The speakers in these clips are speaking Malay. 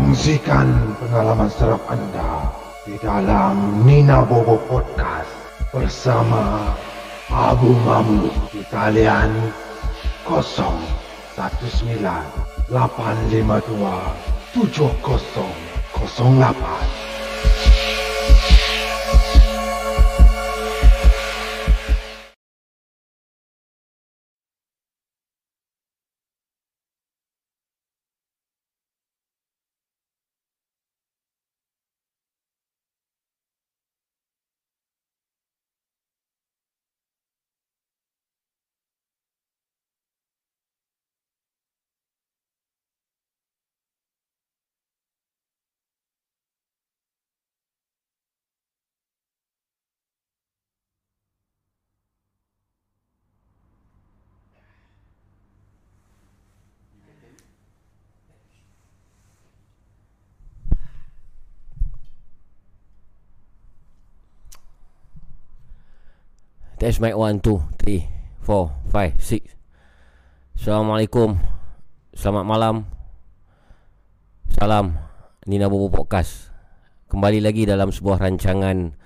Kongsikan pengalaman serap anda di dalam Nina Bobo Podcast bersama Abu Mamu di talian 019 852 7008. Test mic 1, 2, 3, 4, 5, 6 Assalamualaikum. Selamat malam. Salam. Nina Bobo Podcast. Kembali lagi dalam sebuah rancangan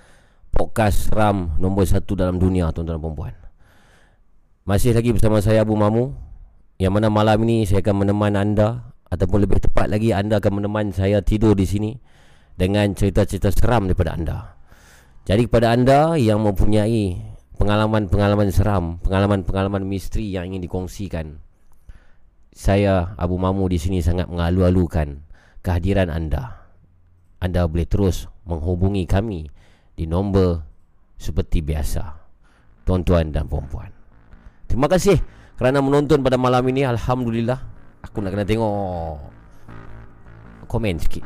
Podcast RAM nombor satu dalam dunia tuan-tuan dan perempuan Masih lagi bersama saya Abu Mamu. Yang mana malam ini saya akan meneman anda Ataupun lebih tepat lagi anda akan meneman saya tidur di sini Dengan cerita-cerita seram daripada anda. Jadi kepada anda yang mempunyai pengalaman-pengalaman seram, pengalaman-pengalaman misteri yang ingin dikongsikan. Saya Abu Mamu di sini sangat mengalu-alukan kehadiran anda. Anda boleh terus menghubungi kami di nombor seperti biasa. Tuan-tuan dan puan-puan. Terima kasih kerana menonton pada malam ini. Alhamdulillah. Aku nak kena tengok komen sikit.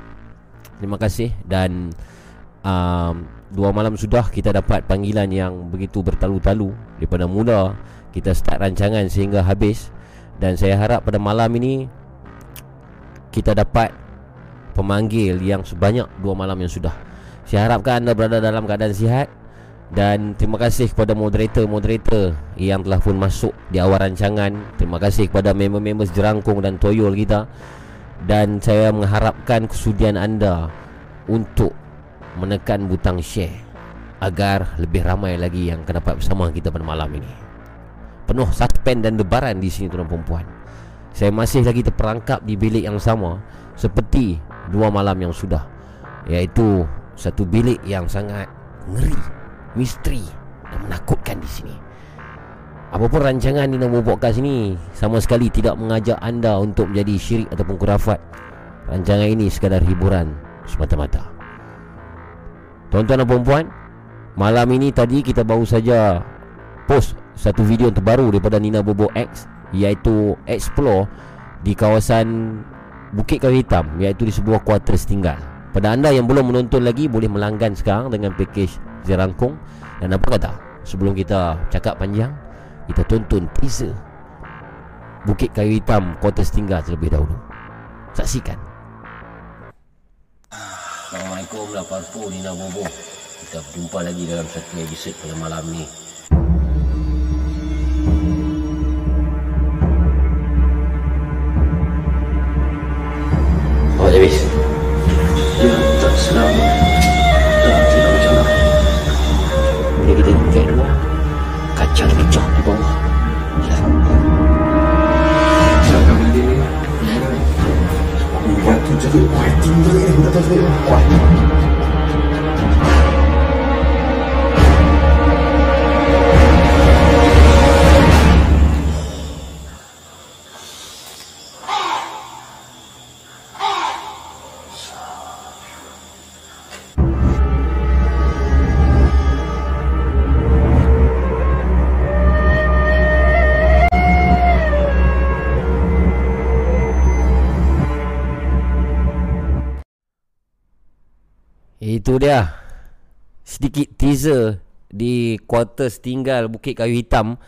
Terima kasih dan um, dua malam sudah kita dapat panggilan yang begitu bertalu-talu. Daripada mula kita start rancangan sehingga habis. Dan saya harap pada malam ini kita dapat pemanggil yang sebanyak dua malam yang sudah. Saya harapkan anda berada dalam keadaan sihat. Dan terima kasih kepada moderator-moderator yang telah pun masuk di awal rancangan. Terima kasih kepada member-member jerangkung dan toyol kita. Dan saya mengharapkan kesudian anda untuk menekan butang share agar lebih ramai lagi yang akan dapat bersama kita pada malam ini. Penuh suspense dan debaran di sini tuan perempuan. Saya masih lagi terperangkap di bilik yang sama seperti dua malam yang sudah iaitu satu bilik yang sangat ngeri, misteri dan menakutkan di sini. Apapun rancangan di nombor podcast ini Sama sekali tidak mengajak anda untuk menjadi syirik ataupun kurafat Rancangan ini sekadar hiburan semata-mata Tuan-tuan dan puan Malam ini tadi kita baru saja Post satu video terbaru daripada Nina Bobo X Iaitu Explore Di kawasan Bukit Kayu Hitam Iaitu di sebuah quarters tinggal. Pada anda yang belum menonton lagi Boleh melanggan sekarang dengan package Zerangkung Dan apa kata Sebelum kita cakap panjang Kita tonton teaser Bukit Kayu Hitam quarters tinggal terlebih dahulu. Saksikan Assalamualaikum. Lah Parpo Nina Bobo Kita berjumpa lagi dalam satu episod pada malam ni. Oh habis Ya, tak selamat. Batu jadi kuat tinggi ni. Dia. Sedikit teaser Di quarters tinggal Bukit Kayu Hitam.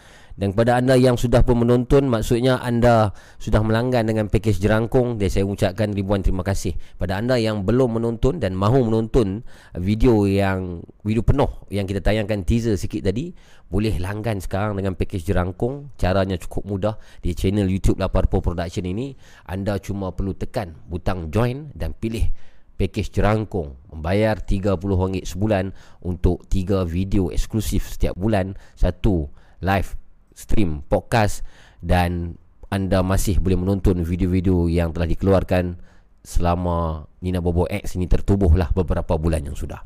Dan kepada anda yang sudah pun menonton Maksudnya anda sudah melanggan dengan pakej jerangkung Dan saya ucapkan ribuan terima kasih. Pada anda yang belum menonton dan mahu menonton Video yang Video penuh yang kita tayangkan teaser sikit tadi Boleh langgan sekarang dengan pakej jerangkung. Caranya cukup mudah. Di channel YouTube Laparpo Production ini Anda cuma perlu tekan butang join Dan pilih pakej jerangkung Membayar RM30 sebulan Untuk 3 video eksklusif setiap bulan Satu live stream podcast dan anda masih boleh menonton video-video yang telah dikeluarkan selama Nina Bobo X ini tertubuhlah beberapa bulan yang sudah.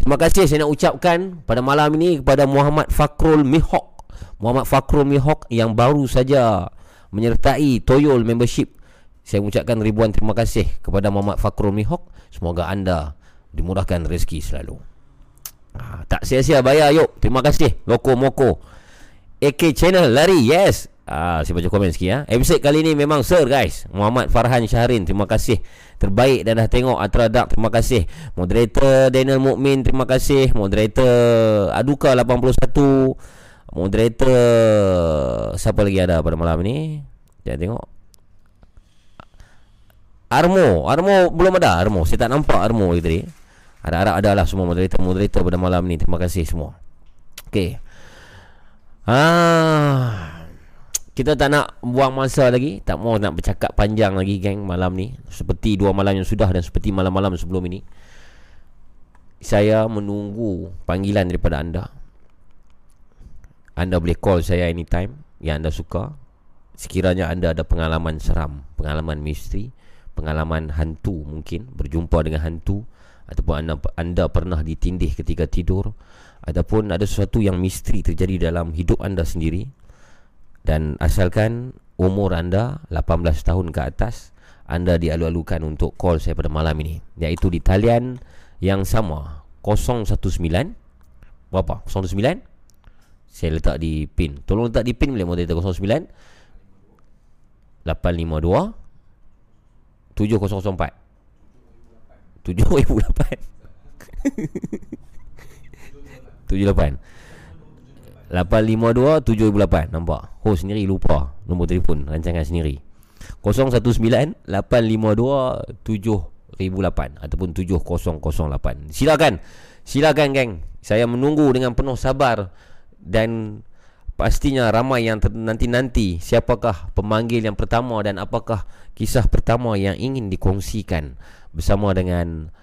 Terima kasih saya nak ucapkan pada malam ini kepada Muhammad Fakrul Mihok. Muhammad Fakrul Mihok yang baru saja menyertai Toyol membership. Saya mengucapkan ribuan terima kasih kepada Muhammad Fakrul Mihok. Semoga anda dimurahkan rezeki selalu. Ha, tak sia-sia bayar yuk. Terima kasih Loko Moko. AK Channel lari yes Ah, saya baca komen sikit ya. Episode kali ni memang sir guys. Muhammad Farhan Syahrin, terima kasih. Terbaik dan dah tengok Atra Dark, terima kasih. Moderator Daniel Mukmin, terima kasih. Moderator Aduka 81. Moderator siapa lagi ada pada malam ni? Jangan tengok. Armo, Armo belum ada Armo. Saya tak nampak Armo tadi. Ada-ada adalah semua moderator-moderator pada malam ni. Terima kasih semua. Okey. Ah, kita tak nak buang masa lagi Tak mau nak bercakap panjang lagi geng malam ni Seperti dua malam yang sudah dan seperti malam-malam sebelum ini Saya menunggu panggilan daripada anda Anda boleh call saya anytime Yang anda suka Sekiranya anda ada pengalaman seram Pengalaman misteri Pengalaman hantu mungkin Berjumpa dengan hantu Ataupun anda, anda pernah ditindih ketika tidur ataupun ada sesuatu yang misteri terjadi dalam hidup anda sendiri dan asalkan umur anda 18 tahun ke atas anda dialu-alukan untuk call saya pada malam ini iaitu di talian yang sama 019 berapa? 019 saya letak di pin. Tolong letak di pin boleh moderator 09 852 7004 7008 78 852 7008 Nampak? Host sendiri lupa. Nombor telefon Rancangan sendiri. 019 852 7008 Ataupun 7008 Silakan. Silakan geng. Saya menunggu dengan penuh sabar Dan Pastinya ramai yang nanti-nanti Siapakah pemanggil yang pertama Dan apakah kisah pertama yang ingin dikongsikan Bersama dengan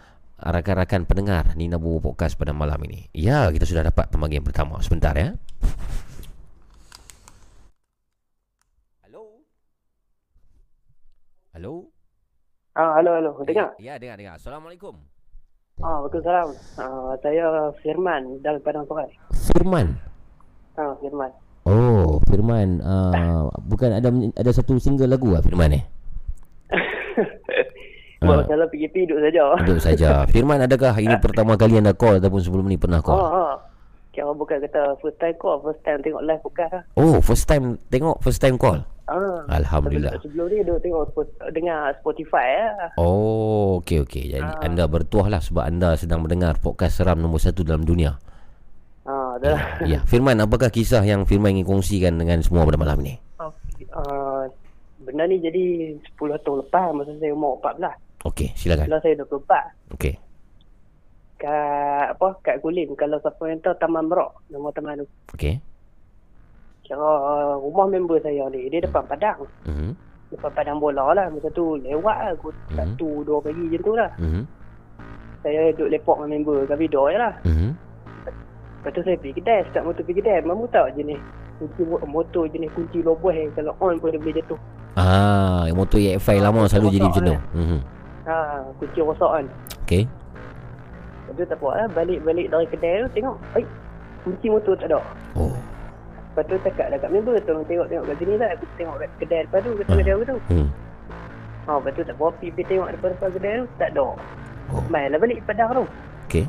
rakan-rakan pendengar Nina Bobo Podcast pada malam ini. Ya, kita sudah dapat pemanggilan pertama. Sebentar ya. Halo. Halo. Ah, halo, halo. Dengar? Ya, dengar, dengar. Assalamualaikum. Ah, Waalaikumsalam. Ah, saya Firman dari Padang Sorai. Firman. Ah, Firman. Oh, Firman. Uh, bukan ada ada satu single lagu ah Firman eh? Buat masalah PKP duduk saja. Duduk saja. Firman adakah ini pertama kali anda call ataupun sebelum ni pernah call? Oh, oh. Kira bukan kata first time call, first time tengok live bukan lah. Oh, first time tengok, first time call. Ah. Alhamdulillah. Sebelum, sebelum ni duduk tengok dengar Spotify ya. Oh, okey okey. Jadi ah. anda bertuah lah sebab anda sedang mendengar podcast seram nombor satu dalam dunia. Dah. Ya, ya. Firman, apakah kisah yang Firman ingin kongsikan dengan semua pada malam ni? Okay. Uh, benda ni jadi 10 tahun lepas masa saya umur 14. Okey, silakan. Kalau saya 24. Okey. Kat apa? Kat Gulim kalau siapa yang tahu Taman Merok nama taman tu. Okey. Kira uh, rumah member saya ni dia depan padang. Mhm. Depan padang bola lah masa tu lewat lah aku Mhm. satu dua pagi macam tu lah. Mhm. Saya duduk lepok dengan member kat video je lah. Mhm. Lepas tu saya pergi kedai, start motor pergi kedai. Mamu tahu jenis kunci mo- motor jenis kunci loboh yang kalau on pun dia boleh jatuh. Ah, yang motor EX5 lama selalu jadi macam tu. Mhm. Ha, kunci rosak kan. Okey. Lepas tu tak apa lah, balik-balik dari kedai tu tengok, eh, kunci motor tak ada. Oh. Lepas tu cakap dah kat member, tolong tengok-tengok kat sini lah. Aku tengok kat kedai depan tu, kata Ah. kedai aku tu. Hmm. Ha, lepas tu tak apa, pergi tengok depan-depan kedai tu, tak ada. Oh. Main lah balik padang tu. Okey.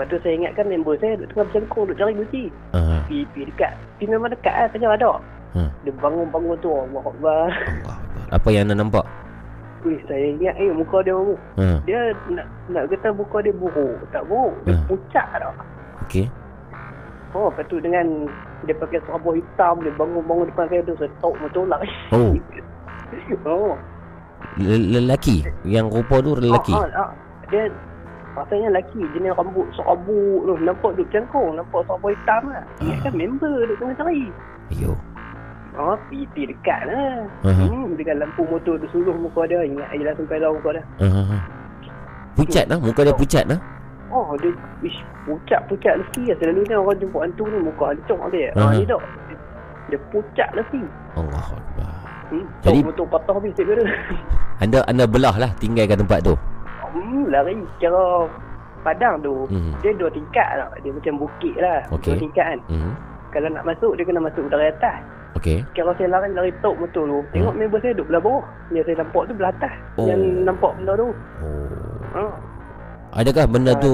Lepas tu saya ingatkan member saya duduk tengah bercengkung, duduk cari kunci. Ah. Pergi, pergi dekat. Pergi memang dekat lah, tengah ada. Ha. Dia bangun-bangun tu, Allah Akbar. Allah. Apa yang anda nampak? Wih, saya ingat eh muka dia mamu. Ha. Dia nak nak kata muka dia buruk. Tak buruk. Dia Hmm. pucat tau. Okey. Oh, lepas tu dengan Dia pakai serabut hitam Dia bangun-bangun depan saya tu Saya tok macam tolak Oh. Oh Le- Lelaki Yang rupa tu lelaki Ah, ah, ah. Dia Rasanya lelaki Jenis rambut serabut tu Nampak duduk cangkung Nampak serabut hitam lah Dia kan member duduk tengah cari Ayo Oh, PT dekat lah. Aha. Hmm, dekat lampu motor dia suluh muka dia. Ingat air lah sampai lawan muka dia. uh Pucat lah Muka dia pucat lah Oh, dia ish, pucat-pucat lesi lah. Selalunya orang jumpa hantu ni muka dia cong dia. Aha. Ah, ni tak. Dia, dia pucat lesi. Allah Akbar Hmm, Jadi- motor patah habis dia kata. Anda anda belah lah Tinggalkan tempat tu Hmm, lari cara padang tu. Mhm. Dia dua tingkat lah. Dia macam bukit lah. Okey. Dua tingkat kan. hmm. Kalau nak masuk, dia kena masuk dari atas. Okay Kalau saya lari lari tok motor tu, tengok member saya duduk belah bawah. Yang saya nampak tu belah atas. Oh. Yang nampak benda tu. Oh Ha. Adakah benda tu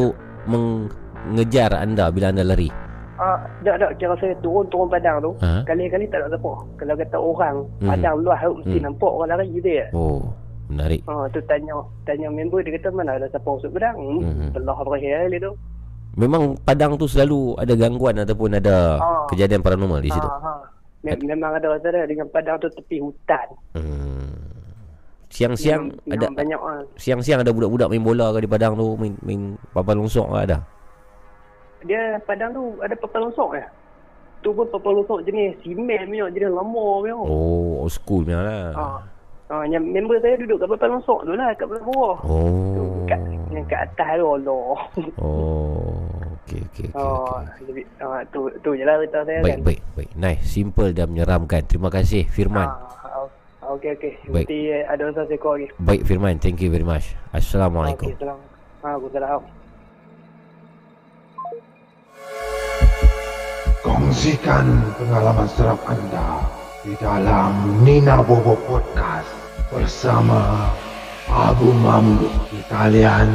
mengejar anda bila anda lari? Ah, tak tak kira saya turun-turun padang tu. Ha? Kali-kali tak ada siapa. Kalau kata orang Mhm. padang luas mesti Mhm. nampak orang lari gitu ya. Oh, menarik. Ha, tu tanya tanya member dia kata mana ada siapa masuk padang. Hmm, Mhm. belah berakhir kali tu. Memang padang tu selalu ada gangguan ataupun ada Ah. kejadian paranormal di situ. Ha, ha. Mem- memang ada rasa dia dengan padang tu tepi hutan. Hmm. Siang-siang Memang- ada memang banyak ah. siang-siang ada budak-budak main bola ke di padang tu main main papan longsok ke ada? Dia padang tu ada papan longsok ya. Tu pun papan longsok jenis simen punya, jenis lama punya. Oh, old school punya lah. Ha. Ha, yang member saya duduk kat papan longsok tu lah, kat belah bawah. Tu, Oh. kat, yang kat atas tu, Allah. Oh. Okey okey okey. Oh, okey. jadi, ah, tu, tu je lah cerita saya Baik kan. baik baik. Nice, simple dan menyeramkan. Terima kasih Firman. Ah, ah, okey, okey. Baik. Nanti eh, ada usaha saya call lagi. Baik Firman, thank you very much. Assalamualaikum. Okey, salam. Ah, aku salam. Kongsikan pengalaman seram anda di dalam Nina Bobo Podcast bersama Abu Mamu di talian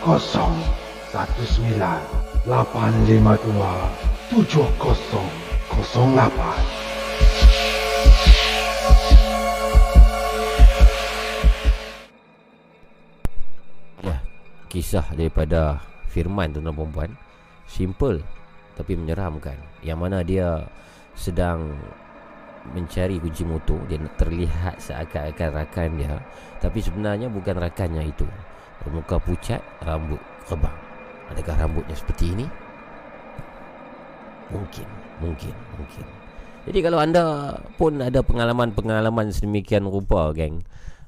019 852 7008. Ya, kisah daripada Firman tuan-tuan perempuan Simple tapi menyeramkan Yang mana dia sedang mencari kunci motor Dia terlihat seakan-akan rakan dia. Tapi sebenarnya bukan rakannya itu. Muka pucat, rambut rebang Adakah rambutnya seperti ini? Mungkin, mungkin, mungkin. Jadi kalau anda pun ada pengalaman-pengalaman sedemikian rupa geng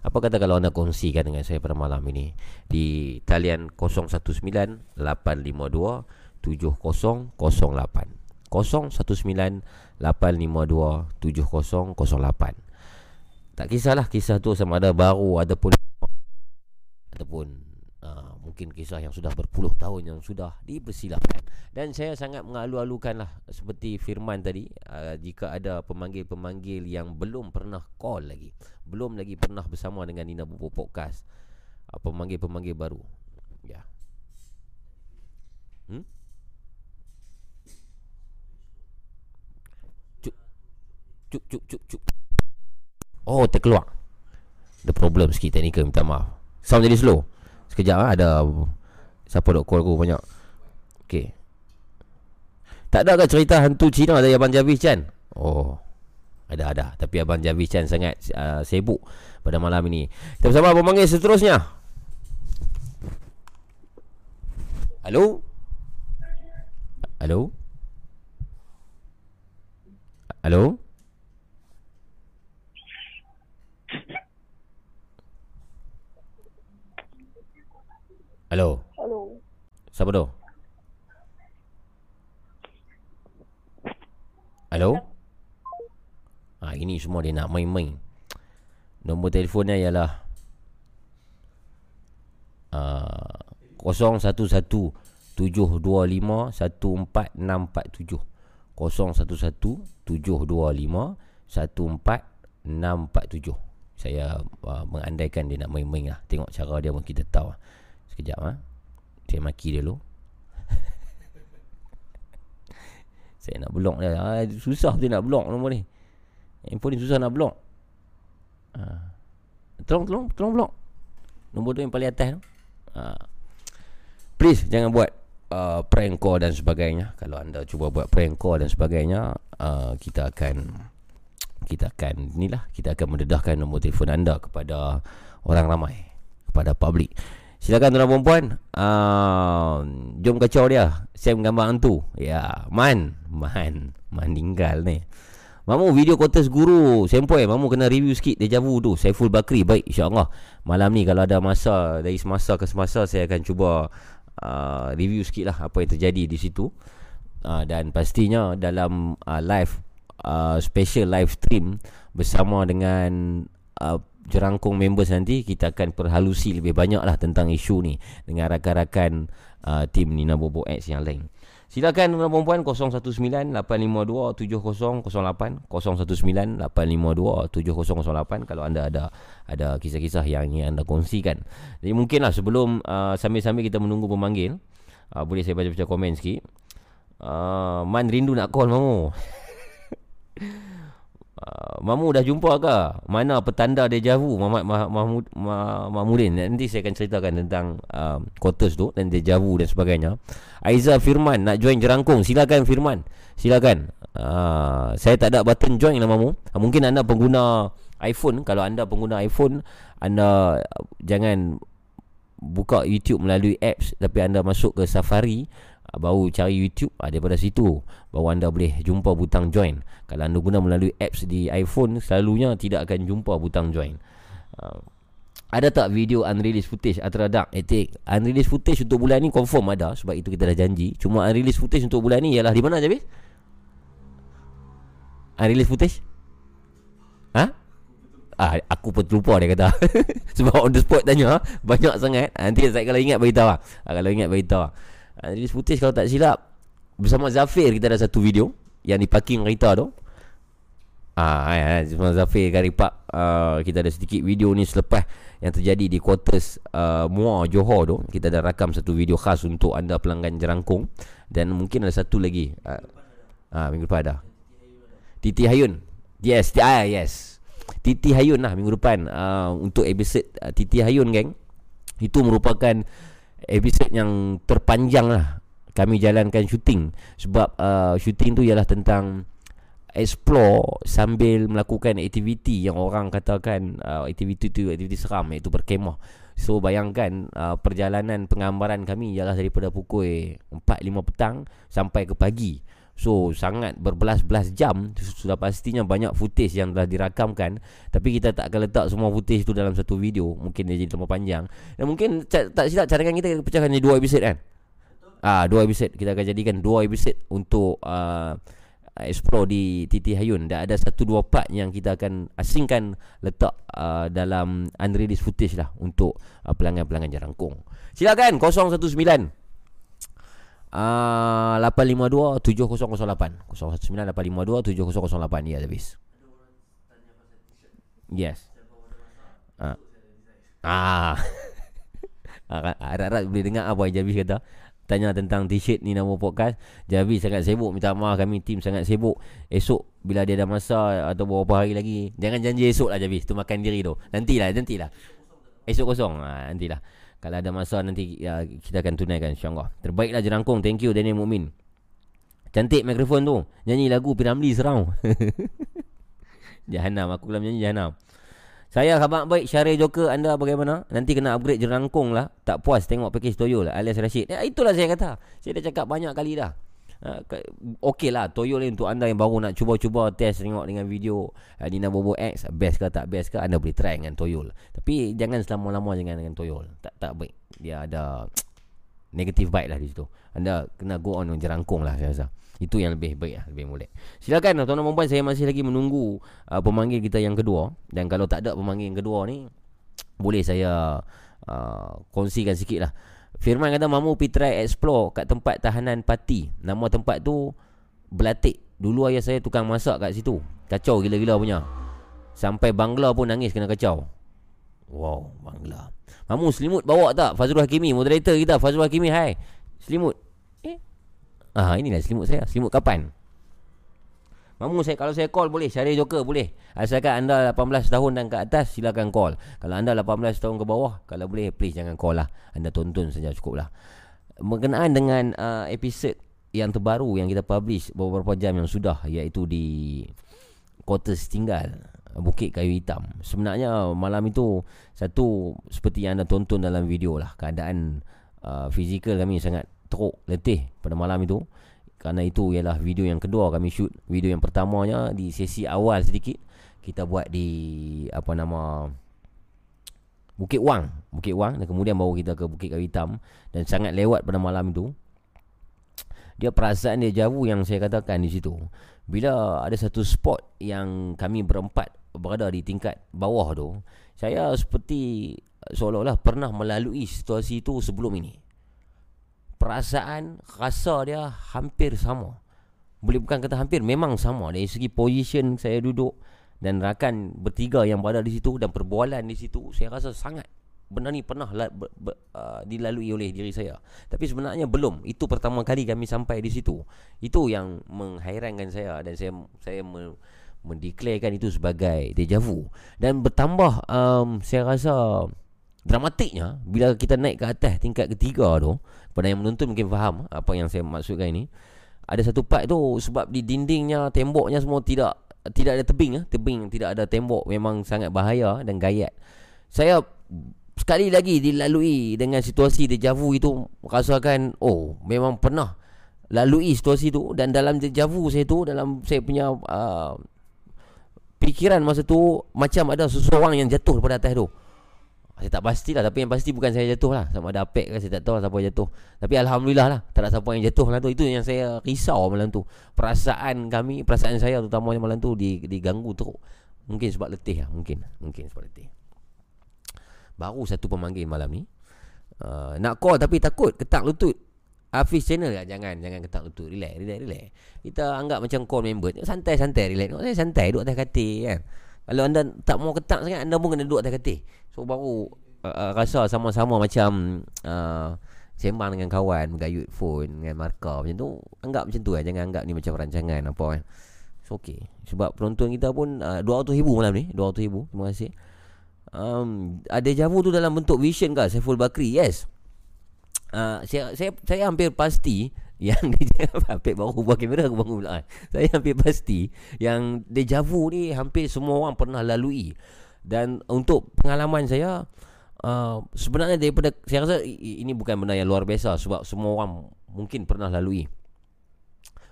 apa kata kalau anda kongsikan dengan saya pada malam ini? Di talian 019 852 7008 019 852 7008 Tak kisahlah kisah tu sama ada baru ataupun ataupun uh, mungkin kisah yang sudah berpuluh tahun yang sudah dipersilakan dan saya sangat mengalu-alukan lah seperti Firman tadi uh, jika ada pemanggil-pemanggil yang belum pernah call lagi belum lagi pernah bersama dengan Nina Bobo Podcast uh, pemanggil-pemanggil baru. Ya. Hmm? Cuk cuk cuk cuk oh terkeluar ada problem sikit teknikal minta maaf sound jadi slow sekejap ah, ada siapa dok call aku banyak okey tak ada ke cerita hantu Cina dari Abang Javis Chan? Oh. Ada ada. Tapi Abang Javis Chan sangat uh, sibuk pada malam ini. Kita bersama pemanggil seterusnya. Halo? Halo? Halo? Halo? Halo. Siapa tu? Halo? Ha, ini semua dia nak main-main. Nombor telefonnya ialah uh, 011 725 14647 011 725 14647 Saya uh, mengandaikan dia nak main-main lah Tengok cara dia pun kita tahu lah. Sekejap ah. Saya maki dia dulu. Saya nak block dia. Ah, Susah tu nak block nombor ni. Handphone ni susah nak block ah. Tolong tolong Tolong block Nombor tu yang paling atas tu. Ah. Please jangan buat uh, prank call dan sebagainya. Kalau anda cuba buat prank call dan sebagainya uh, Kita akan Kita akan Inilah Kita akan mendedahkan nombor telefon anda Kepada orang ramai Kepada public Silakan tuan-tuan perempuan uh, Jom kacau dia. Sam gambar hantu. Ya Man. Man. Man tinggal ni. Mamu video kontes guru. Sempoi Mamu kena review sikit Deja vu tu. Saiful Bakri. Baik insyaAllah. Malam ni kalau ada masa Dari semasa ke semasa Saya akan cuba uh, Review sikit lah Apa yang terjadi di situ. Uh, Dan pastinya Dalam uh, live uh, Special live stream Bersama dengan uh, Jerangkung members nanti Kita akan perhalusi lebih banyak lah Tentang isu ni Dengan rakan-rakan uh, Tim Nina Bobo X yang lain. Silakan tuan perempuan 019-852-7008 019-852-7008 Kalau anda ada ada kisah-kisah yang ingin anda kongsikan. Jadi mungkinlah sebelum uh, sambil-sambil kita menunggu pemanggil uh, Boleh saya baca-baca komen sikit. Uh, Man rindu nak call mamu Uh, Mamu dah jumpa ke? Mana petanda deja vu Muhammad Mahmud Mahmudin. Nanti saya akan ceritakan tentang uh, quarters tu dan deja vu dan sebagainya. Aiza Firman nak join jerangkung. Silakan Firman. Silakan. Uh, saya tak ada button join lah Mamu. Mungkin anda pengguna iPhone. Kalau anda pengguna iPhone, anda jangan buka YouTube melalui apps tapi anda masuk ke Safari Ah, baru cari YouTube uh, daripada situ baru anda boleh jumpa butang join. Kalau anda guna melalui apps di iPhone selalunya tidak akan jumpa butang join. Uh, ada tak video unreleased footage Atra Dark Etik Unreleased footage untuk bulan ni confirm ada Sebab itu kita dah janji. Cuma unreleased footage untuk bulan ni Ialah di mana Jabis? Unreleased footage? Ha? Ah, aku pun terlupa dia kata. Sebab on the spot tanya Banyak sangat. Nanti saya kalau ingat beritahu lah. Kalau ingat beritahu lah uh, Release footage kalau tak silap. Bersama Zafir kita ada satu video Yang di parking kereta tu. Ah, ya, bersama Zafir Gari Park uh, Kita ada sedikit video ni selepas Yang terjadi di quarters uh, Muar Johor tu. Kita ada rakam satu video khas Untuk anda pelanggan jerangkung Dan mungkin ada satu lagi. Uh, uh, Minggu depan ada. Titi Hayun. Yes, ah, yes. Titi Hayun lah minggu depan. Uh, Untuk episode uh, Titi Hayun geng. Itu merupakan episod yang terpanjang lah. Kami jalankan syuting sebab uh, syuting tu ialah tentang explore sambil melakukan aktiviti yang orang katakan uh, aktiviti tu aktiviti seram iaitu berkemah. So bayangkan uh, perjalanan penggambaran kami ialah daripada pukul 4-5 petang sampai ke pagi So sangat berbelas-belas jam Sudah pastinya banyak footage yang telah dirakamkan. Tapi kita tak akan letak semua footage tu dalam satu video. Mungkin dia jadi terlalu panjang. Dan mungkin tak silap cadangan kita pecahkan jadi dua episod kan? Ah, Dua episod. Kita akan jadikan dua episod untuk uh, Explore di Titi Hayun. Dan ada satu dua part yang kita akan asingkan Letak uh, dalam unreleased footage lah Untuk uh, pelanggan-pelanggan jarangkung Silakan 019 Uh, 852 7008 019 852 7008 Ya habis Yes. Ah. Ah. Harap-harap boleh dengar apa yang Javis kata. Tanya tentang t-shirt ni nama podcast. Javis sangat sibuk Minta maaf. Kami tim sangat sibuk. Esok bila dia ada masa Atau beberapa hari lagi Jangan janji esok lah Javis. Tu makan diri tu. Nantilah nantilah. Esok kosong. Ha, Nantilah kalau ada masa nanti ya, kita akan tunaikan insyaAllah. Terbaiklah jerangkung. Thank you Daniel Mu'min. Cantik mikrofon tu. Nyanyi lagu Piramli serau. Jahanam. Aku belum nyanyi Jahanam. Saya khabar baik Syaril Joker. Anda bagaimana? Nanti kena upgrade jerangkung lah. Tak puas tengok package Toyol Alias Rashid. Ya, Itulah saya kata. Saya dah cakap banyak kali dah Ha, Okey lah Toyol ni untuk anda yang baru nak cuba-cuba test Tengok dengan video uh, Dina Bobo X Best ke tak best ke Anda boleh try dengan Toyol. Tapi jangan selama-lama Jangan dengan Toyol. Tak tak baik. Dia ada Negative vibe lah di situ. Anda kena go on Jerangkung lah saya rasa. Itu yang lebih baik lah Lebih molek Silakan tuan-tuan dan puan Saya masih lagi menunggu uh, Pemanggil kita yang kedua. Dan kalau tak ada pemanggil yang kedua ni Boleh saya uh, Kongsikan sikit lah Firman kata mamu pergi try explore kat tempat tahanan parti. Nama tempat tu Belatik. Dulu ayah saya tukang masak kat situ. Kacau gila-gila punya. Sampai Bangla pun nangis kena kacau. Wow, Bangla. Mamu selimut bawa tak? Fazrul Hakimi, moderator kita. Fazrul Hakimi, hai. Selimut. Eh? Ah, inilah selimut saya. Selimut kapan? Mamu saya kalau saya call boleh? Syaril Joker boleh? Asalkan anda 18 tahun dan ke atas silakan call. Kalau anda 18 tahun ke bawah Kalau boleh please jangan call lah. Anda tonton saja cukup lah. Berkenaan dengan uh, episod yang terbaru yang kita publish beberapa jam yang sudah iaitu di quarters tinggal Bukit Kayu Hitam. Sebenarnya malam itu satu seperti yang anda tonton dalam video lah. Keadaan uh, fizikal kami sangat teruk letih pada malam itu kerana itu ialah video yang kedua kami shoot. Video yang pertamanya di sesi awal sedikit kita buat di apa nama Bukit Wang, Bukit Wang dan kemudian bawa kita ke Bukit Kayu Hitam dan sangat lewat pada malam itu. Dia perasaan dia jauh yang saya katakan di situ. Bila ada satu spot yang kami berempat berada di tingkat bawah tu, saya seperti seolah-olah pernah melalui situasi itu sebelum ini. Perasaan rasa dia hampir sama. Boleh bukan kata hampir, memang sama. Dari segi position saya duduk dan rakan bertiga yang berada di situ dan perbualan di situ saya rasa sangat benda ni pernah la, uh, dilalui oleh diri saya. Tapi sebenarnya belum. Itu pertama kali kami sampai di situ. Itu yang menghairankan saya dan saya saya me, mendeklarkan itu sebagai deja vu. Dan bertambah um, saya rasa dramatiknya bila kita naik ke atas tingkat ketiga tu pada yang menonton mungkin faham apa yang saya maksudkan ini ada satu part tu sebab di dindingnya temboknya semua tidak tidak ada tebing ah tebing tidak ada tembok memang sangat bahaya dan gayat. Saya sekali lagi dilalui dengan situasi deja vu itu rasakan oh memang pernah lalui situasi itu dan dalam deja vu saya tu dalam saya punya uh, fikiran masa tu macam ada seseorang yang jatuh pada atas tu saya tak pastilah Tapi yang pasti bukan saya jatuh lah. Sama ada apek ke Saya tak tahu lah siapa jatuh. Tapi Alhamdulillah lah Tak ada siapa yang jatuh malam tu. Itu yang saya risau malam tu. Perasaan kami Perasaan saya terutamanya malam tu Diganggu teruk. Mungkin sebab letih lah Mungkin. Mungkin sebab letih. Baru satu pemanggil malam ni uh, Nak call tapi takut Ketak lutut. Hafiz channel lah Jangan Jangan ketak lutut. Relax Relax relax. Kita anggap macam call member. Santai-santai relax. Saya santai duduk atas katil kan kalau anda tak mau ketak sangat Anda pun kena duduk atas katil. So baru uh, uh, Rasa sama-sama macam uh, Sembang dengan kawan Menggayut phone Dengan markah Macam tu Anggap macam tu lah Jangan anggap ni macam rancangan Apa kan So okay. Sebab penonton kita pun uh, 200 ribu malam ni. 200 ribu. Terima kasih. Um, Ada javu tu dalam bentuk vision ke Saiful Bakri Yes. Uh, saya, saya, saya hampir pasti yang dia Apik baru buat kamera aku bangun pula kan. Saya hampir pasti Yang deja vu ni Hampir semua orang pernah lalui. Dan untuk pengalaman saya uh, Sebenarnya daripada Saya rasa ini bukan benda yang luar biasa Sebab semua orang mungkin pernah lalui.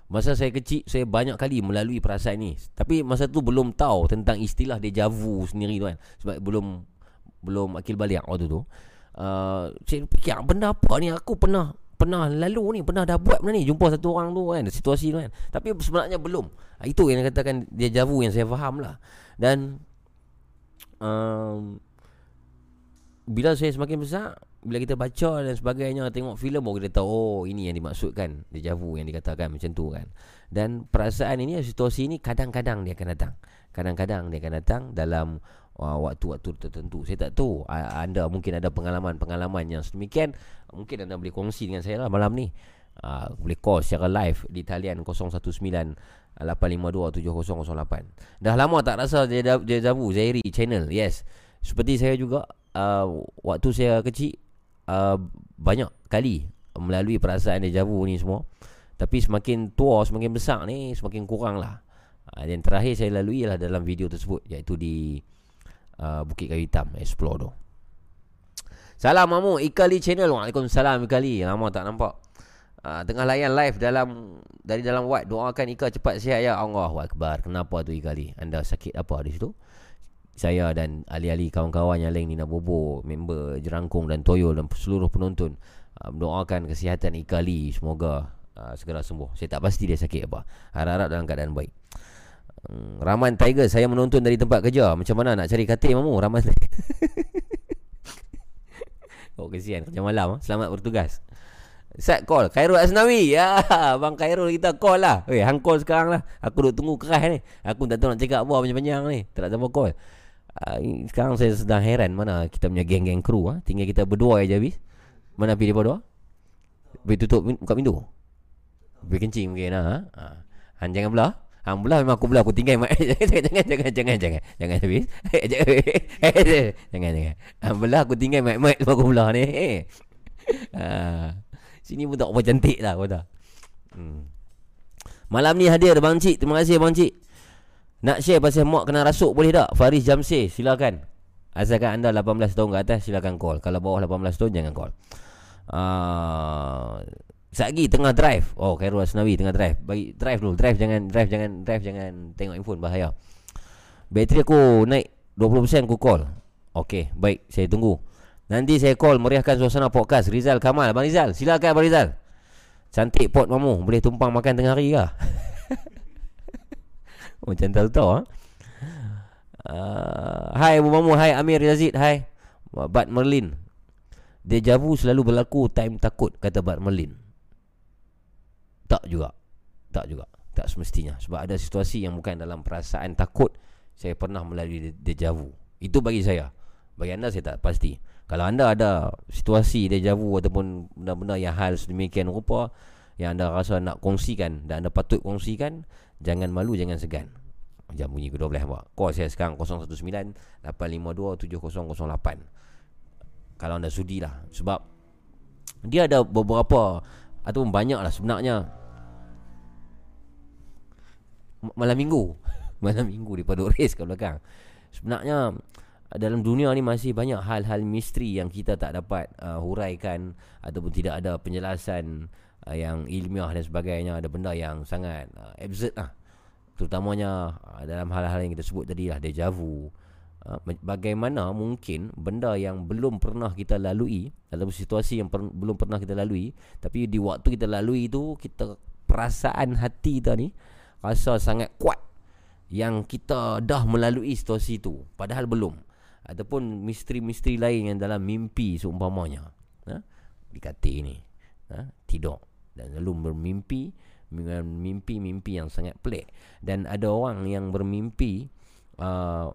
Masa saya kecil Saya banyak kali melalui perasaan ni. Tapi masa tu belum tahu Tentang istilah deja vu sendiri tu kan. Sebab belum Belum akil balik waktu tu. Uh, Saya fikir benda apa ni? Aku pernah pernah lalu ni pernah dah buat benda ni. Jumpa satu orang tu kan situasi tu kan. Tapi sebenarnya belum. Ha, itu yang katakan dia javu yang saya faham lah. Dan um, bila saya semakin besar bila kita baca dan sebagainya tengok filem baru kita tahu oh ini yang dimaksudkan. Dia javu yang dikatakan macam tu kan. Dan perasaan ini situasi ini kadang-kadang dia akan datang. Kadang-kadang dia akan datang dalam uh, waktu-waktu tertentu. Saya tak tahu anda mungkin ada pengalaman-pengalaman yang sedemikian. Mungkin anda boleh kongsi dengan saya lah malam ni. Uh, boleh call secara live di talian 019 852 7008. Dah lama tak rasa dia Zabu Zairi channel. Yes. Seperti saya juga uh, waktu saya kecil uh, banyak kali melalui perasaan dia Zabu ni semua. Tapi semakin tua, semakin besar ni Semakin kurang lah uh, Dan terakhir saya lalui ialah dalam video tersebut Iaitu di uh, Bukit Kayu Hitam Explore tu. Salam Mamu. Ikali Channel. Waalaikumsalam Ikali Lama tak nampak. Uh, Tengah layan live dalam Dari dalam wat Doakan Ika cepat sihat ya. Allah Akbar. Kenapa tu Ikali Anda sakit apa di situ? Saya dan Ali-Ali kawan-kawan yang lain ni nak bobo Member Jerangkung dan Toyol Dan seluruh penonton uh, Doakan kesihatan Ikali Semoga uh, segera sembuh. Saya tak pasti dia sakit apa. Harap-harap dalam keadaan baik Hmm, Raman Tiger Saya menonton dari tempat kerja. Macam mana nak cari katil mamu? Raman Oh kesian. Kerja malam ah. Selamat bertugas. Set call. Khairul Asnawi. Ya Bang Khairul kita call lah. Eh hang call sekarang lah. Aku duduk tunggu keras ni. Aku tak tahu nak cakap apa Panjang-panjang ni. Tak nak siapa call. Uh, Sekarang saya sedang heran Mana kita punya geng-geng kru ha? Tinggal kita berdua je habis Mana pergi dia berdua Pergi tutup Buka pintu? Pergi kencing mungkin ha? ha. Han jangan belah Hang belah memang aku belah aku tinggal mak. jangan jangan jangan jangan jangan. Jangan habis. jangan jangan. Hang belah aku tinggal mak mak aku belah ni. Ha. Sini pun tak apa cantik lah kau tahu. Hmm. Malam ni hadir Bang Cik. Terima kasih Bang Cik. Nak share pasal mak kena rasuk boleh tak? Faris Jamsir silakan. Asalkan anda 18 tahun ke atas silakan call. Kalau bawah 18 tahun jangan call. Uh, Sekejap tengah drive. Oh Khairul Asnawi tengah drive. Bagi drive dulu. Drive jangan Drive jangan Drive jangan Tengok handphone. Bahaya. Bateri aku naik 20% aku call. Okey Baik. Saya tunggu. Nanti saya call Meriahkan suasana podcast. Rizal Kamal. Abang Rizal Silakan Abang Rizal. Cantik pot mamu. Boleh tumpang makan tengah hari ke? Macam tahu tahu ha? Uh, hai Abu Mamu Hai Amir Yazid. Hai. Bad Merlin. Deja vu selalu berlaku. Time takut Kata Bad Merlin tak juga. Tak juga. Tak semestinya. Sebab ada situasi yang bukan dalam perasaan takut Saya pernah melalui deja vu. Itu bagi saya. Bagi anda saya tak pasti. Kalau anda ada situasi deja vu Ataupun benda-benda yang hal sedemikian rupa Yang anda rasa nak kongsikan Dan anda patut kongsikan Jangan malu, jangan segan. Jam bunyi ke 12 apa Call saya sekarang 019-852-7008 Kalau anda sudi lah. Sebab Dia ada beberapa Ataupun banyak lah sebenarnya. Malam minggu. Malam minggu di Paduk Race kat belakang. Sebenarnya Dalam dunia ni masih banyak hal-hal misteri Yang kita tak dapat uh, huraikan Ataupun tidak ada penjelasan uh, Yang ilmiah dan sebagainya. Ada benda yang sangat uh, absurd lah. Terutamanya uh, dalam hal-hal yang kita sebut tadi lah Deja vu uh, Bagaimana mungkin benda yang belum pernah kita lalui Ataupun situasi yang per- belum pernah kita lalui Tapi di waktu kita lalui itu Kita perasaan hati kita ni Rasa sangat kuat Yang kita dah melalui situasi itu Padahal belum Ataupun misteri-misteri lain yang dalam mimpi seumpamanya ha? Dikata ini ha? Tidur Dan lalu bermimpi mimpi-mimpi yang sangat pelik Dan ada orang yang bermimpi uh,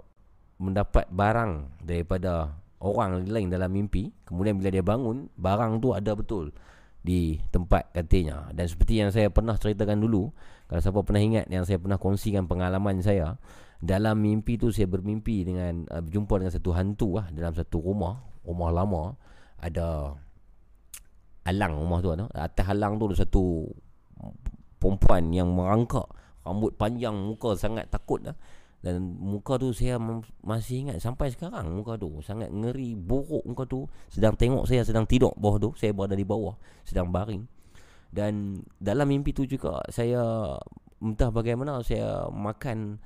Mendapat barang daripada orang lain dalam mimpi Kemudian bila dia bangun Barang tu ada betul Di tempat katanya. Dan seperti yang saya pernah ceritakan dulu Kalau siapa pernah ingat Yang saya pernah kongsikan pengalaman saya Dalam mimpi tu saya bermimpi dengan uh, Berjumpa dengan satu hantu lah Dalam satu rumah Rumah lama. Ada Alang rumah tu ada. Atas alang tu ada satu Perempuan yang merangkak Rambut panjang Muka sangat takut lah dan muka tu saya masih ingat sampai sekarang muka tu. Sangat ngeri buruk muka tu. Sedang tengok saya sedang tidur bawah tu. Saya berada di bawah sedang baring. Dan dalam mimpi tu juga saya entah bagaimana saya makan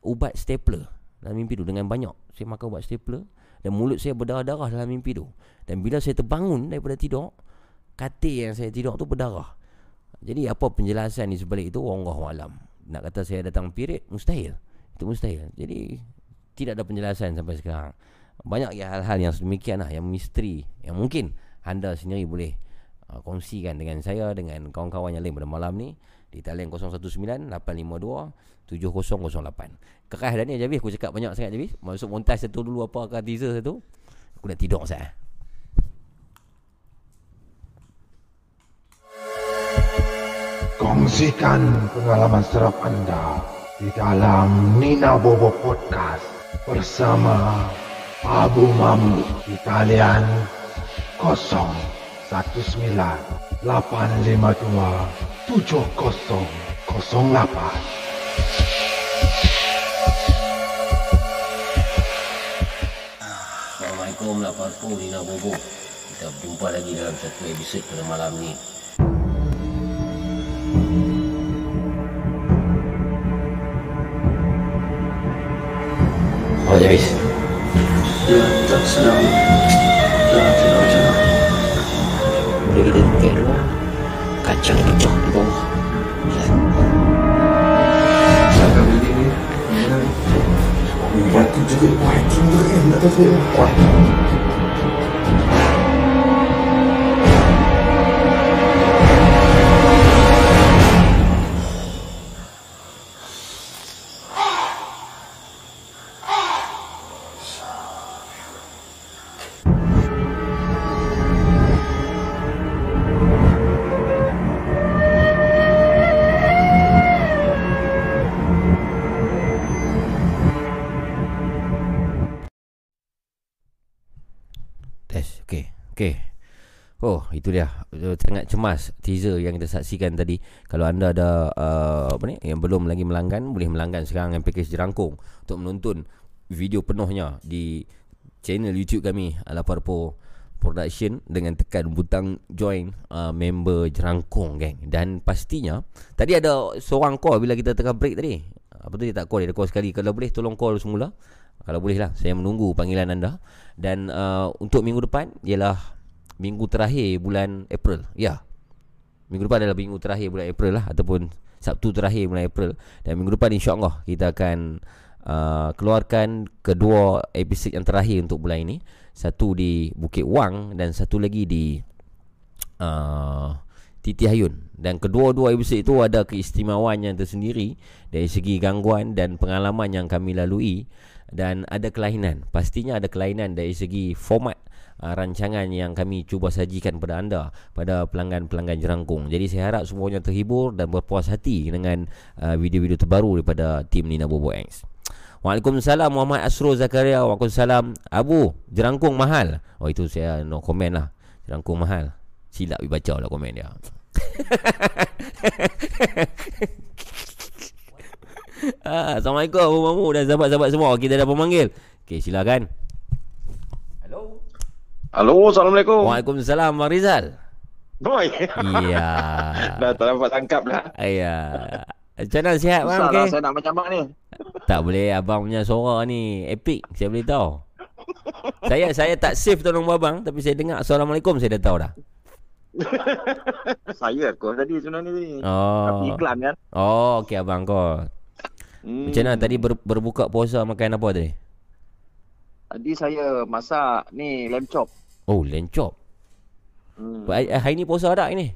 ubat stapler dalam mimpi tu. Dengan banyak saya makan ubat stapler dan mulut saya berdarah-darah dalam mimpi tu. Dan bila saya terbangun daripada tidur katil yang saya tidur tu berdarah. Jadi apa penjelasan di sebalik itu Allah alam nak kata saya datang period mustahil itu mustahil. Jadi Tidak ada penjelasan sampai sekarang. Banyak ya hal-hal yang sedemikian lah Yang misteri Yang mungkin Anda sendiri boleh uh, Kongsikan dengan saya Dengan kawan-kawan yang lain pada malam ni Di talian 019-852-7008 Kerah dah ni Javis Aku cakap banyak sangat Javis. Masuk montaj satu dulu Apakah teaser satu? Aku nak tidur saya Kongsikan pengalaman serap anda di dalam Nina Bobo Podcast bersama Abu Mamu di talian 019 852 7008 Assalamualaikum warahmatullahi Nina Bobo. Kita berjumpa lagi dalam satu episod pada malam ni Oh Javis Ya, tak sedang Dah tidak macam mana Boleh kita tengok dulu Kacang pecah di bawah Ya Jangan begini Ubat tu juga Wah, tinggal kan Tak tahu saya Wah itu dia. Uh, Sangat cemas teaser yang kita saksikan tadi. Kalau anda ada uh, apa ni yang belum lagi melanggan, boleh melanggan sekarang yang package jerangkung untuk menonton video penuhnya di channel YouTube kami Alaparpo Production dengan tekan butang join uh, member jerangkung geng. Dan pastinya tadi ada seorang call bila kita tengah break tadi. Apa tu dia tak call, dia call sekali. Kalau boleh tolong call semula. Kalau boleh lah Saya menunggu panggilan anda Dan uh, untuk minggu depan Ialah Minggu terakhir bulan April. Ya. Minggu depan adalah minggu terakhir bulan April lah Ataupun Sabtu terakhir bulan April. Dan minggu depan insyaAllah Kita akan uh, Keluarkan Kedua episod yang terakhir Untuk bulan ini. Satu di Bukit Wang Dan satu lagi di uh, Titi Hayun Dan kedua-dua episod itu Ada keistimewaan yang tersendiri Dari segi gangguan Dan pengalaman yang kami lalui. Dan ada kelainan. Pastinya ada kelainan dari segi format uh, rancangan yang kami cuba sajikan kepada anda pada pelanggan-pelanggan jerangkung. Jadi saya harap semuanya terhibur dan berpuas hati dengan uh, video-video terbaru daripada tim Nina Bobo X. Waalaikumsalam Muhammad Asrul Zakaria. Waalaikumsalam. Abu Jerangkung mahal. Oh itu saya no comment lah. Jerangkung mahal. Silap baca lah komen dia. Ah, Assalamualaikum Abu Mamu dan sahabat-sahabat semua. Kita dah pemanggil. Okey, silakan. Hello. Halo, Assalamualaikum. Waalaikumsalam Bang Rizal. Boy. Ya. Dah tak dapat tangkap lah. Ya. Macam mana sihat bang? Lah saya nak macam ni. Tak boleh abang punya suara ni epic. Saya boleh tahu. saya saya tak save tolong abang tapi saya dengar Assalamualaikum saya dah tahu dah. saya aku tadi sebenarnya ni. Oh. Tapi iklan kan. Oh, okey abang kau. Hmm. Macam mana tadi ber, berbuka puasa makan apa tadi? Tadi saya masak ni lamb chop. Oh, lencop. Hmm. Hmm. Hari ni puasa tak ini?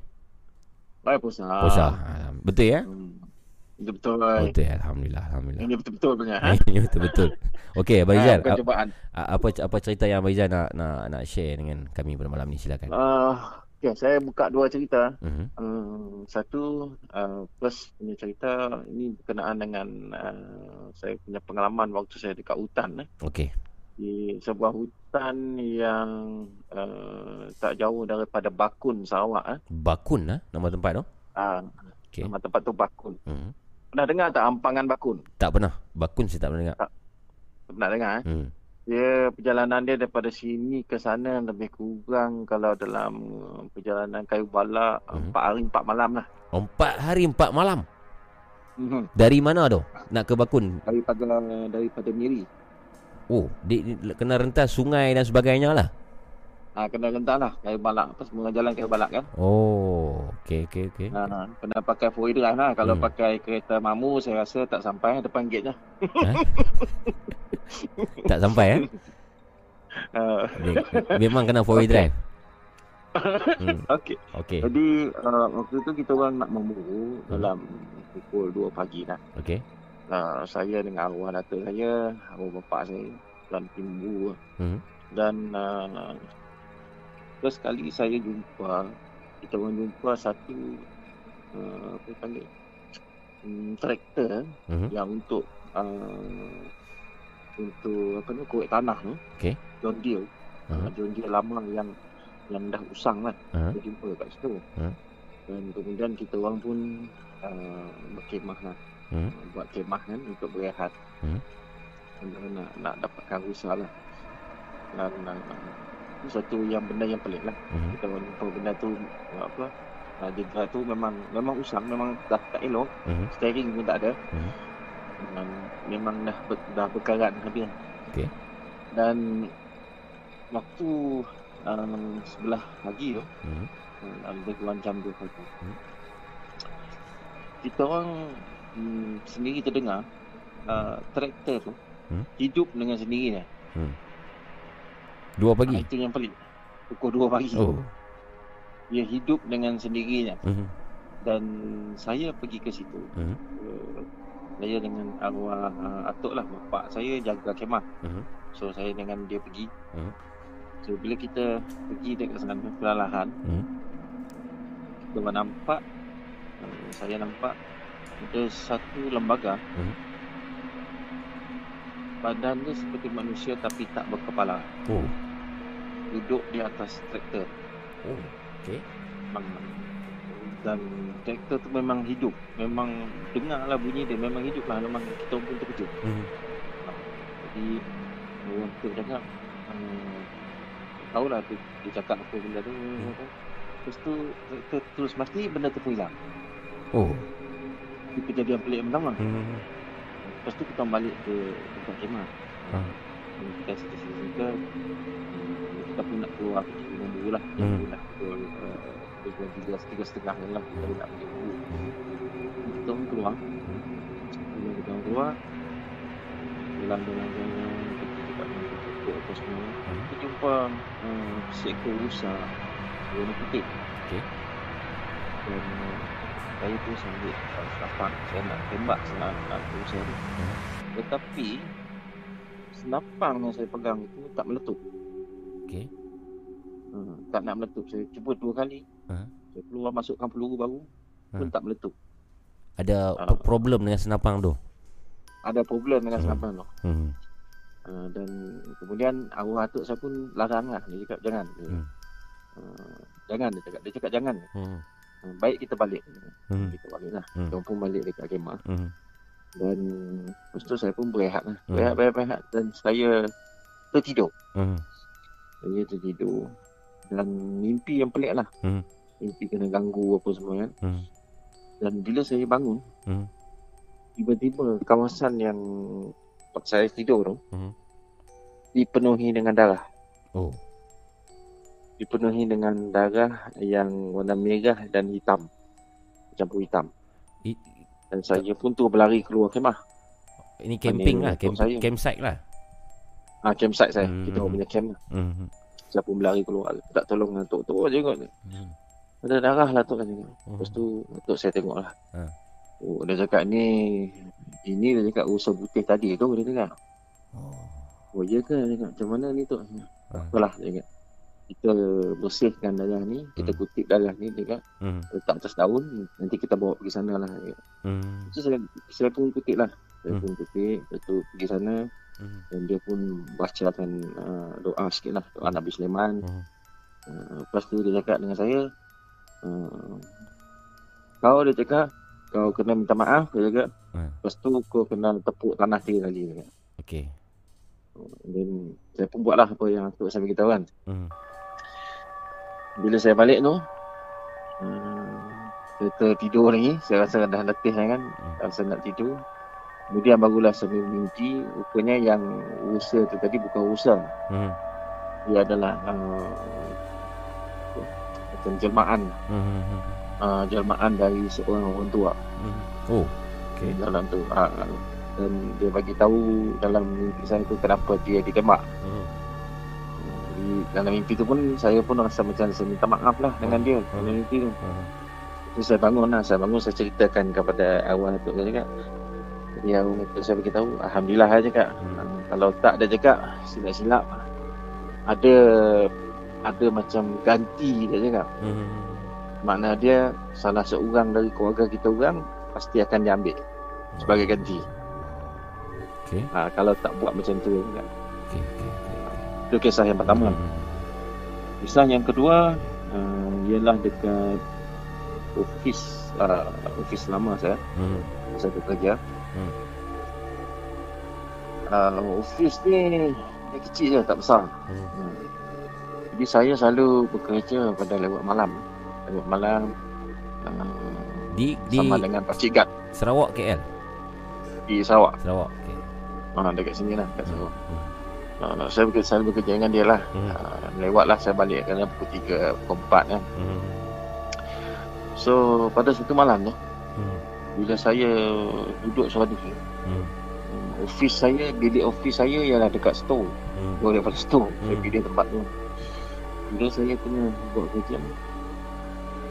Baik puasa. Puasa. Ah, Betul ya? Hmm. Betul. Betul alhamdulillah alhamdulillah. Ini betul-betul punya. Ha? Ini betul-betul. Okey Abang Rizal, bukan a- cubaan. a- apa apa cerita yang Abang Rizal nak nak nak share dengan kami pada malam ni silakan. Uh, okay, saya buka dua cerita. Mhm. Um, satu, uh, first punya cerita ini berkenaan dengan uh, saya punya pengalaman waktu saya dekat hutan. Eh. Okey. Di sebuah hutan yang uh, tak jauh daripada Bakun Sarawak eh. Bakun ah nama tempat tu. Uh, Okey. Nama tempat tu Bakun. Mhm. Pernah dengar tak Ampangan Bakun? Tak pernah. Bakun saya tak pernah dengar. Pernah dengar eh? Hmm. Dia perjalanan dia daripada sini ke sana lebih kurang kalau dalam uh, perjalanan kayu balak Mhm. empat hari empat malam lah. Empat hari empat malam. Mhm. Dari mana tu? Nak ke Bakun? Daripada daripada Miri. Oh, di, di, kena rentas sungai dan sebagainya lah. Ha, kena rentas lah kayu balak apa semua jalan kayu balak kan. Oh, okey okey okey. Ha, kena pakai four wheel drive lah. Kalau Hmm. pakai kereta mamu saya rasa tak sampai depan gate dah. Tak sampai eh? Uh, Me- Memang kena four wheel drive. Hmm, Okey. okey. Jadi uh, waktu tu kita orang nak memburu dalam pukul 2 pagi lah. Okey. Uh, saya dengan arwah datuk saya, arwah bapak saya dalam timbu Hmm. dan uh, first kali saya jumpa kita orang jumpa satu uh, apa panggil um, traktor Mhm. yang untuk uh, untuk apa ni korek tanah tu. Okey. John Deere. Uh-huh. Uh, John Deere lama yang yang dah usang lah. Uh-huh. Kita jumpa kat situ. Hmm. Dan kemudian kita orang pun uh, berkemah lah. Hmm. Buat kemah kan untuk berehat. Hmm. Dan nak, nak dapatkan rusa lah. Dan uh, satu yang benda yang pelik lah. Mhm. Kita jumpa benda tu apa uh, dia tu memang memang usang, memang dah tak elok. Mhm. Steering pun tak ada. Hmm. Dan memang dah ber, dah berkarat habis. Okey. Dan waktu uh, sebelah pagi tu uh, lebih kurang jam 2 pagi. Hmm. Kita orang hmm, sendiri terdengar uh, traktor tu Hmm. hidup dengan sendirinya. Dua Ah, pagi. itu yang pelik. Pukul 2 pagi. Oh. Dia hidup dengan sendirinya Mhm. dan saya pergi ke situ. Mhm. Uh, saya dengan arwah uh, atuk lah bapak saya jaga kemah. Mhm. So saya dengan dia pergi. Hmm. So bila kita pergi dekat sana perlahan, Hmm. kita nampak uh, saya nampak ada satu lembaga Hmm. badan dia seperti manusia tapi tak berkepala Oh. duduk di atas traktor Oh, okey. memang dan traktor tu memang hidup memang dengar lah bunyi dia memang hidup lah memang kita pun terkejut Hmm. jadi orang tu cakap uh, tahulah tu dia cakap apa benda tu lepas tu traktor terus mati benda tu pun hilang Oh. Itu kejadian pelik yang pertama Hmm. lepas tu kita balik ke tempat kemah Ha. kita sisi kita kita pun nak keluar kita tunggu lah Hmm. lah pukul uh, pukul tiga tiga setengah ni lah kita nak pergi tunggu kita pun keluar bila kita orang keluar jalan jalan jalan kita dekat dengan apa semua Hmm. kita jumpa uh, seekor rusa warna putih Okey. dan saya pun sambil uh, senapan saya nak tembak senapan rusa tu Hmm. tetapi senapang yang saya pegang itu tak meletup Okey. uh, tak nak meletup saya cuba dua kali Hmm. saya keluar masukkan peluru baru pun Hmm. tak meletup Ada pro- problem dengan senapang tu. ada problem dengan Hmm. senapang tu Hmm. Uh, dan kemudian arwah atuk saya pun larang lah. Dia cakap jangan. Dia, Hmm. uh, jangan dia cakap. Dia cakap jangan. Hmm. Uh, baik kita balik. Hmm. Kita balik lah. Hmm. Kita pun balik dekat kemah. Hmm. Dan lepas tu saya pun berehat lah. Hmm. Berehat, berehat, berehat. Dan saya tertidur. Hmm. Saya tertidur. Dan mimpi yang pelik lah. Hmm. Mimpi kena ganggu apa semua kan. Hmm. Dan bila saya bangun. Hmm. Tiba-tiba kawasan yang saya tidur tu. Hmm. Dipenuhi dengan darah. Oh. Dipenuhi dengan darah yang warna merah dan hitam campur hitam I, dan saya pun tu berlari keluar kemah ini camping lah, camp, saya? campsite lah. ah campsite saya Hmm. kita orang punya camp Hmm. saya pun berlari keluar tak tolong dengan tok tok je kot Hmm. ada darah lah tok kata Hmm. lepas tu tok saya tengok lah Ha. oh dia cakap ni ini dia cakap rusa putih tadi tu dia cakap Oh. oh ya ke dia cakap macam mana ni tok Ha. apalah dia cakap kita bersihkan darah ni kita Hmm. kutip darah ni cakap Hmm. letak atas daun nanti kita bawa pergi sana lah. Hmm. So, saya, saya pun kutip lah. Saya Hmm. pun kutip. Lepas tu pergi sana. Hmm. Dan dia pun bacakan uh, doa sikit lah. Doa Nabi Sulaiman. Hmm. Uh, lepas tu dia cakap dengan saya. Uh, kau dia cakap. Kau kena minta maaf. Dia cakap. Hmm. Lepas tu kau kena tepuk tanah tiga kali. Dia cakap. Okey. Dan saya pun buat lah apa yang Tok saya beritahu kan. Hmm. Bila saya balik tu. Saya tertidur lagi. Saya rasa dah letih kan. Hmm. Rasa nak tidur. Kemudian barulah saya mimpi rupanya yang rusa tu tadi bukan rusa. Hmm. Dia adalah uh, macam jelmaan Hmm. Hmm. uh, jelmaan dari seorang orang tua Hmm. Oh. Okey. dalam tu. Uh, dan dia bagi tahu dalam mimpi saya tu kenapa dia ditembak. Hmm. Dalam mimpi tu pun saya pun rasa macam saya minta maaf lah dengan dia dalam mimpi tu. Hmm. So, saya bangun lah, saya bangun saya ceritakan kepada arwah tu saya cakap. Jadi arwah tu saya beritahu, Alhamdulillah saya cakap. Hmm. Kalau tak dia cakap silap-silap ada ada macam ganti dia cakap. Hmm. Makna dia salah seorang dari keluarga kita orang pasti akan diambil sebagai ganti. Okey. Ha, kalau tak buat macam tu dia cakap. Okey. Okey. Itu kisah yang pertama. Hmm. Kisah yang kedua uh, ialah dekat office uh, office lama saya. Hmm. saya bekerja. Hmm. Uh, office ni dia kecil je, tak besar. Hmm. Hmm. Jadi saya selalu bekerja pada lewat malam. Lewat malam uh, Di di sama dengan Pakcik Gad Sarawak KL. di Sarawak. Sarawak. Okey. Uh, dekat sini lah, dekat Sarawak. Hmm. Uh, saya bekerja, selalu bekerja dengan dia lah. Hmm. Uh, lewat lah saya balik kadang pukul 3, pukul 4 kan. Hmm. So pada satu malam tu, Hmm. bila saya duduk seorang diri, Hmm. hmm, office saya, bilik office saya ialah dekat store. Hmm. Keluar daripada store Saya Hmm. pilih tempat tu Bila saya tengah buat kerja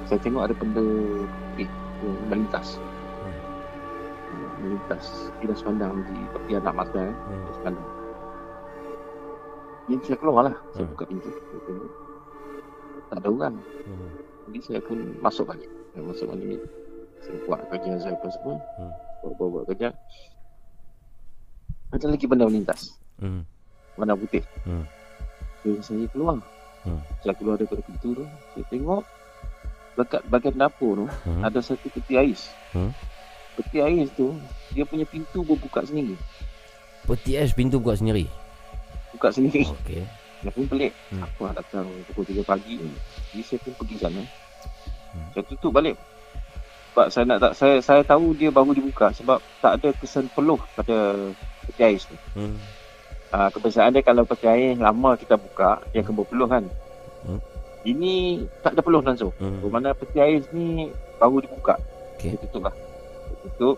Saya tengok ada benda yang melintas Hmm, Melintas Kilas pandang di tepi anak mata eh. Hmm. Kilas pandang Jadi saya keluar lah Saya Hmm. buka pintu Saya tengok Tak ada orang Hmm. Jadi saya pun masuk balik Saya masuk balik Saya buat kerja saya apa semua Hmm. Buat-buat kerja Ada lagi benda melintas Hmm. Warna putih Hmm. Jadi saya keluar Hmm. Saya keluar daripada pintu tu, saya tengok dekat bahagian dapur tu Hmm. ada satu peti ais. Hmm. Peti ais tu dia punya pintu berbuka sendiri. Peti ais pintu buka sendiri. Buka sendiri. Okey. Saya pun pelik. Hmm. Apa nak datang pukul 3 pagi ni. Jadi saya pun pergi sana. Hmm. Saya tutup balik. Sebab saya nak tak saya saya tahu dia baru dibuka sebab tak ada kesan peluh pada peti ais tu. Hmm. Uh, kebiasaan dia kalau peti ais lama kita buka dia akan berpeluh kan. Hmm. Ini tak ada peluh langsung. Hmm. Bermakna peti ais ni baru dibuka. Okey. Saya tutup lah. Saya tutup.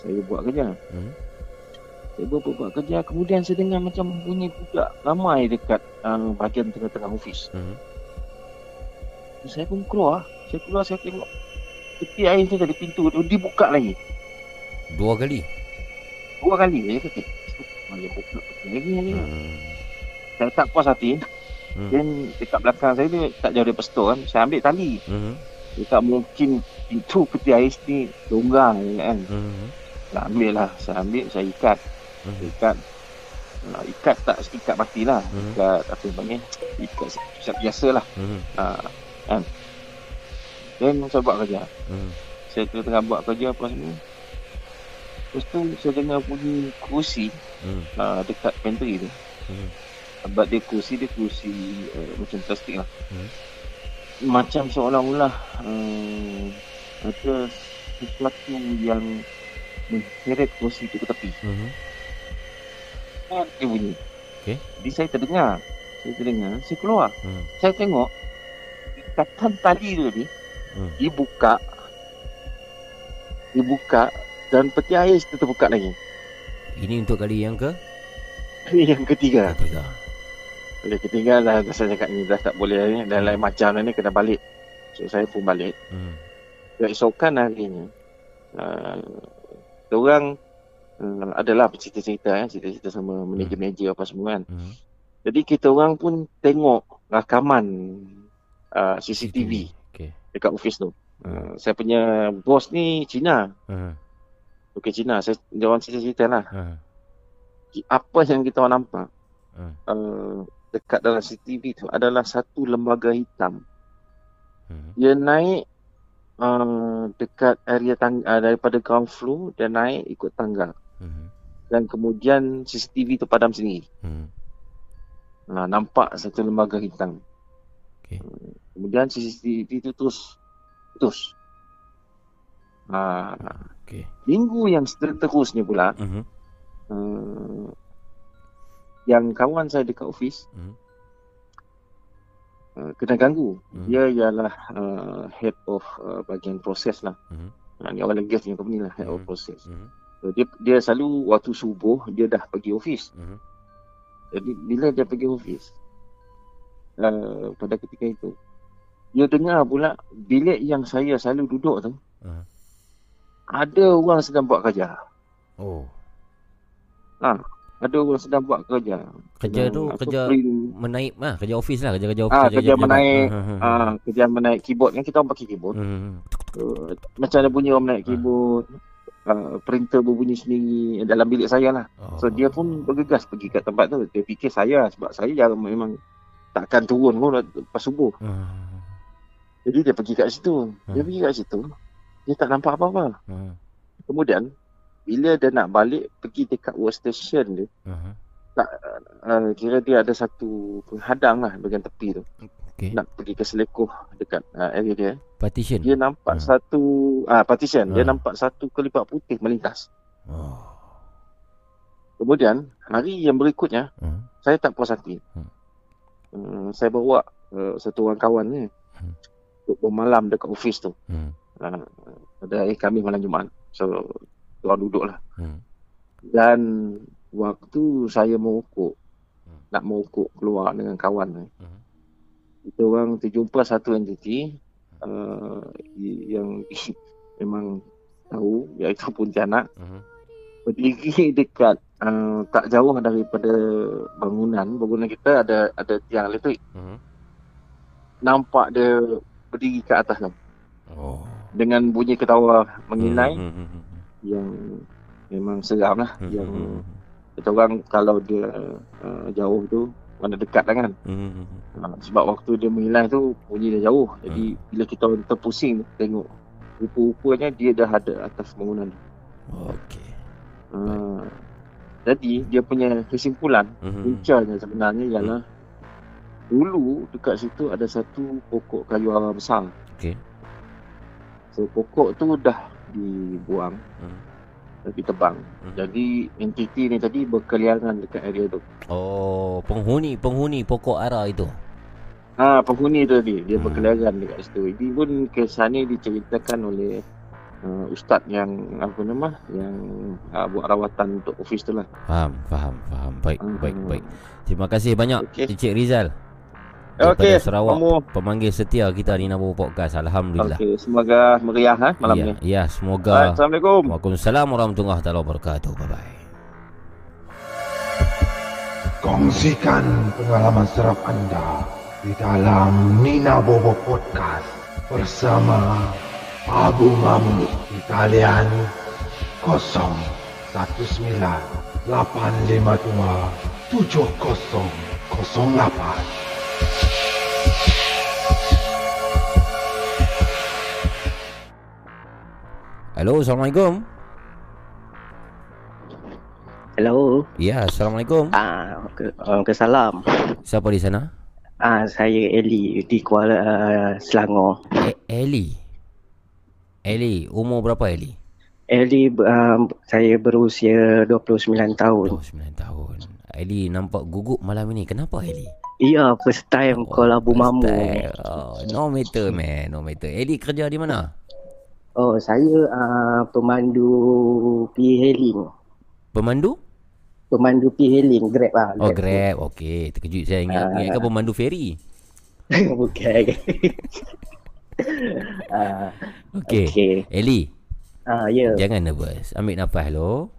Saya buat kerja. Hmm. Saya buat, buat, buat kerja. Kemudian saya dengar macam bunyi budak ramai dekat uh, bahagian tengah-tengah ofis. Hmm. Saya pun keluar. Saya keluar, saya tengok peti air tu tadi pintu tu dibuka lagi. Dua kali. Dua kali. Saya kata, mana buka lagi ni. Hmm. Saya tak puas hati. Hmm. Dan dekat belakang saya dia tak jauh daripada store kan. Saya ambil tali. Hmm. Dia tak mungkin pintu peti air ni longgang kan. Hmm. Saya ambil lah. Saya ambil, saya ikat. Hmm. Ikat. Uh, ikat tak ikat mati lah. Hmm. Ikat apa yang panggil. Ikat siap biasa lah. Hmm. Uh, kan. Dan saya buat kerja. Hmm. Saya tengah buat kerja apa semua. Lepas tu saya dengar bunyi kerusi Hmm. uh, dekat pantry tu. Hmm. Sebab dia kerusi, dia kerusi uh, macam plastik lah. Hmm. Macam seolah-olah uh, ada sesuatu yang mengheret kerusi tu ke tepi. Hmm. Ah, Dia bunyi. Okey. Jadi saya terdengar. Saya terdengar. Saya keluar. Hmm. Saya tengok ikatan tali tu tadi Hmm. dibuka dibuka dan peti air itu terbuka lagi. Ini untuk kali yang ke Ini yang ketiga. ketiga. Kali ketiga dah dah saya cakap ni dah tak boleh ni dah lain macam dah ni kena balik. So saya pun balik. Hmm. Keesokan harinya uh, orang uh, adalah cerita-cerita ya, cerita-cerita sama manager-manager apa semua kan. Hmm. Jadi kita orang pun tengok rakaman uh, CCTV Okey. dekat office tu. Uh, saya punya bos ni Cina. Hmm. Okey Cina. Saya dia orang cerita-cerita lah. Hmm. Apa yang kita orang nampak Hmm. uh, dekat dalam CCTV tu adalah satu lembaga hitam. Hmm. Dia naik uh, dekat area tang- uh, daripada ground floor dia naik ikut tangga Hmm. dan kemudian CCTV tu padam sendiri. Hmm. Uh, nampak satu lembaga hitam. Okey. Uh, kemudian CCTV tu terus terus. Uh, Okey. minggu yang seterusnya pula Hmm. uh, yang kawan saya dekat office Hmm. uh, kena ganggu. Hmm. Dia ialah uh, head of uh, bahagian proses lah. Hmm. Ni orang gas punya company lah, head of Hmm. proses. Hmm. So, dia dia selalu waktu subuh dia dah pergi office. Hmm. Jadi bila dia pergi office uh, pada ketika itu dia dengar pula bilik yang saya selalu duduk tu Hmm. ada orang sedang buat kerja. Oh. Ada orang sedang buat kerja. Kerja tu apa, kerja print, menaip lah, kerja office lah, kerja-kerja office. Ah, kerja menaip, Hmm, hmm, ah, kerja menaik keyboard kan kita orang pakai keyboard. Hmm. Uh, macam ada bunyi orang menaik Ah. keyboard. Uh, printer berbunyi sendiri dalam bilik saya lah. Oh. So dia pun bergegas pergi kat tempat tu. Dia fikir saya sebab saya jarang memang takkan turun pun lepas subuh. Hmm. Jadi dia pergi kat situ. Dia Hmm. pergi kat situ. Dia tak nampak apa-apa. Hmm. Kemudian bila dia nak balik pergi dekat workstation dia, Hmm. uh, kira dia ada satu penghadang lah bahagian tepi tu. Okey. Nak pergi ke selekoh dekat uh, area dia. Partition. Dia nampak Hmm. satu ah partition. Dia Hmm. nampak satu kelipat putih melintas. Oh. Kemudian hari yang berikutnya Hmm. saya tak puas hati. Hmm. Uh, saya bawa uh, satu orang kawan ni Hmm. untuk bermalam dekat office tu. Hmm. Uh, pada hari kami malam Jumaat. So, orang duduk lah. Hmm. Dan waktu saya merokok, Hmm. nak merokok keluar dengan kawan ni, Hmm. Kita orang terjumpa satu entiti uh, yang memang tahu, iaitu Pontianak, Hmm. berdiri dekat uh, tak jauh daripada bangunan. Bangunan kita ada ada tiang elektrik. Hmm. Nampak dia berdiri kat atas tu. Oh. Dengan bunyi ketawa menginai. Hmm. yang memang seram lah. Hmm. Yang kita orang kalau dia uh, jauh tu mana dekat lah kan. Hmm. Ha, sebab waktu dia menghilang tu bunyi dah jauh. Jadi bila kita terpusing tengok rupa-rupanya dia dah ada atas bangunan tu. Okey. Ha, jadi dia punya kesimpulan Mhm. puncanya sebenarnya ialah dulu dekat situ ada satu pokok kayu ara besar. Okey. So pokok tu dah dibuang Hmm. Dah ditebang. Hmm. Jadi entiti ni tadi berkeliaran dekat area tu. Oh, penghuni penghuni pokok ara itu. Ha, penghuni tu tadi dia Hmm. berkeliaran dekat situ. Ini pun kisah ni diceritakan oleh uh, ustaz yang apa nama yang uh, buat rawatan untuk office tu lah. Faham, faham, faham. Baik, Hmm. baik, baik. Terima kasih banyak Okey. Encik Rizal. Okey, Sarawak. kamu Pemanggil setia kita di Nabu Podcast. Alhamdulillah. Okey, semoga meriah ha, malam ya, ni. ya, Baik, semoga Assalamualaikum. Waalaikumsalam warahmatullahi taala wabarakatuh. Bye bye. Kongsikan pengalaman seram anda di dalam Nina Bobo Podcast bersama Abu Mamu di talian 019 852 7008. Halo, Assalamualaikum. Hello. Ya, Assalamualaikum. Ah, uh, salam. Siapa di sana? Ah, saya Eli di Kuala uh, Selangor. E- Eli. Eli, umur berapa Eli? Eli um, saya berusia 29 tahun. 29 tahun. Eli nampak gugup malam ini. Kenapa Eli? Iya, first time call Abu Mamu. Oh, no matter man, no matter. Eli kerja di mana? Oh, saya uh, pemandu P-hailing. Pemandu? Pemandu P-hailing, Grab lah. Oh, Grab. Okey, terkejut saya ingat. Ah. Ingatkan pemandu feri. Bukan. Ah, Okey. Okey. Eli, ah, ya. jangan nervous. Ambil nafas lo.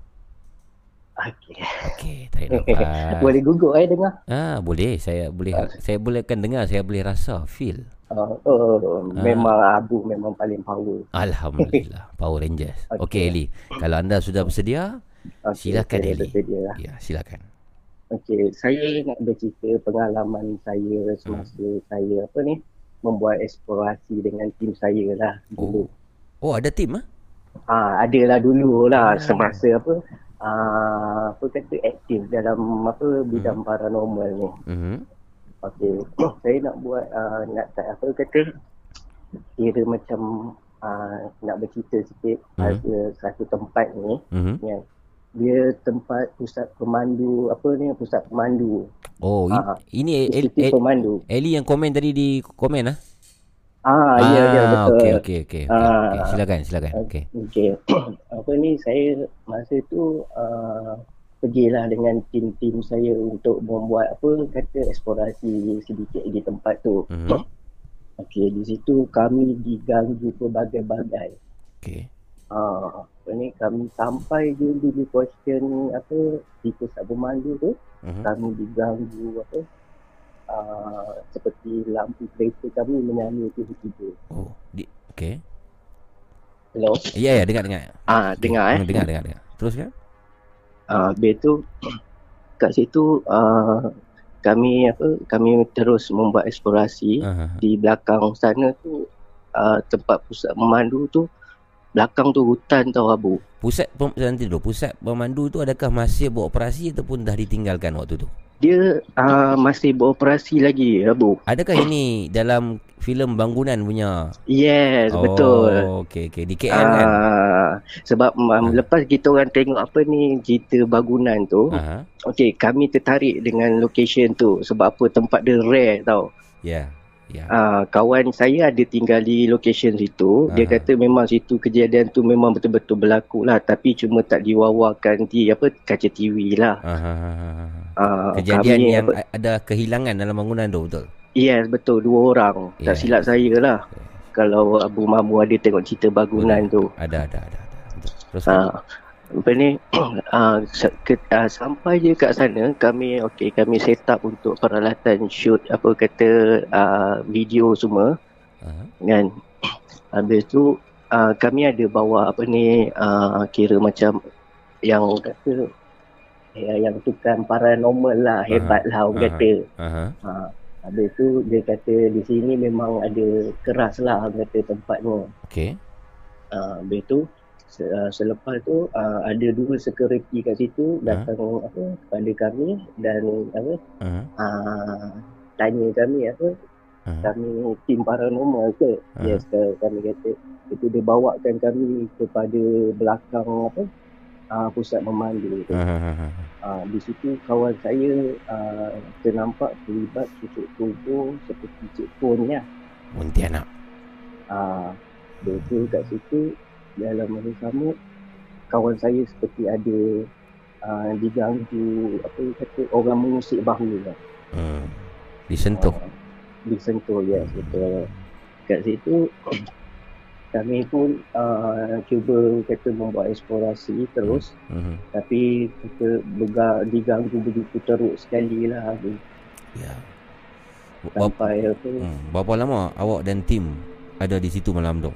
Okey. Okey, tarik nafas. Boleh gugup eh dengar. Ah, boleh. Saya boleh saya boleh akan dengar, saya boleh rasa, feel. Oh, oh memang Abu memang paling power. Alhamdulillah. Power Rangers. Okey, Okey. Eli. Kalau anda sudah bersedia, Okay, silakan saya Eli. bersedia lah. Ya, silakan. Okey, saya nak bercerita pengalaman saya semasa Hmm. saya apa ni membuat eksplorasi dengan tim saya lah dulu. Oh. Oh, ada tim ah? Ah, adalah dulu lah Ah. semasa apa ah, apa kata aktif dalam apa bidang Hmm. paranormal ni. Mhm. Okey, saya nak buat uh, nak tak apa kata kira macam uh, nak bercerita sikit Hmm. ada satu tempat ni Mhm. yang dia tempat pusat pemandu apa ni pusat pemandu Oh, Ah, ini El, institut El, pemandu Eli yang komen tadi di komen ah? Ah ya ya betul Okey, okey, okey. Ah. okey. Silakan, silakan. Okey. okey apa ni saya masa tu uh, pergilah dengan tim-tim saya untuk membuat apa kata eksplorasi sedikit di tempat tu Mhm. okey di situ kami diganggu pelbagai-bagai Okey. Ah, apa ni kami sampai je di question apa di pusat pemandu tu Mhm. kami diganggu apa uh, seperti lampu kereta kami menyala tiba-tiba. Oh, di okey. Hello? Ya, ya, dengar, dengar. Ah, dengar eh. Hmm, Dengar, dengar, dengar. Teruskan. Ah, habis tu kat situ uh, kami apa kami terus membuat eksplorasi Aha. di belakang sana tu uh, tempat pusat pemandu tu belakang tu hutan tau Abu. Pusat nanti dulu, pusat pemandu tu adakah masih beroperasi ataupun dah ditinggalkan waktu tu? Dia uh, masih beroperasi lagi Abu. Adakah ini dalam filem bangunan punya? Yes, oh, betul. okey okey. Di KL kan? Ah, sebab um, lepas kita orang tengok apa ni cerita bangunan tu, Aha. okey kami tertarik dengan location tu sebab apa tempat dia rare tau. Ya. Ya. Ah, kawan saya ada tinggal di location situ. Dia Aha. kata memang situ kejadian tu memang betul-betul berlaku lah tapi cuma tak diwawarkan di apa kaca TV lah. Aha. Ah, Kejadian kami yang apa, ada kehilangan dalam bangunan tu betul. Yes, betul dua orang. Tak Yeah. silap saya lah. Kalau Abu Mamu ada tengok cerita bangunan tu. Ada ada ada. ada. Betul. Terus. Ah, apa ni sa- ke, ah, sampai je kat sana kami okey kami set up untuk peralatan shoot apa kata ah, video semua kan habis tu ah, kami ada bawa apa ni ah, kira macam yang kata ya, yang tukang paranormal lah, hebat lah orang aha. kata. Aha. Ha, habis tu dia kata di sini memang ada keras lah orang kata tempatnya. Okey. Uh, habis tu uh, selepas tu uh, ada dua security kat situ datang apa kepada kami dan apa Aha. uh, tanya kami apa Aha. kami tim paranormal ke Ah. yes ke kami kata itu dia bawakan kami kepada belakang apa uh, pusat memandu tu aha. uh, di situ kawan saya uh, ternampak terlibat tutup tubuh seperti cik pun ya Pontianak. Ah, dia tu kat situ dalam masa sama kawan saya seperti ada uh, diganggu apa kata orang mengusik bahu lah. Hmm. Disentuh. Ah, disentuh yes betul. Kat situ kami pun uh, cuba kata membuat eksplorasi terus Mhm. tapi kita bega, diganggu begitu teruk sekali lah Ya. Berapa, sampai apa hmm. Berapa lama awak dan tim ada di situ malam tu?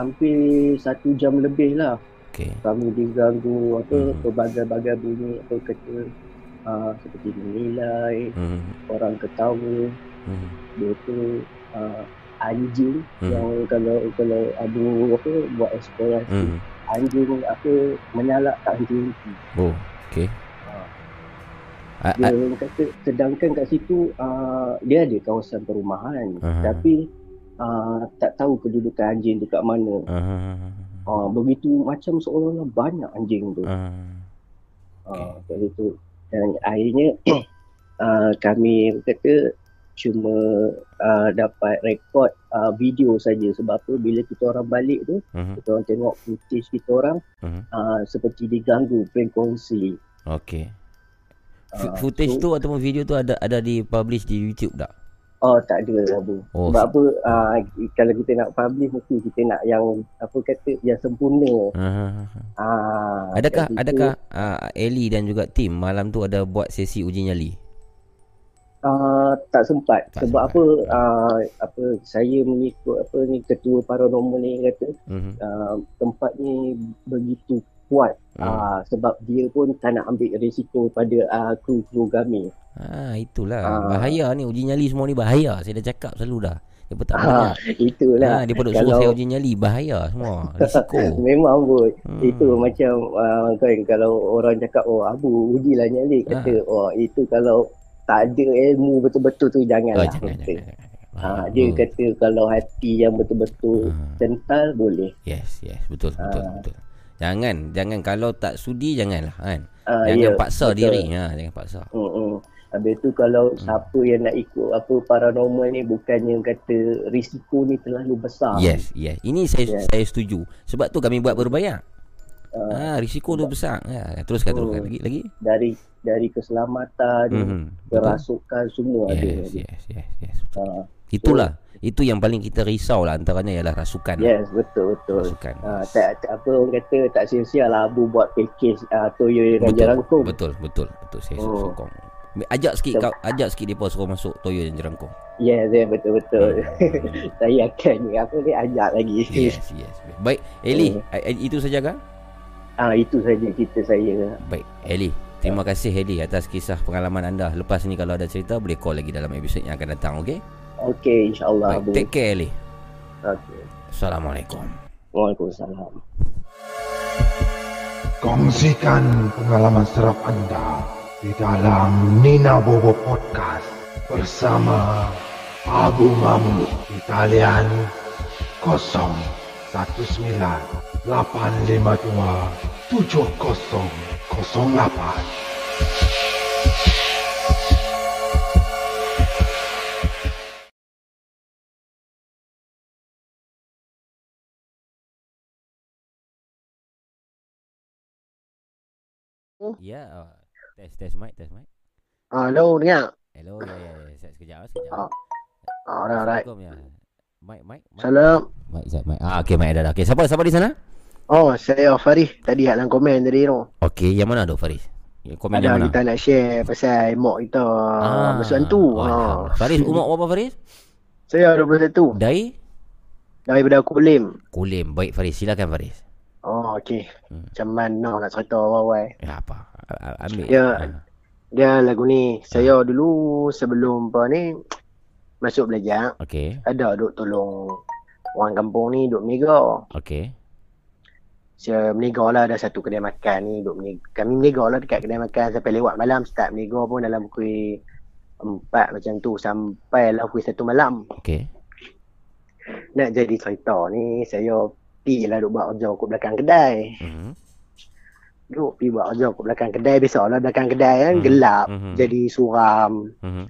Hampir satu jam lebih lah Okey. kami diganggu apa Hmm. pelbagai-bagai bunyi apa kata uh, seperti menilai Hmm. orang ketawa Hmm. dia tu uh, anjing Hmm. yang kalau kalau ada apa buat eksplorasi Hmm. anjing apa menyalak tak henti-henti Oh, okey. uh, A- dia kata sedangkan kat situ uh, dia ada kawasan perumahan Aha. tapi uh, tak tahu kedudukan anjing tu kat mana Aha. uh, begitu macam seolah-olah banyak anjing tu. Ah, kat situ. Dan akhirnya uh, kami kata cuma uh, dapat rekod uh, video saja sebab apa bila kita orang balik tu Mhm. kita orang tengok footage kita orang Mhm. uh, seperti diganggu frekuensi. Okey. F- footage so- tu ataupun video tu ada ada di publish di YouTube tak? Oh tak ada Abu. Oh, Sebab apa uh, kalau kita nak publish mesti kita nak yang apa kata yang sempurna. Aha. Ah, Adakah adakah uh, Ellie dan juga tim malam tu ada buat sesi uji nyali? Uh, tak sempat Tak sebab sempat. apa uh, apa saya mengikut apa ni ketua paranormal ni kata Mhm. uh, tempat ni begitu kuat Hmm. uh, sebab dia pun tak nak ambil risiko pada uh, kru-kru kami. Ah itulah Ah. bahaya ni uji nyali semua ni bahaya. Saya dah cakap selalu dah. Dia pun tak Ah, banyak. itulah. Ha, dia pun duk suruh Kalau- saya uji nyali bahaya semua. Risiko. Memang pun Hmm. itu macam uh, kan kalau orang cakap oh Abu ujilah nyali kata oh itu kalau tak ada ilmu betul-betul tu Oh, janganlah. jangan, kata. jangan, jangan. Ha, dia Hmm. kata kalau hati yang betul-betul Ah. kental boleh. Yes, yes, betul, betul, Ah. betul. Jangan, jangan kalau tak sudi janganlah kan. Uh, Jangan paksa diri, ha, jangan paksa. Hmm. Habis tu kalau Hmm. siapa yang nak ikut apa paranormal ni bukannya kata risiko ni terlalu besar. Yes, yes. Ini saya Yes. saya setuju. Sebab tu kami buat berbayar. Uh, Ha, risiko tu besar. Ha, teruskan teruskan Hmm. lagi lagi. dari dari keselamatan. Betul. kerasukan semua ada. Yes, yes, yes, yes. Itulah. Itu yang paling kita risau lah antaranya ialah rasukan. yes, betul betul. Rasukan. Uh, tak, tak apa orang kata tak sia-sia lah Abu buat package uh, Toyo dengan betul, Jerangkung. betul, betul, betul. Saya Oh. sokong. Ajak sikit Betul. kau, ajak sikit depa suruh masuk Toyo dan Jerangkung. Yes, yes betul betul. Hmm. Saya akan apa ni ajak lagi. Yes, yes. Baik, Eli, Hmm. itu saja kan? Ah itu saja cerita saya. Baik, Eli. Terima kasih Eli atas kisah pengalaman anda. Lepas ni kalau ada cerita boleh call lagi dalam episod yang akan datang, okey? Okey insya-Allah Baik, Abu. take care Eli. Okey. Assalamualaikum. Waalaikumsalam. Kongsikan pengalaman seram anda di dalam Nina Bobo Podcast bersama Abu Mamu di talian 019 852 7008. Ya, uh, test test mic, test mic. Hello, dengar? Hello, ya ya ya. Sekejap, sekejap, sekejap. Ah, Alright, alright. Assalamualaikum ya. Mic, mic. Salam. Mic, mic, mic. Ah, okey, mic dah dah. Okey, siapa siapa di sana? Oh, saya Faris. Tadi dalam komen tadi tu. Okey, yang mana tu Faris? Komen Ada yang mana? kita nak share pasal mak kita ah, masuk hantu. oh. Alhamdulillah. Faris, umur berapa Faris? Saya 21. Dari Daripada Kulim. Kulim. Baik Faris, silakan Faris. Oh, okey. Hmm. Macam mana nak cerita awal-awal? Ya apa? ambil. Ya. Ha. Dia lagu ni. Saya dulu sebelum apa ni masuk belajar Okey. ada duk tolong orang kampung ni duk meniaga. Okey. Saya meniaga lah ada satu kedai makan ni duk meniaga. Kami meniaga lah dekat kedai makan sampai lewat malam start meniaga pun dalam pukul empat macam tu sampai lah pukul satu malam. Okey. Nak jadi cerita ni saya pergi lah duk buat kerja kat belakang kedai. Mhm. Duk pergi buat kerja kat belakang kedai. Biasalah belakang kedai kan Mhm. gelap. Mhm. Jadi suram. Mhm.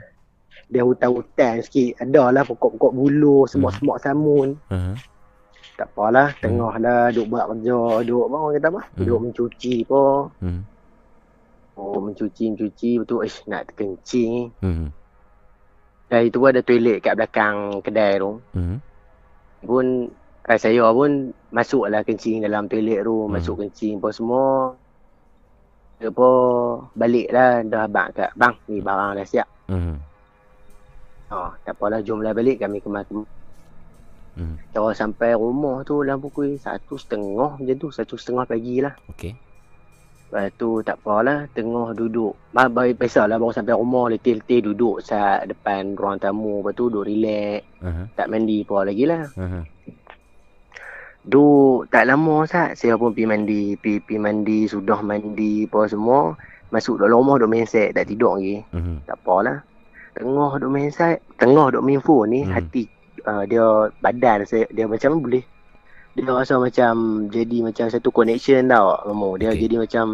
Dia hutan-hutan sikit. Ada lah pokok-pokok buluh, semut-semut samun. Mhm. Tak apalah. Tengah lah duk buat kerja. Duk apa orang kata apa? Mhm. Duk mencuci pun. Mhm. Oh mencuci-mencuci. Betul. Ish nak terkencing. Mhm. Dan itu ada toilet kat belakang kedai tu. Mhm. Pun eh, saya pun masuk lah kencing dalam toilet tu. Mhm. Masuk kencing pun semua. Dia pun balik lah. Dah abang kat bang. Ni barang dah siap. Mhm. Ha, tak apalah jomlah balik kami kemas Mhm. Cara sampai rumah tu dalam pukul satu setengah macam tu. Satu setengah pagi lah. Okey. Lepas tu tak apalah. Tengah duduk. Ba- ba- Biasalah baru sampai rumah. Letih-letih duduk saat depan ruang tamu. Lepas tu duduk relax. Mhm. Tak mandi pun lagi lah. Mhm. Duduk tak lama sat. Saya pun pergi mandi. Pergi, pergi mandi. Sudah mandi apa semua. Masuk dalam rumah duduk main set. Tak tidur lagi. Mhm. Tak apalah. Tengah duduk main set. Tengah duduk main phone ni. Hmm. Hati uh, dia badan saya. Dia macam boleh. Dia rasa macam jadi macam satu connection tau. Kamu. Dia Okey. jadi macam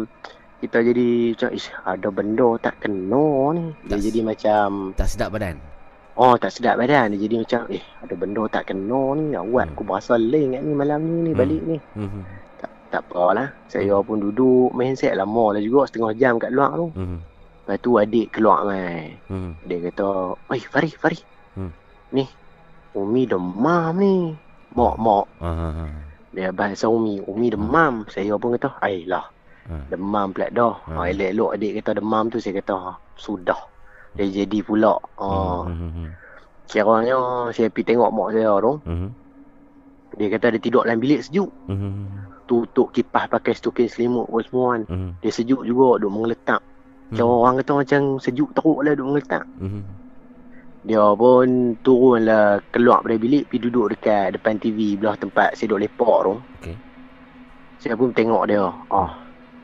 kita jadi macam ish ada benda tak kena ni. Dia Tak- jadi macam Tak sedap badan. Oh tak sedap badan. Dia jadi macam eh ada benda tak kena ni. Awak Hmm. aku berasa lain kat ni malam ni ni Hmm. balik ni. Mhm. Tak apalah. Saya pun duduk main set lama lah juga setengah jam kat luar tu. Mhm. Lepas tu adik keluar mai. Mhm. Dia kata, "Oi, Fari, Fari. Hmm. Ni, Umi demam ni." Mak, mak. Aha. Dia bahasa Umi. Umi demam. Saya pun kata, "Ailah, Ha. demam pula dah." Hmm. Ha, elok-elok adik kata demam tu saya kata, "Ha, sudah." Dia jadi pula. Ha, Mhm. kiranya saya pergi tengok mak saya tu. Mhm. Dia kata dia tidur dalam bilik sejuk. Mhm. Tutup kipas pakai stokin selimut pun semua kan. Mhm. Dia sejuk juga duk mengeletak. Kira Hmm. orang kata macam sejuk teruk lah duk mengeletak. Mhm. Dia pun turun lah keluar dari bilik pergi duduk dekat depan TV belah tempat saya duduk lepak tu. Okey. Saya pun tengok dia. Oh,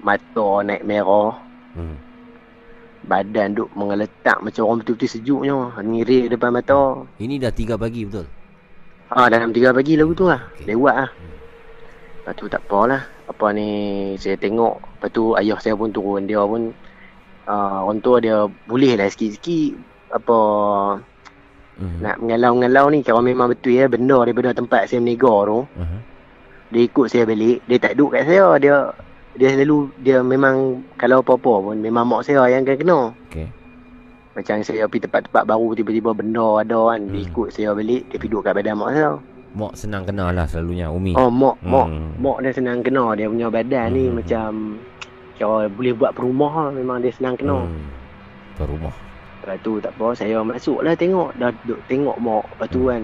mata naik merah. Mhm. Badan duk mengeletak macam orang betul-betul sejuknya. Ngirik depan mata. Ini dah 3 pagi betul. Ha, dalam 3 pagi lagu tu lah. Okey. Lewat lah. Lepas tu tak apalah. Apa ni saya tengok. Lepas tu ayah saya pun turun. Dia pun uh, orang tua dia boleh lah sikit-sikit. Apa Mhm. nak mengalau-ngalau ni. Kalau memang betul ya benda daripada tempat saya meniaga tu. Mhm. Dia ikut saya balik. Dia tak duduk kat saya. Dia dia selalu dia memang kalau apa-apa pun memang mak saya yang akan kena. Okey. Macam saya pergi tempat-tempat baru tiba-tiba benda ada kan. Dia Hmm. ikut saya balik. Dia duduk kat badan mak saya. Mak senang kenal lah selalunya Umi. Oh mak, mak, Hmm. mak dia senang kena. Dia punya badan ni Hmm. macam kira boleh buat perumah lah. Memang dia senang kena. Hmm. Ke rumah. Lepas tu tak apa. Saya masuk lah tengok. Dah duduk tengok mak. Lepas tu kan.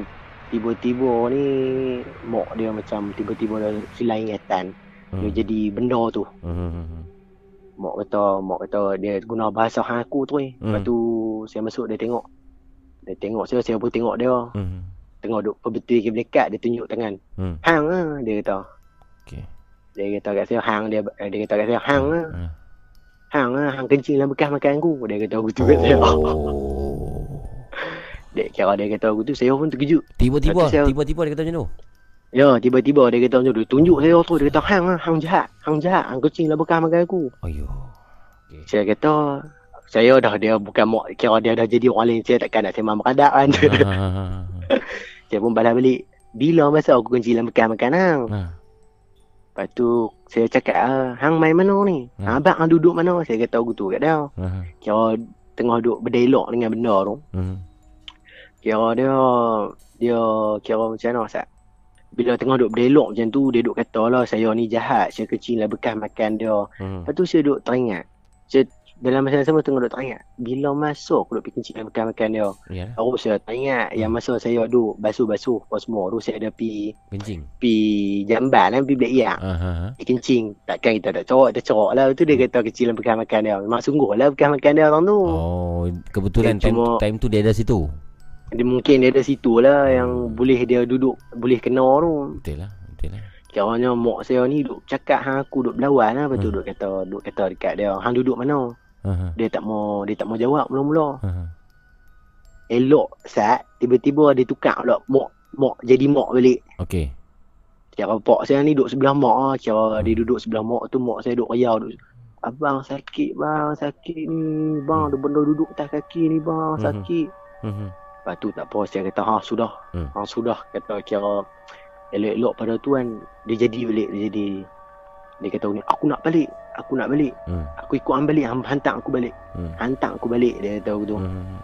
Tiba-tiba ni mak dia macam tiba-tiba dah hilang ingatan. Hmm. Dia jadi benda tu. Mhm. Mak kata, mak kata dia guna bahasa hang aku tu eh. Lepas Hmm. tu saya masuk dia tengok. Dia tengok saya, saya pun tengok dia. Mhm. Tengok duk berbetul ke melekat, dia tunjuk tangan. Hmm. Hang ah, dia kata. Okey. Dia kata kat saya, hang dia eh, dia kata kat saya, hang ah. Hmm. Hang ah, hang kencing dalam bekas makan aku. Dia kata kat saya. Oh. Dia kira dia kata begitu, saya pun terkejut. Tiba-tiba, Lepas tu saya- tiba-tiba dia kata macam tu. Ya, tiba-tiba dia kata macam tu. Tunjuk saya tu. Dia kata, hang ah, hang jahat. Hang jahat. Hang kencing dalam bekas makan aku. Ayo. Saya kata, saya dah dia bukan mak kira dia dah jadi orang lain saya takkan nak sembang beradak kan Ah. saya pun balas balik bila masa aku kencing dalam bekas makan hang Ah. lepas tu saya cakap ah, hang main mana ni ha. abang hang duduk mana saya kata gitu kat dia Ah. kira tengah duduk berdialog dengan benda tu Mhm. kira dia dia kira macam mana Sat? Bila tengah duduk berdialog macam tu dia duduk kata lah saya ni jahat saya kencing dalam bekas makan dia Mhm. Lepas tu saya duduk teringat. Saya dalam masa yang sama tengah duk teringat bila masuk aku duk pergi dalam bekas makan dia. Ya. Baru saya teringat yang masa saya duk basuh-basuh apa semua tu saya ada pi Kencing. pi jamban kan pi black yak. Ha. ha. Pergi kencing. Takkan kita tak corok, kita corok lah. Tu dia kata kecil bekas makan dia. Memang sungguh lah bekas makan dia orang tu. Oh, kebetulan Dia time, cuma- time tu dia ada situ. Dia mungkin dia ada situ lah yang boleh dia duduk, boleh kena tu. Betul lah. Betul lah. Kiranya mak saya ni duk cakap hang aku duk berlawan lah. Lepas tu Hmm. duk kata, duk kata dekat dia. Hang duduk mana? Ha. Dia tak mau dia tak mau jawab mula-mula. Ha. Elok sat tiba-tiba dia tukar pula mak mak jadi mak balik. Okey. Kira pak saya ni duduk sebelah mak ah. Kira Hmm. dia duduk sebelah mak tu mak saya duduk riau duduk. Abang sakit bang, sakit ni. Bang, ada benda duduk atas kaki ni bang, Hmm. sakit. Hmm. Lepas tu tak apa saya kata ha sudah. Hmm. Ha sudah kata kira elok-elok pada tu kan dia jadi balik dia jadi dia kata ni aku nak balik, aku nak balik. Hmm. Aku ikut hang balik, hang hantar aku balik. Hmm. Hantar aku balik dia kata aku tu. Hmm.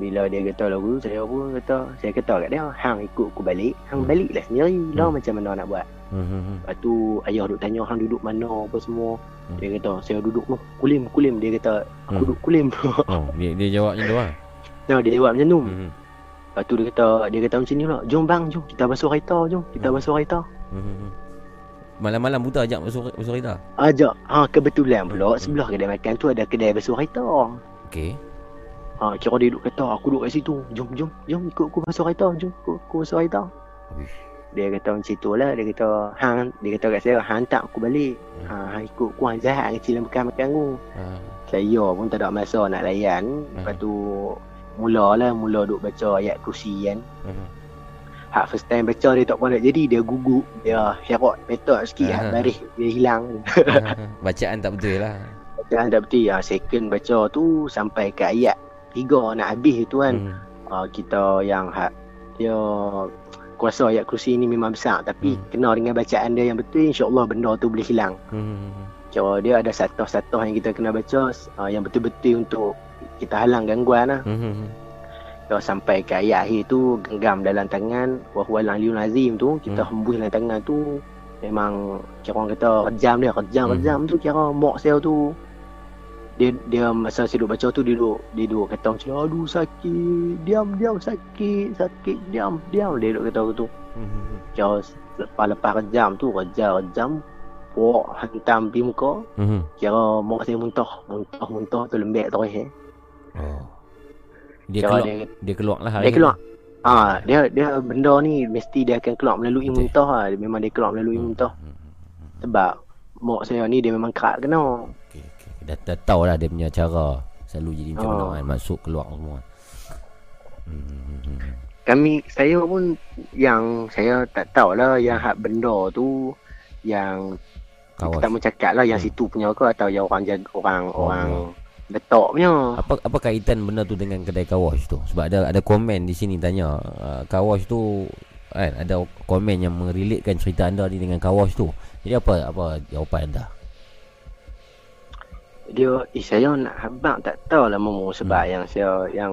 Bila dia kata lagu saya pun kata saya kata kat dia hang ikut aku balik, hang Hmm. baliklah sendiri. Lah Hmm. macam mana nak buat. Hmm. Lepas tu ayah duk tanya hang duduk mana apa semua. Hmm. Dia kata saya duduk tu kulim kulim dia kata aku Hmm. duduk kulim. Oh, dia dia jawab macam tu lah. nah, dia jawab macam tu. Hmm. Lepas tu dia kata dia kata macam ni pula. Jom bang, jom kita basuh kereta, jom kita Hmm. basuh kereta. Hmm. Malam-malam buta ajak masuk masuk kereta. Ajak. Ha kebetulan pula Hmm. sebelah kedai makan tu ada kedai basuh kereta. Okey. Ha kira dia duduk kata aku duduk kat situ. Jom jom jom ikut aku basuh kereta, jom ikut aku basuh kereta. Habis. Dia kata macam tu lah Dia kata Hang Dia kata kat saya Hang hantar aku balik ha, Hang ikut aku Hang jahat kecil dalam bekas makan aku Ah. Saya pun tak ada masa nak layan Lepas tu Mula lah Mula duk baca ayat kursi kan Hmm. Hak first time baca dia tak pun nak jadi Dia gugup Dia syarat Petok sikit Ah. Hak baris Dia hilang Bacaan tak betul lah. Dan tak betul ha, Second baca tu Sampai ke ayat Tiga nak habis tu kan Hmm. ha, Kita yang hak Dia Kuasa ayat kursi ni memang besar Tapi Hmm. kena dengan bacaan dia yang betul InsyaAllah benda tu boleh hilang Hmm. Kira dia ada satu-satu yang kita kena baca uh, Yang betul-betul untuk kita halang gangguan lah Hmm. Kira sampai ke ayat akhir tu Genggam dalam tangan Wahualang liun azim tu Kita Hmm. hembus dalam tangan tu Memang kira orang kata rejam dia Rejam, Hmm. rejam tu kira mak saya tu dia dia masa saya duduk baca tu dia duduk dia duduk kata macam aduh sakit diam diam sakit sakit diam diam dia duduk kata tu Hmm. kira lepas-lepas rejam tu rejam rejam Wah, hantam pergi muka Hmm. Kira mak saya muntah Muntah-muntah tu lembek terus eh. Oh. Dia keluar dia, dia keluar lah hari dia keluar Ah, dia dia benda ni mesti dia akan keluar melalui Betul. muntah lah. Memang dia keluar melalui Hmm. muntah. Hmm. Sebab mak saya ni dia memang kerat kena. Okey okey. Dah, dah tahu lah dia punya cara selalu jadi macam mana Oh. kan masuk keluar semua. Hmm. Kami saya pun yang saya tak tahulah yang hak benda tu yang Kawas. kita tak mau cakap lah yang Hmm. situ punya ke atau yang orang jaga orang Oh, orang oh. Letak punya. Apa apa kaitan benda tu dengan kedai kawash tu? Sebab ada ada komen di sini tanya uh, kawash tu kan ada komen yang merelatekan cerita anda ni dengan kawash tu. Jadi apa apa jawapan anda? Dia eh, saya nak habang tak tahu lah momo sebab Hmm. yang saya yang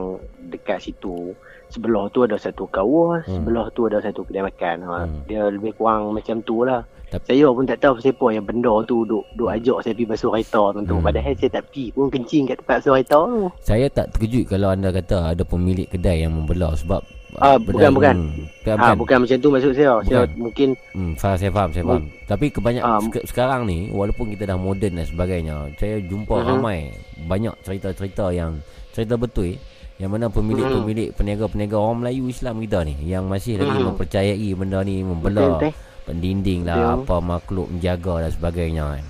dekat situ sebelah tu ada satu kawas, Hmm. sebelah tu ada satu kedai makan. Ha, Hmm. Dia lebih kurang macam tu lah. Tapi- Saya pun tak tahu siapa yang benda tu duk duk ajak saya pergi basuh kereta tu. Hmm. Padahal saya tak pergi pun kencing kat tempat basuh kereta tu. Saya tak terkejut kalau anda kata ada pemilik kedai yang membelah sebab Ah, benda- bukan, bukan. Hmm, bukan, Ha, bukan. bukan macam tu maksud saya. Saya Bukan. mungkin Hmm, faham, saya faham, saya faham. Tapi kebanyakan Ah, sek- sekarang ni walaupun kita dah moden dan sebagainya, saya jumpa Mhm. ramai banyak cerita-cerita yang cerita betul yang mana pemilik-pemilik peniaga-peniaga orang Melayu Islam kita ni yang masih lagi Mhm. mempercayai benda ni membelah betul, pendinding lah Betul. apa makhluk menjaga dan sebagainya kan.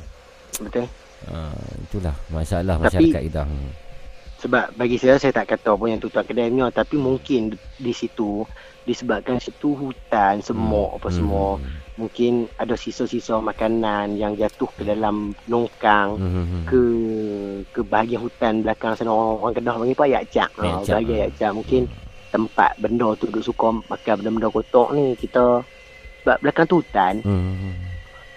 betul. Ha, itulah masalah Tapi- masyarakat kita. Hmm. Sebab bagi saya saya tak kata pun yang tutup kedai ni tapi mungkin di, situ disebabkan situ hutan semua apa semua Hmm. mungkin ada sisa-sisa makanan yang jatuh ke dalam longkang Hmm, hmm, hmm. ke ke bahagian hutan belakang sana orang, orang Kedah panggil apa yak cak. Ha, Yak cak, bahagian ha. yak cak mungkin tempat benda tu duk suka makan benda-benda kotor ni kita belakang tu hutan Hmm, hmm, hmm.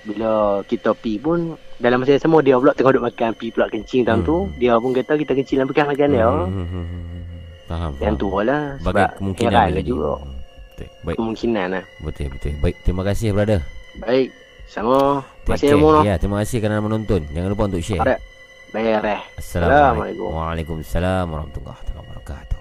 bila kita pi pun dalam masa yang sama dia pula tengah duk makan pi pula kencing dalam Hmm. tu dia pun kata kita kencing dalam bekas makan dia Hmm, hmm. Faham. yang tu lah sebab kemungkinan boleh lah jadi. juga Betul. Baik. kemungkinan lah Betul betul. Baik, terima kasih brother. baik sama care. ilmu no Ya, terima kasih kerana menonton. Jangan lupa untuk share. Alright. Beres. Assalamualaikum. Waalaikumsalam warahmatullahi wabarakatuh.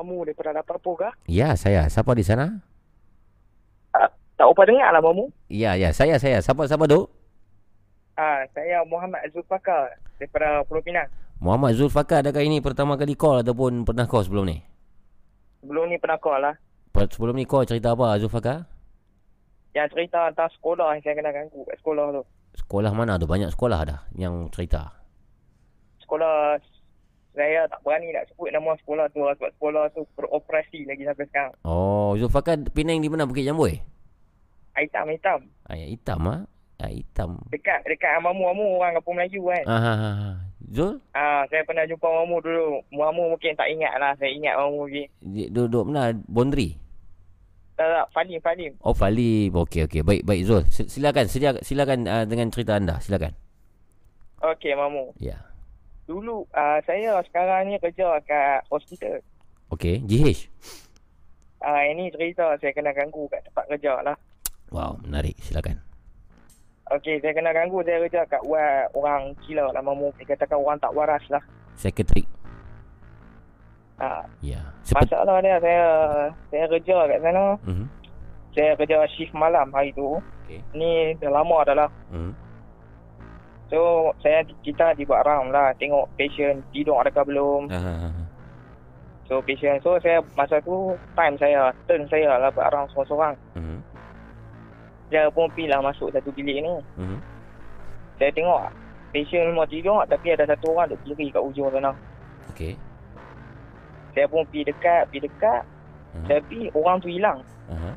Mamu daripada Lapar Poga. Ya, saya. Siapa di sana? Tak apa dengar lah Mamu. Ya, ya. Saya, saya. Siapa, siapa tu? Ah, saya Muhammad Zulfakar daripada Pulau Pinang. Muhammad Zulfakar adakah ini pertama kali call ataupun pernah call sebelum ni? Sebelum ni pernah call lah. Sebelum ni call cerita apa Zulfakar? Yang cerita tentang sekolah yang saya kena ganggu kat sekolah tu. Sekolah mana tu? Banyak sekolah dah yang cerita. Sekolah saya tak berani nak sebut nama sekolah tu lah sebab sekolah tu beroperasi lagi sampai sekarang. Oh, Zulfakar Penang di mana? Bukit Jamboi? Hitam, hitam. Ayat hitam ah. Ayat hitam. Dekat dekat Mamu-Mamu orang kampung Melayu kan. Ah, ah, ah, ah. Zul? Ah, saya pernah jumpa Mamu dulu. Mamu mungkin tak ingat lah. Saya ingat Mamu lagi. Duduk mana? Bondri? Tak, tak. Falim, Falim. Oh, Fali. Okey, okey. Baik, baik Zul. Si- Silakan, silakan, silakan uh, dengan cerita anda. Silakan. Okey, Mamu. Ya. Dulu uh, saya sekarang ni kerja kat hospital. Okey, GH. Ah, ini cerita saya kena ganggu kat tempat kerja lah. Wow, menarik. Silakan. Okey, saya kena ganggu saya kerja kat ward orang gila lah mamu. Dikatakan orang tak waras lah. Sekretari. Ah, Ya. Seperti masalah dia saya saya kerja kat sana. Mhm. Saya kerja shift malam hari tu. Okey. Ni dah lama dah lah. Mhm. So, saya kita dibuat round lah. Tengok patient tidur adakah belum. Ah. So, patient. So, saya masa tu time saya. Turn saya lah buat round seorang-seorang. Mhm. Saya pun pergi lah masuk satu bilik ni. Mhm. Saya tengok patient semua tidur tapi ada satu orang duduk kiri kat ujung sana. Okey. Saya pun pergi dekat, pergi dekat. Mhm. Saya pergi, orang tu hilang. Aha.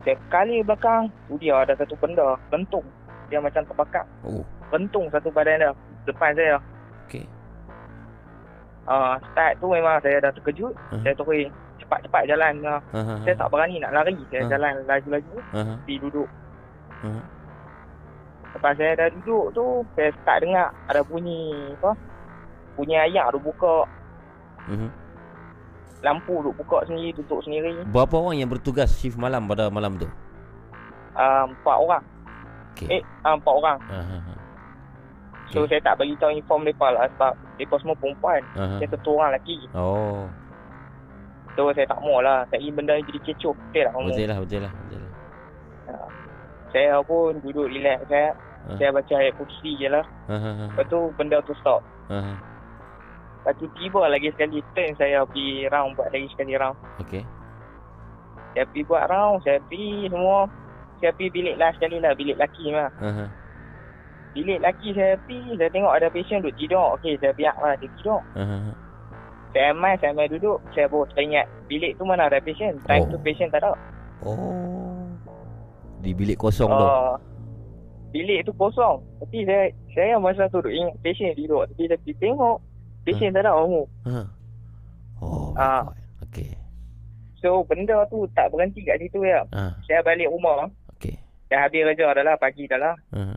Saya kali belakang, tu dia ada satu benda, bentung. Dia macam terbakar. Oh, Bentung satu badan dia, depan saya. okey. Uh, start tu memang saya dah terkejut. Mhm. Saya terus cepat-cepat jalan. Uh, Aha. saya tak berani nak lari. Saya Mhm. jalan laju-laju, Aha. pergi duduk. Aha. Lepas saya dah duduk tu, saya start dengar ada bunyi apa? Bunyi ayak tu buka. Mhm. Lampu tu buka sendiri, tutup sendiri. Berapa orang yang bertugas shift malam pada malam tu? Uh, empat orang. Okey. Eh, uh, empat orang. Aha. aha. So, Okey. saya tak bagi tahu inform mereka lah sebab mereka semua perempuan. Aha. Saya satu orang lelaki. Oh, So, saya tak mau lah. Saya ingin benda ni jadi kecoh. Betul tak kamu? betul lah, betul lah, betul lah. Saya pun duduk relax saya. Ah. Saya baca ayat kursi je lah. Aha. Lepas tu benda tu stop. Aha. Lepas tu tiba lagi sekali turn saya pergi round buat lagi sekali round. Okey. Saya pergi buat round. Saya pergi semua. Saya pergi bilik last sekali lah. Bilik laki lah. Aha. Bilik laki saya pergi. Saya tengok ada patient duduk tidur. Okey saya biar lah dia tidur. Aha. Saya main, saya main duduk. Saya baru teringat bilik tu mana ada patient. Time Oh. tu patient tak ada. Oh. Di bilik kosong tu. Uh, bilik tu kosong. Tapi saya saya masa tu duk ingat patient tidur. Tapi saya pergi tengok patient tak ada kamu. Ha. Oh, my Ah. Okey. So benda tu tak berhenti kat situ ya. Ah, Saya balik rumah. Dah habis kerja dah lah pagi dah lah. Aha.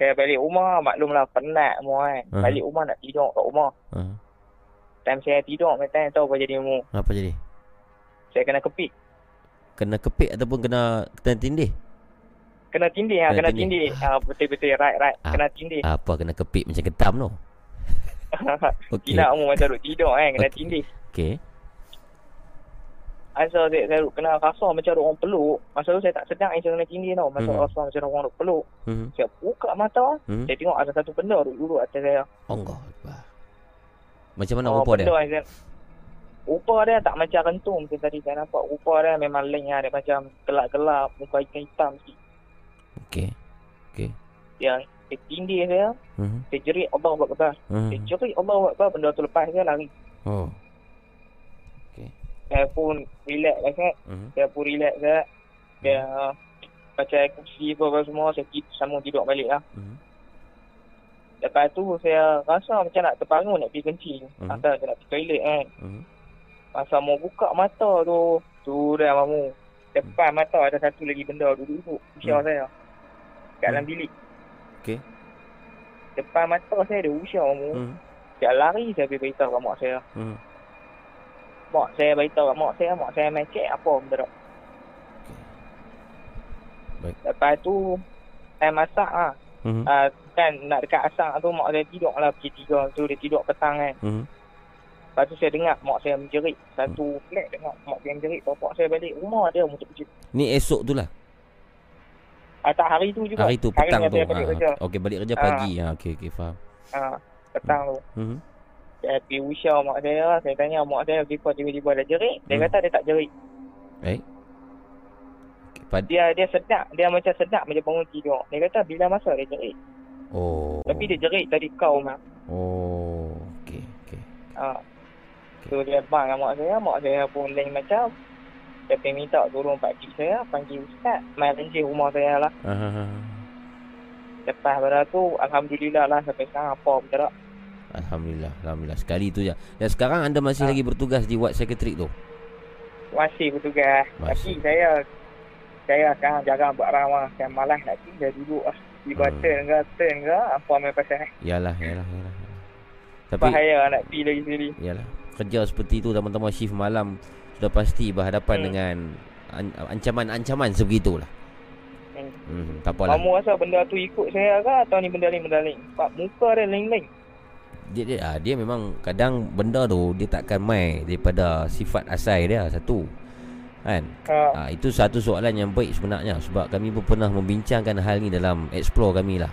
Saya balik rumah maklumlah penat semua kan. Hmm. Balik rumah nak tidur kat rumah. Aha. Time saya tidur memang tahu apa jadi mu. Apa jadi? Saya kena kepit. Kena kepik ataupun kena kena tindih? Kena tindih ha, Kena tindih. tindih. Ha, betul-betul right right. Ah. Kena tindih. Apa kena kepik macam ketam tu? Okey. Tidak mu macam duk tidur kan kena Okey. tindih. Okey. Asal saya, saya duk kena rasa macam orang peluk. Masa tu saya tak sedar saya kena tindih tau. Masa Hmm. rasa macam orang duk peluk. Mhm. Saya buka mata. Hmm. Saya tengok ada satu benda duk duduk atas saya. Allah Akbar. Macam mana Oh, rupa dia? yang saya, rupa dia tak macam rentung macam tadi saya nampak. Rupa dia memang lain. Dia macam gelap-gelap. Muka hitam-hitam sikit. Okey. Dia, dia tindih saya. Mhm. Saya jerit Allah Akbar. Saya Mhm. jerit Allah Akbar. Benda tu lepas saya lari. Oh. Saya pun relax lah kan. Mhm. Saya pun relax kan. Dia baca kursi apa, semua. Saya tidur, sama tidur balik lah. Mhm. Lepas tu saya rasa macam nak terbangun nak pergi kencing. Mhm. Mm-hmm. Atau nak pergi toilet kan. Mhm. Masa mau buka mata tu, tu dah mamu. Depan mata ada satu lagi benda duduk-duduk. Usia Hmm. saya. Kat dalam Hmm. bilik. Okey. Depan mata saya ada usia mamu. Hmm. Mhm. Saya lari saya pergi beritahu kat mak saya. Mhm. Mak saya beritahu kat mak saya, mak saya main cek apa benda tu. Baik. Lepas tu, saya masak lah. Mhm. Uh, kan nak dekat asar tu mak saya tidur lah pukul tiga tu dia tidur petang kan. Mhm. Lepas tu saya dengar mak saya menjerit. Satu flat dengar mak saya menjerit. Bapak saya balik rumah dia muncul kecil. Ni esok tu lah. Ah, tak hari tu juga. Hari tu petang yang tu. balik kerja. Ha, okey balik kerja pagi. Ha okey okey faham. Ah, petang tu. Mhm. Saya pergi usah mak saya lah. Saya tanya mak saya kenapa tiba-tiba ada jerit. Dia Hmm. kata dia tak jerit. Baik. Okey, pad- Dia dia sedap. Dia macam sedap macam bangun tidur. Dia kata bila masa dia jerit. Oh. Tapi dia jerit tadi kau mah. Oh, okey okey. Ah. So dia bang dengan mak saya. Mak saya pun lain macam. Dia pergi minta tolong pak cik saya. Panggil ustaz. Main rumah saya lah. Ha ha ha. Lepas pada tu Alhamdulillah lah sampai sekarang apa pun tak. Alhamdulillah, alhamdulillah. Sekali tu je. Dan sekarang anda masih Ah. lagi bertugas di Wat Secretariat tu. Masih bertugas. Masih. Tapi saya saya sekarang jarang buat ramah. Saya malas nak pergi. Saya duduk lah. Tiba Hmm. turn ke turn ke. Apa main pasal. Yalah, yalah, yalah. Tapi Bahaya nak pergi lagi sendiri. yalah, kerja seperti tu teman-teman shift malam sudah pasti berhadapan Hmm. dengan an- ancaman-ancaman sebegitulah. Hmm. Hmm, tak apalah. Kamu rasa benda tu ikut saya ke atau ni benda lain benda lain? Sebab muka dia lain-lain. Dia dia, ah, dia memang kadang benda tu dia takkan mai daripada sifat asal dia satu. Kan? Ha. Ah, itu satu soalan yang baik sebenarnya sebab kami pun pernah membincangkan hal ni dalam explore kami lah.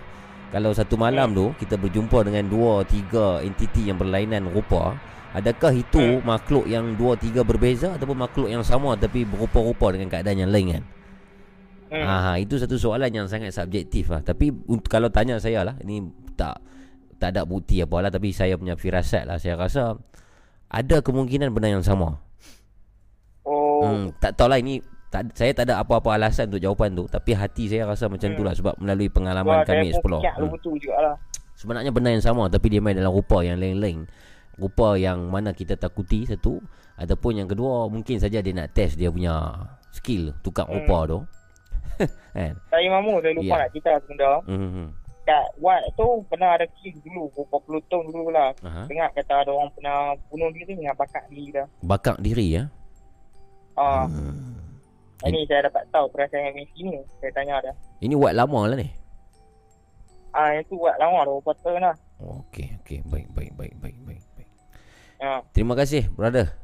Kalau satu malam tu kita berjumpa dengan dua tiga entiti yang berlainan rupa, adakah itu makhluk yang dua tiga berbeza ataupun makhluk yang sama tapi berupa-rupa dengan keadaan yang lain kan? Hmm. Ah, itu satu soalan yang sangat subjektif lah. Tapi kalau tanya saya lah, ini tak tak ada bukti apa lah tapi saya punya firasat lah saya rasa ada kemungkinan benda yang sama. Oh. Hmm, tak tahulah ini tak, saya tak ada apa-apa alasan untuk jawapan tu tapi hati saya rasa macam tu lah sebab melalui pengalaman Wah, kami explore. Hmm. betul jugalah. Sebenarnya benda yang sama tapi dia main dalam rupa yang lain-lain. Rupa yang mana kita takuti satu ataupun yang kedua mungkin saja dia nak test dia punya skill tukar Hmm. rupa tu. kan? Saya mamu saya lupa Ya. nak cerita satu benda. Hmm. Hmm. Kat Wat tu pernah ada kes dulu beberapa puluh tahun dulu lah. Aha. Dengar kata ada orang pernah bunuh diri dengan bakar diri dah. Bakar diri ya. Ah, Hmm. ini saya dapat tahu perasaan yang sini. Saya tanya dia. Ini buat lama lah ni. Ah, yang tu Wat lama dah beberapa tahun lah. Okey, okey. Baik, baik, baik, baik, baik, baik. Ya. Terima kasih, brother.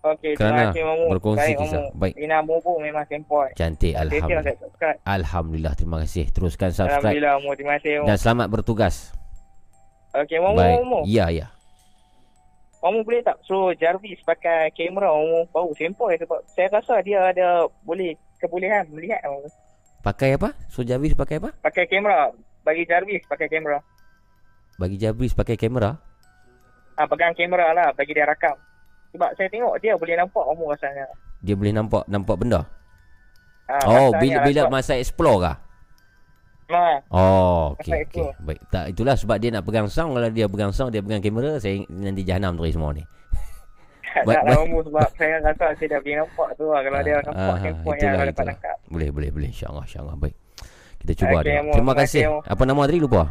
Okey, Kerana kasih berkongsi Baik, kisah. Baik. Ina Bobo memang sempoi. Cantik, alhamdulillah. Alhamdulillah, terima kasih. Teruskan subscribe Alhamdulillah, Mamu. Terima kasih, Mamu. dan selamat bertugas. Okey, Mamu, Baik. Mamu. Ya, ya. Mamu boleh tak suruh Jarvis pakai kamera Mamu? Baru sempoi sebab saya rasa dia ada boleh kebolehan melihat Mamu. Pakai apa? So Jarvis pakai apa? Pakai kamera. Bagi Jarvis pakai kamera. Bagi Jarvis pakai kamera. Ah, pegang kamera lah bagi dia rakam. Sebab saya tengok dia boleh nampak Mamu rasanya. Dia boleh nampak nampak benda. Ah, oh, bila lah bila masa explore kah? Ah, Oh, okey itu. Baik. Tak itulah sebab dia nak pegang sound kalau dia pegang sound dia pegang kamera saya nanti jahanam terus semua ni. tak Baik, nak baik. lah Mamu sebab saya rasa saya dah boleh nampak tu lah. Kalau dia nampak Ah, handphone yang itulah, dapat itulah. nakap. Boleh boleh boleh insya-Allah insya-Allah. Baik. Kita cuba Okey, dia. Terima kasih. Apa nama tadi lupa?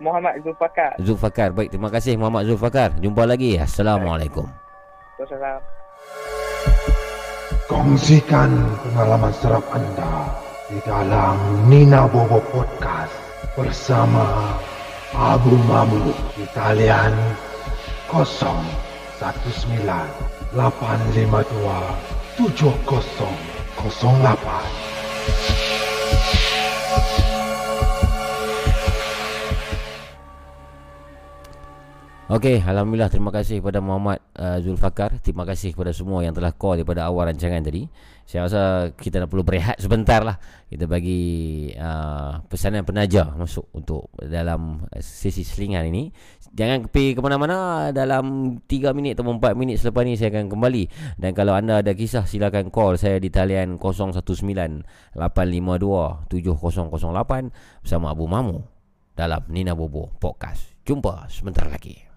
Muhammad Zulfakar. Zulfakar. Baik, terima kasih Muhammad Zulfakar. Jumpa lagi. Assalamualaikum. Wassalamualaikum. Kongsikan pengalaman serap anda di dalam Nina Bobo Podcast bersama Abu Mamu di talian 019 852 7008. Okey, alhamdulillah terima kasih kepada Muhammad uh, Zulfakar. Terima kasih kepada semua yang telah call daripada awal rancangan tadi. Saya rasa kita nak perlu berehat sebentar lah. Kita bagi uh, pesanan penaja masuk untuk dalam sesi selingan ini. Jangan pergi ke mana-mana dalam 3 minit atau 4 minit selepas ni saya akan kembali. Dan kalau anda ada kisah silakan call saya di talian 019 852 7008 bersama Abu Mamu dalam Nina Bobo Podcast. Jumpa sebentar lagi.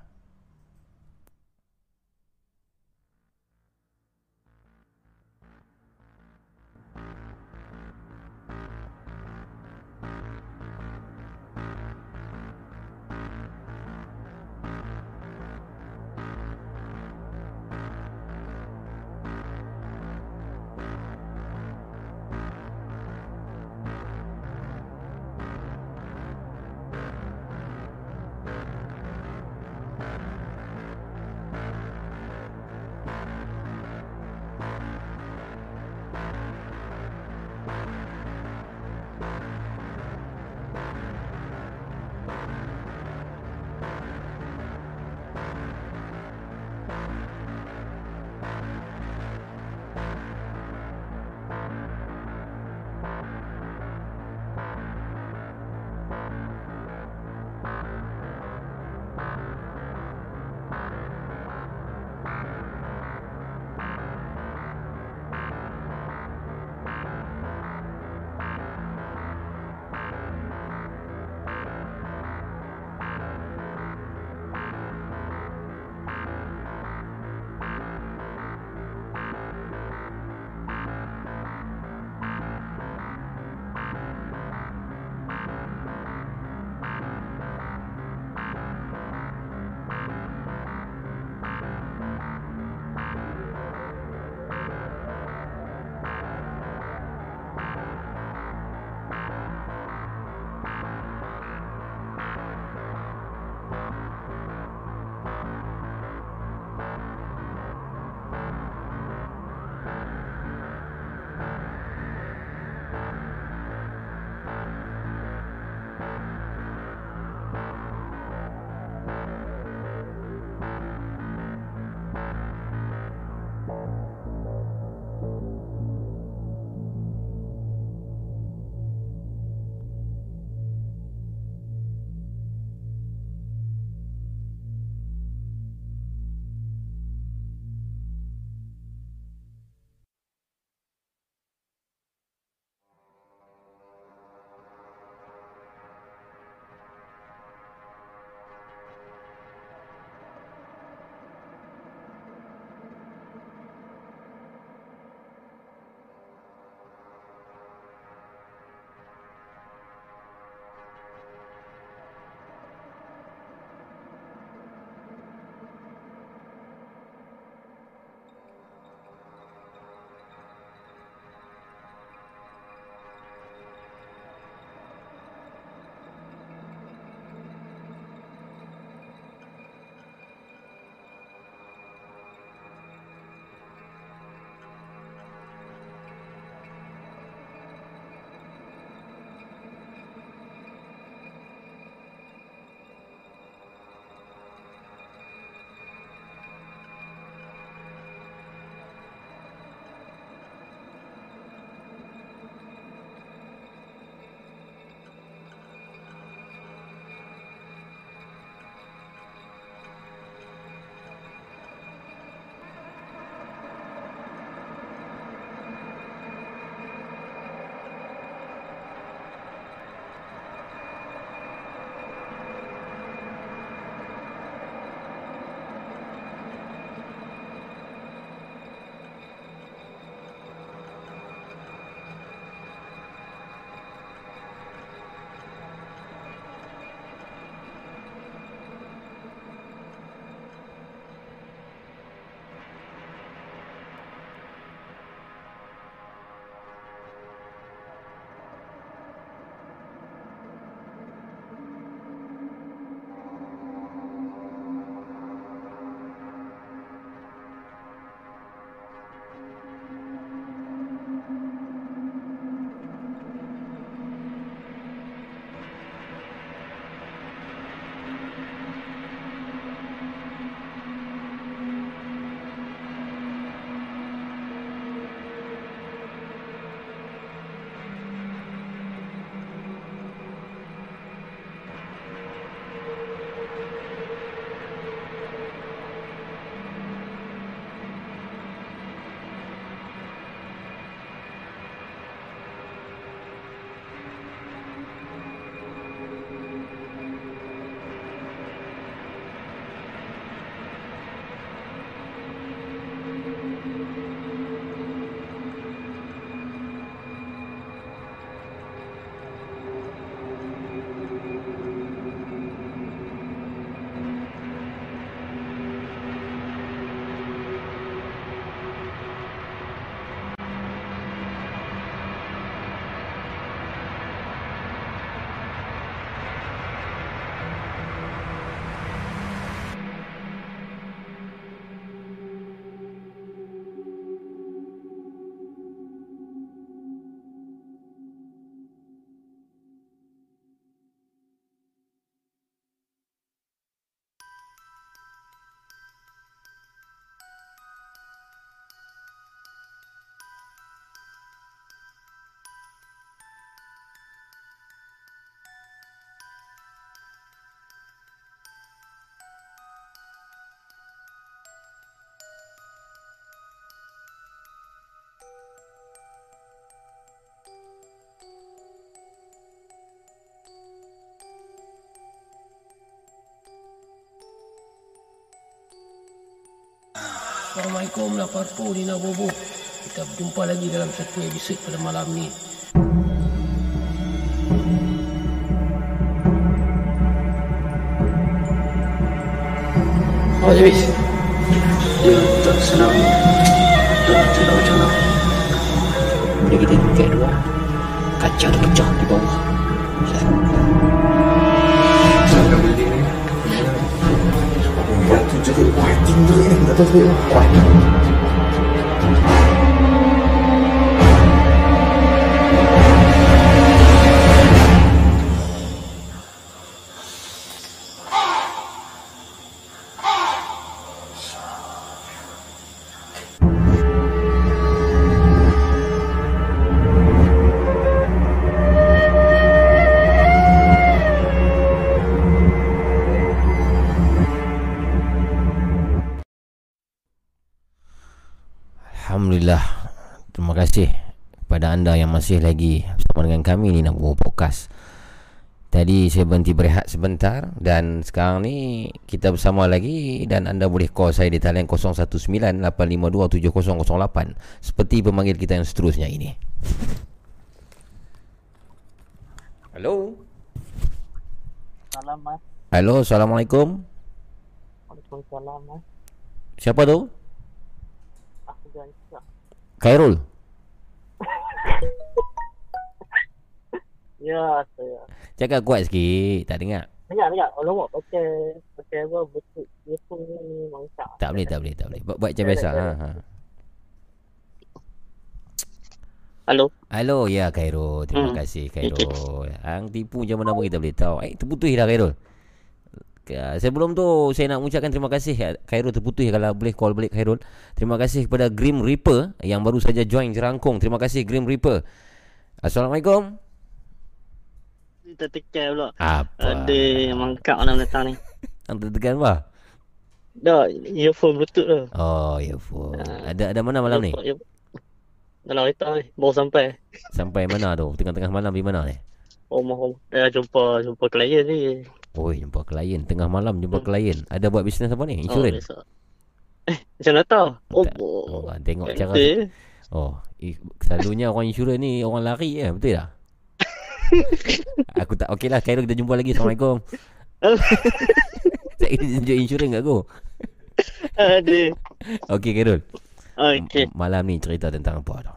Assalamualaikum lah Parpo Nina Bobo Kita berjumpa lagi dalam satu episod pada malam ni. Oh, Habis? Dia tak senang. Dan tidak berjalan Bila kita dekat dua Kaca tu pecah di bawah Ya tu juga Wah tinggi ni Tak tahu sebab Wah Alhamdulillah kasih Kepada anda yang masih lagi Bersama dengan kami ni Nak buat podcast Tadi saya berhenti berehat sebentar Dan sekarang ni Kita bersama lagi Dan anda boleh call saya di talian 019-852-7008 Seperti pemanggil kita yang seterusnya ini Hello Salam mas. Hello Assalamualaikum Waalaikumsalam mas. Siapa tu? Aku Jansa. Khairul Ya saya. Cakap kuat sikit Tak dengar Dengar dengar. Alamak pakai pakai apa betul dia pun ni mangsa. Tak boleh tak boleh tak boleh Buat, buat macam biasa ha, ha. Halo. Halo ya Khairul Terima Hmm. kasih Khairul Hang tipu macam mana pun kita boleh tahu Eh terputus dah Khairul Sebelum tu saya nak mengucapkan terima kasih Khairul terputus kalau boleh call balik Khairul Terima kasih kepada Grim Reaper Yang baru saja join jerangkung Terima kasih Grim Reaper Assalamualaikum Kita tekan pula. Apa Ada yang mangkap dalam datang ni. Hang tertekan apa? Dah earphone bluetooth tu. Oh earphone Ada ada mana malam ni? Earphone-. Dalam kereta ni. Baru sampai. Sampai mana tu? Tengah-tengah malam di mana ni? Rumah rumah. Dah jumpa jumpa klien ni. Oi jumpa klien Tengah malam jumpa klien Ada buat bisnes apa ni? Oh, Insurans? biasa. Eh, macam mana tahu? Oh. Oh, tengok cara Betul. Oh, eh, selalunya orang insurans ni orang lari ya, betul tak? Aku tak okey lah Khairul kita jumpa lagi Assalamualaikum. Saya kena tunjuk insurans kat aku. Ada. Okey Khairul. Okey. Malam ni cerita tentang apa tu?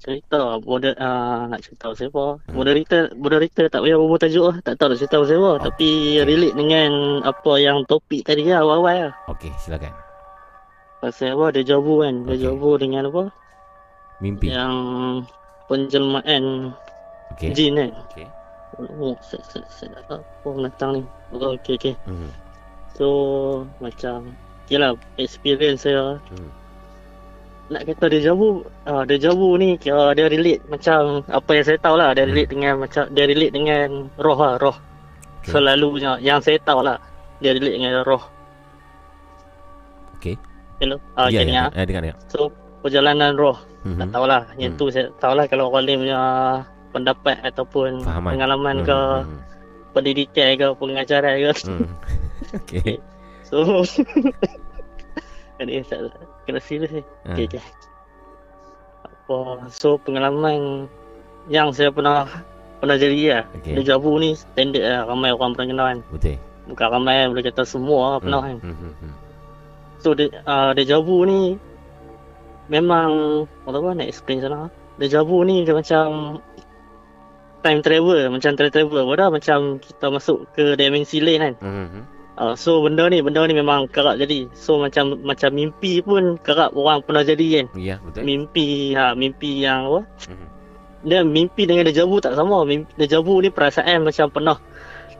Cerita moder uh, nak cerita pasal apa? Moderator moderator tak payah berbual tajuk lah. Tak tahu nak cerita pasal apa. Tapi relate dengan apa yang topik tadi lah awal-awal lah. Okey, silakan. Pasal apa? Deja vu kan. Deja Okey. vu dengan apa? Mimpi. Yang penjelmaan Okey. jin kan. Okey. Oh, saya tak tahu apa menatang ni. Oh, okey, okey. Hmm. So, macam, yelah, experience saya Hmm. Nak kata deja vu, uh, deja vu ni kira dia relate macam apa yang saya tahu lah, dia relate dengan macam dia relate dengan roh lah, roh. Okay. Selalunya yang saya tahu lah, dia relate dengan roh. Okey. Hello. Ah, ya, ya, dengar. ya, dengar dengar. So, perjalanan roh. Mhm. Tak tahulah. Yang Hmm. tu saya tahulah kalau orang lain punya pendapat ataupun Fahaman. pengalaman Hmm, ke hmm, pendidikan ke pengajaran ke. Hmm. Okey. So, Ini tak kena serius ni. Ah. Okey, okey. Apa, so pengalaman yang saya pernah pernah jadi lah. Okey. Deja vu ni standard lah. Ramai orang pernah kenal kan. Betul. Bukan ramai boleh kata semua orang pernah kan. Hmm, hmm, hmm. So de, uh, deja vu ni memang apa apa nak explain sana. Deja vu ni dia macam time travel, macam time travel. Pada macam kita masuk ke dimensi lain kan. Hmm, hmm. Uh, so benda ni benda ni memang kerap jadi. So macam macam mimpi pun kerap orang pernah jadi kan. Ya, betul. Mimpi ha mimpi yang apa? Mhm. Dia mimpi dengan deja vu tak sama. Mimpi, deja vu ni perasaan macam pernah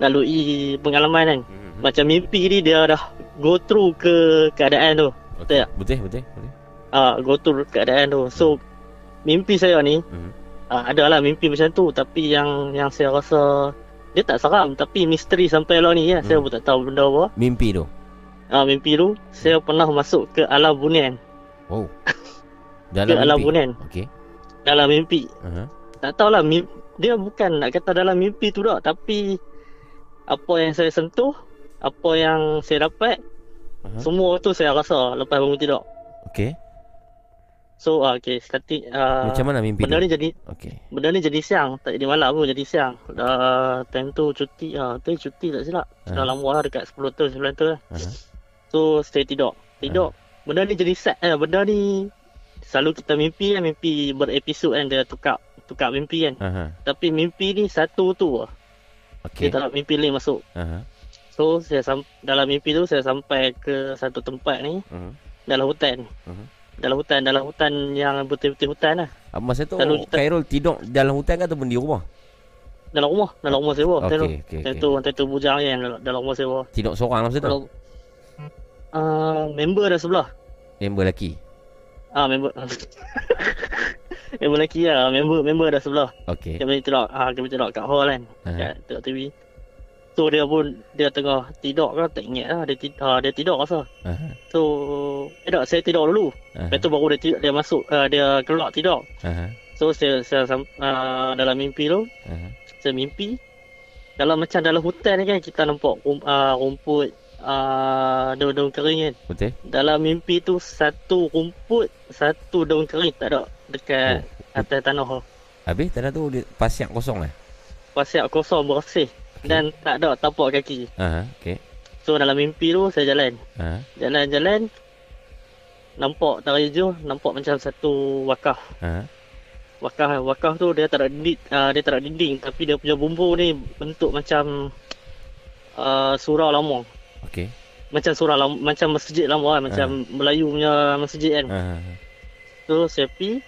lalui pengalaman kan. Hmm, Macam mimpi ni dia dah go through ke keadaan tu. Okey. tak? Betul, betul, betul. Ah, go through keadaan tu. So mimpi saya ni Mhm. ah, ada lah mimpi macam tu tapi yang yang saya rasa dia tak seram tapi misteri sampai lah ni ya. Saya Hmm. pun tak tahu benda apa. Mimpi tu. Ah, mimpi tu saya pernah masuk ke alam bunian. Oh. Ke Dalam alam mimpi. bunian Okey. dalam mimpi. Aha. Tak tahulah mimpi, dia bukan nak kata dalam mimpi tu tak tapi apa yang saya sentuh, apa yang saya dapat Aha. Semua tu saya rasa lepas bangun tidur. Okey. So ah okay, starting uh, Macam mana mimpi benda tu? ni jadi Okey. benda ni jadi siang, tak jadi malam pun jadi siang. Dah time tu cuti ah, tu cuti tak silap. Dah Ah. lama lah dekat 10 tahun 9 tahun lah. Aha. So saya tidur. Tidur. Benda ni jadi set eh benda ni selalu kita mimpi kan mimpi berepisod kan dia tukar tukar mimpi kan. Aha. Tapi mimpi ni satu tu lah. Okey. Dia tak nak mimpi lain masuk. Aha. So saya sam- dalam mimpi tu saya sampai ke satu tempat ni Mhm. dalam hutan. Mhm. Dalam hutan, dalam hutan yang betul-betul hutan lah. Ah, Masa tu Selalu Khairul tidur dalam hutan ke ataupun di rumah? Dalam rumah, dalam rumah sewa. Okey, Time tu. okey, Time okey. tu, time tu bujang kan dalam, rumah sewa. Tidur seorang masa tu? Uh, member dah sebelah. Member lelaki? Ah member member lelaki lah, member member dah sebelah. Okey. Boleh tidur, ah boleh tidur kat hall kan. Aha. Kat tengok TV. So dia pun dia tengah tidur ke tak ingat lah dia tidur, ah, dia tidur rasa. Aha. So eh tak saya tidur dulu. Aha. Lepas tu baru dia tidur, dia masuk uh, dia keluar tidur. Aha. So saya saya uh, dalam mimpi tu Aha. saya mimpi dalam macam dalam hutan ni kan kita nampak rum, uh, rumput uh, daun-daun kering kan. Betul? Dalam mimpi tu satu rumput, satu daun kering tak ada dekat oh. atas tanah tu. Habis tanah tu dia pasiak kosong lah? Pasal kosong bersih dan tak ada tapak kaki. Aha. Okey. So dalam mimpi tu saya jalan. Aha. Jalan-jalan nampak dari jauh nampak macam satu wakaf. Aha. Wakaf wakaf tu dia tak ada dinding, uh, dia tak ada dinding tapi dia punya bumbu ni bentuk macam uh, surau lama. Okey. Macam surau lama, macam masjid lama kan, macam Melayu punya masjid kan. Aha. So saya pergi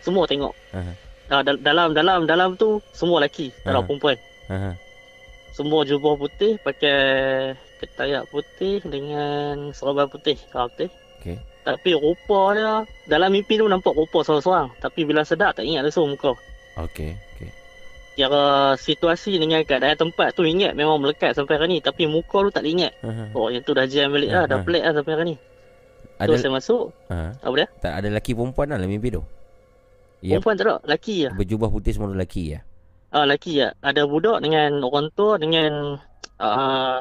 semua tengok. Uh, dal- dalam dalam dalam tu semua lelaki, tak ada Ah. perempuan. Aha. Semua jubah putih pakai ketayak putih dengan serban putih. Ha, putih. Okey. Tapi rupa dia dalam mimpi tu nampak rupa seorang-seorang. Tapi bila sedap tak ingat langsung muka. Okey. Okey. Kira situasi dengan keadaan tempat tu ingat memang melekat sampai hari ni. Tapi muka tu tak ingat. Aha. Oh yang tu dah jam balik lah. Dah Ah. pelik lah sampai hari ni. Ada saya masuk. Aha. Apa dia? tak ada lelaki perempuan lah dalam mimpi tu? Ya, Perempuan tak ada. Lelaki lah. berjubah putih semua lelaki ya. Ah, lelaki lah. Ada budak dengan orang tua dengan uh,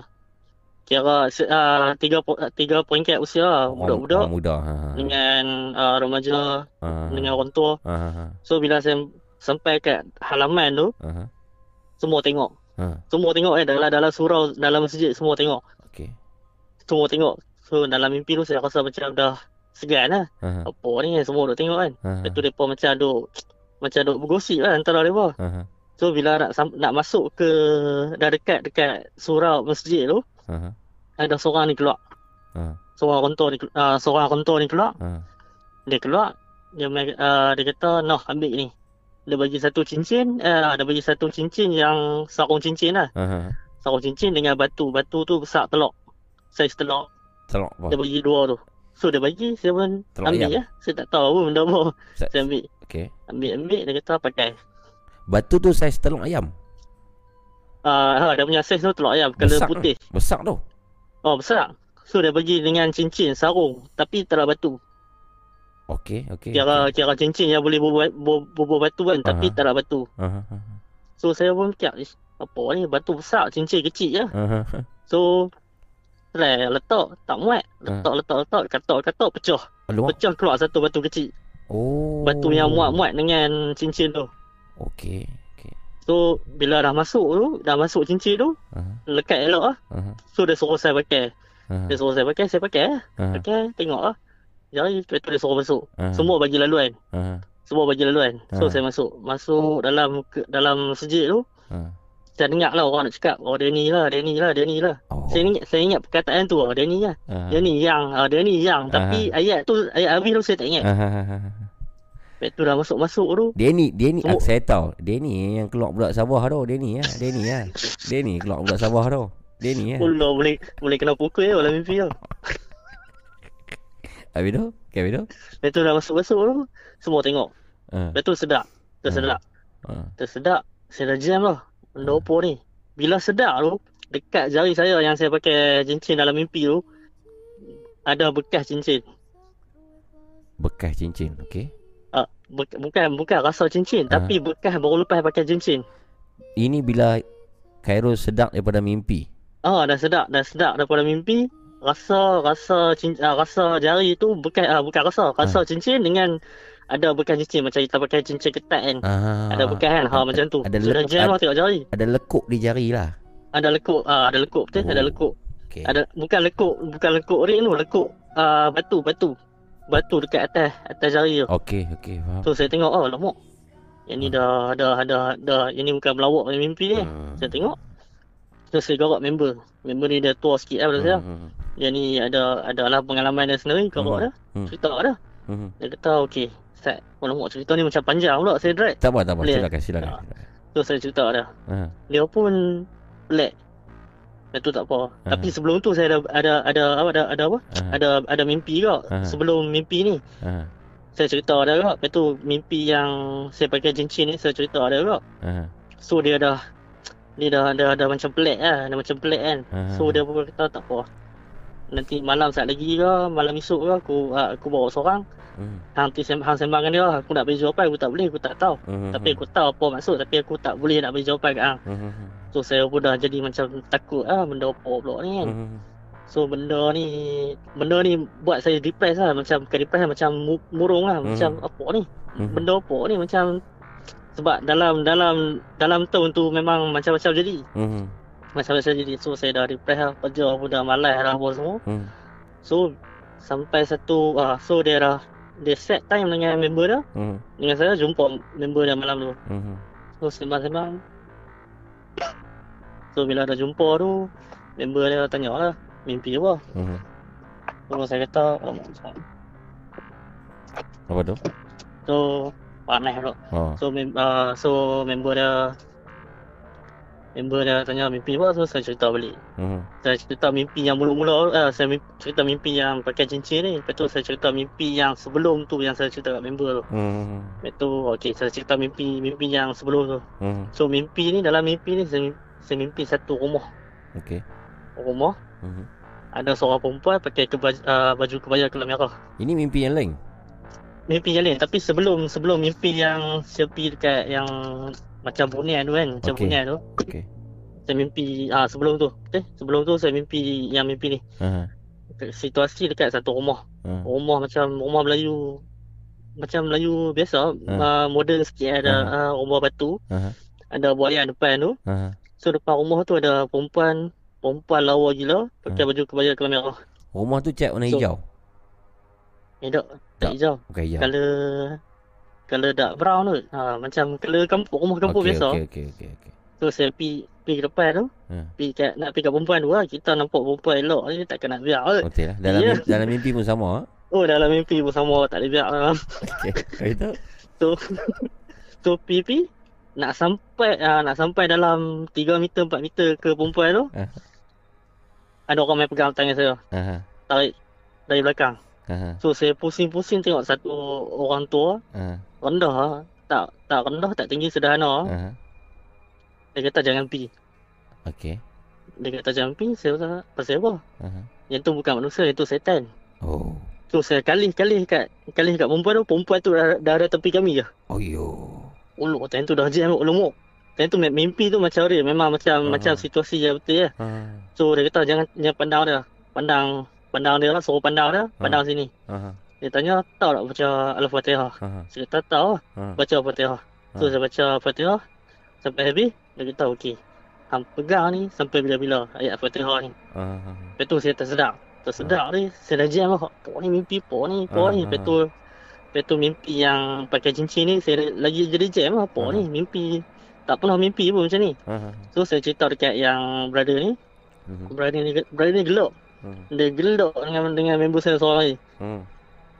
kira uh, tiga, tiga peringkat usia lah. Budak-budak orang muda. Ha. ha. dengan uh, remaja Ha. dengan orang tua. Ha. ha. So bila saya sampai kat halaman tu, Ha. semua tengok. Ha. Semua tengok eh dalam dalam surau dalam masjid semua tengok. Okey. Semua tengok. So dalam mimpi tu saya rasa macam dah segan lah. Ha. Apa ni semua duk tengok kan. Ha. Lepas tu depa macam duk macam duk bergosip lah antara depa. Ha. So bila nak nak masuk ke dah dekat dekat surau masjid tu, Ha. ada seorang ni keluar. Ha. Seorang rentor ni uh, seorang rentor ni keluar. Ha. Dia keluar dia uh, dia kata noh ambil ni. Dia bagi satu cincin, uh, dia bagi satu cincin yang sarung cincin lah. Ha. Sarung cincin dengan batu. Batu tu besar telur. Saiz telur. Telok Dia bagi dua tu. So dia bagi, saya pun Telur ambil ya. Saya tak tahu apa benda apa. Sa- Saya ambil. Okey. Ambil, ambil. Dia kata pakai. Batu tu saiz telur ayam. Uh, ha, dia punya saiz tu telur ayam. Besar putih. tu. Besar tu. Oh, besar. So dia bagi dengan cincin, sarung. Tapi tak ada batu. Okey, okey. Kira kira cincin yang boleh bubuh, bubuh batu kan. Tapi Aha. tak ada batu. Ha. So saya pun fikir, "Ish, apa ni batu besar, cincin kecil je. Ha. So Try letak, tak muat. Ah. Letak, letak, letak, katak, katak, pecah. Pecah keluar satu batu kecil. Oh. Batu yang muat-muat dengan cincin tu. Okey. Okey. So, bila dah masuk tu, dah masuk cincin tu, Ha. lekat elok lah. Ha. So, dia suruh saya pakai. Ha. Dia suruh saya pakai, saya pakai lah. Ha. Pakai, tengok lah. Jadi, lepas tu dia suruh masuk. Ha. Semua bagi laluan. Ha. Semua bagi laluan. So, Ah. saya masuk. Masuk dalam ke, dalam masjid tu, Ha. saya dengar lah orang nak cakap, oh dia ni lah, dia ni lah, dia ni lah. Oh. Saya ingat, saya ingat perkataan tu, oh, dia ni lah. Ha. Dia ni yang, ah, dia ni yang. Tapi ayat tu, ayat habis tu saya tak ingat. Ha. Ha. Ha. ha. Lepas tu dah masuk-masuk tu, Dia ni, dia ni ah, saya tahu. Dia ni yang keluar budak Sabah tu. Dia ni ya. Dia ni ya. Dia ni keluar budak Sabah tu. Dia ni ya. Allah boleh boleh kena pukul ya dalam mimpi tu. Habis tu? Okay, habis tu? Lepas tu dah masuk-masuk tu, semua tengok. Ha. Lepas tu sedap. Tersedap. Ha. Tersedap. Saya dah jam lah. Benda apa ni? Bila sedap tu, dekat jari saya yang saya pakai cincin dalam mimpi tu, ada bekas cincin. Bekas cincin. Okey. Bukan bukan rasa cincin, Ah. tapi bekas baru lepas pakai cincin. Ini bila Khairul sedap daripada mimpi. Ah, dah sedap, dah sedap daripada mimpi. rasa rasa cin, uh, rasa jari tu bukan uh, bukan rasa rasa cincin dengan ada bekas cincin macam kita pakai cincin ketat kan Ah, ada bekas kan ha macam tu ada sudah lek- jam ad- lah tengok jari Ada lekuk di jari lah. ada lekuk uh, ada lekuk betul Oh. ada lekuk Okey. ada bukan lekuk bukan lekuk ring tu lekuk uh, batu batu batu dekat atas atas jari tu Okey, okey, faham. So saya tengok oh lama. Yang ni dah dah dah dah yang ni bukan melawak punya mimpi ni. Hmm. Saya tengok. Terus saya garuk member. Member ni dia tua sikit lah pada saya. Hmm. Dia ni ada ada lah pengalaman dia sendiri garuk Hmm. dah. Hmm. Cerita dah. Hmm. Dia kata okey. Set. Oh lama cerita ni macam panjang pula saya drag. Tak apa, tak apa. Boleh? Silakan, silakan. Tak. silakan. So saya cerita dah. Ha. Dia pun pelik. Itu tak apa. Ah. Tapi sebelum tu saya ada ada ada apa ada ada apa? Ha. Ada ada mimpi juga Ah. sebelum mimpi ni. Ha. Saya cerita dah juga. Lepas tu mimpi yang saya pakai cincin ni saya cerita dah juga. Ha. So dia dah dia dah dah, dah macam pelik lah, dah macam pelik kan. Ah. So dia pun kata tak apa. Nanti malam saat lagi ke, malam esok ke aku ah, aku bawa seorang. Hmm. Hang sem- hang sembang dengan dia, aku nak bagi jawapan aku tak boleh, aku tak tahu. Hmm. Tapi aku tahu apa maksud, tapi aku tak boleh nak bagi jawapan kat hang. Hmm. So saya pun dah jadi macam takut ah benda apa pula ni kan. Hmm. So benda ni benda ni buat saya depressed lah macam bukan depressed lah, macam mu- murung lah Mhm. macam apa ni Mhm. benda apa ni macam sebab dalam dalam dalam tahun tu memang macam-macam jadi Hmm. macam-macam jadi so saya dah depressed lah kerja pun dah malas dah apa semua Hmm. so sampai satu ah so dia dah dia set time dengan member dia Hmm. dengan saya jumpa member dia malam tu Hmm. so sembang-sembang so bila dah jumpa tu member dia tanya lah mimpi apa Hmm. so saya kata "Alamak, Apa tu? so panas tu Oh. So mem uh, so member dia member dia tanya mimpi apa so saya cerita balik. Hmm. Saya cerita mimpi yang mula-mula uh, saya mimpi, cerita mimpi yang pakai cincin ni. Lepas tu saya cerita mimpi yang sebelum tu yang saya cerita kat member tu. Hmm. Lepas tu okey saya cerita mimpi mimpi yang sebelum tu. Hmm. So mimpi ni dalam mimpi ni saya, saya mimpi satu rumah. Okey. Rumah Hmm. ada seorang perempuan pakai kebaj, uh, baju kebaya kelam merah. Ini mimpi yang lain. Mimpi yang lain tapi sebelum sebelum mimpi yang sepi dekat yang macam bunian tu kan, macam Okey. bunian tu. Okey. saya mimpi ah sebelum tu eh sebelum tu saya mimpi yang mimpi ni Ha. situasi dekat satu rumah Ha. rumah macam rumah Melayu macam Melayu biasa Ha. uh, modern sikit ada uh, rumah batu Ha. ada buaian depan tu Ha. so depan rumah tu ada perempuan perempuan lawa gila pakai Ha. baju kebaya kelam merah Rumah tu cat warna So, hijau. eh tak Tak. tak hijau Bukan hijau. color color dark brown tu ha, macam color kampung rumah kampung Okey, biasa Okey, okey, okey, okey. So saya pi pi ke depan tu. Ha. Pi kat nak pi kat perempuan tu lah. Kita nampak perempuan elok ni takkan nak biar kot. Okey lah. Dalam mimpi, dalam mimpi pun sama. ah. Oh dalam mimpi pun sama tak boleh biar lah. Kau itu? So so pi nak sampai uh, nak sampai dalam 3 meter 4 meter ke perempuan tu. Ah. Ada orang main pegang tangan saya. Ha. Tarik dari belakang. Ha. So saya pusing-pusing tengok satu orang tua Ha. Rendah lah. Tak tak rendah tak tinggi sederhana. Ha. Dia kata jangan pi. Okey. Dia kata jangan pi. Saya kata pasal apa? Ha. Yang tu bukan manusia, yang tu setan. Oh. So saya kalih-kalih kat kalih kat perempuan tu, perempuan tu dah, dah ada tepi kami je. Oh yo. Uluk time tu dah jam uluk. Time tu mimpi tu macam dia, memang macam Ah. macam situasi je betul ya. Ha. So dia kata jangan jangan pandang dia. Pandang pandang dia lah, suruh pandang dia, pandang sini. Ha. Dia tanya tahu tak baca Al-Fatihah? Ha. Saya kata tahu lah, Ha. baca Al-Fatihah. So Ah. saya baca Al-Fatihah sampai habis, dia kata okey. Hang pegang ni sampai bila-bila ayat Al-Fatihah ni. Ha. Lepas tu saya tersedak. Tersedak ni, saya dah jam lah. Apa ni mimpi apa ni, apa Ah, ni. Lepas tu, lepas tu mimpi yang pakai cincin ni, saya lagi jadi jam lah. Apa Ah. ni, mimpi. Tak pernah mimpi pun macam ni. Ha. So saya cerita dekat yang brother ni. Mhm. Brother ni, brother ni gelak. Hmm. Dia gelak dengan dengan member saya seorang lagi. Hmm.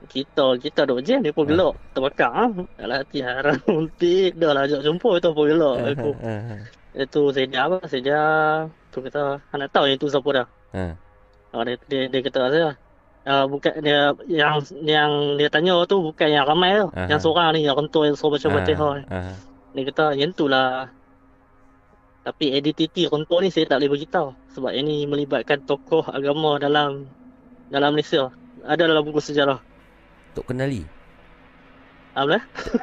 Kita, kita duk jam, dia pun Ah. gelak. Terbakar lah. Dalam hati haram. Untik. Dah lah ajak jumpa, tu pun gelak. Aku. Ha. Itu saya lah. Saya. Tu kata, nak tahu yang tu siapa dah. Ha. Oh, dia, dia, dia kata saya uh, bukan dia yang yang dia tanya tu bukan yang ramai tu. Aha. Yang seorang ni yang rentua yang suruh baca Fatihah. ni. Ha. Dia kata yang tu lah. Tapi identiti rentua ni saya tak boleh beritahu sebab ini melibatkan tokoh agama dalam dalam Malaysia. Ada dalam buku sejarah. Tok kenali. Apa?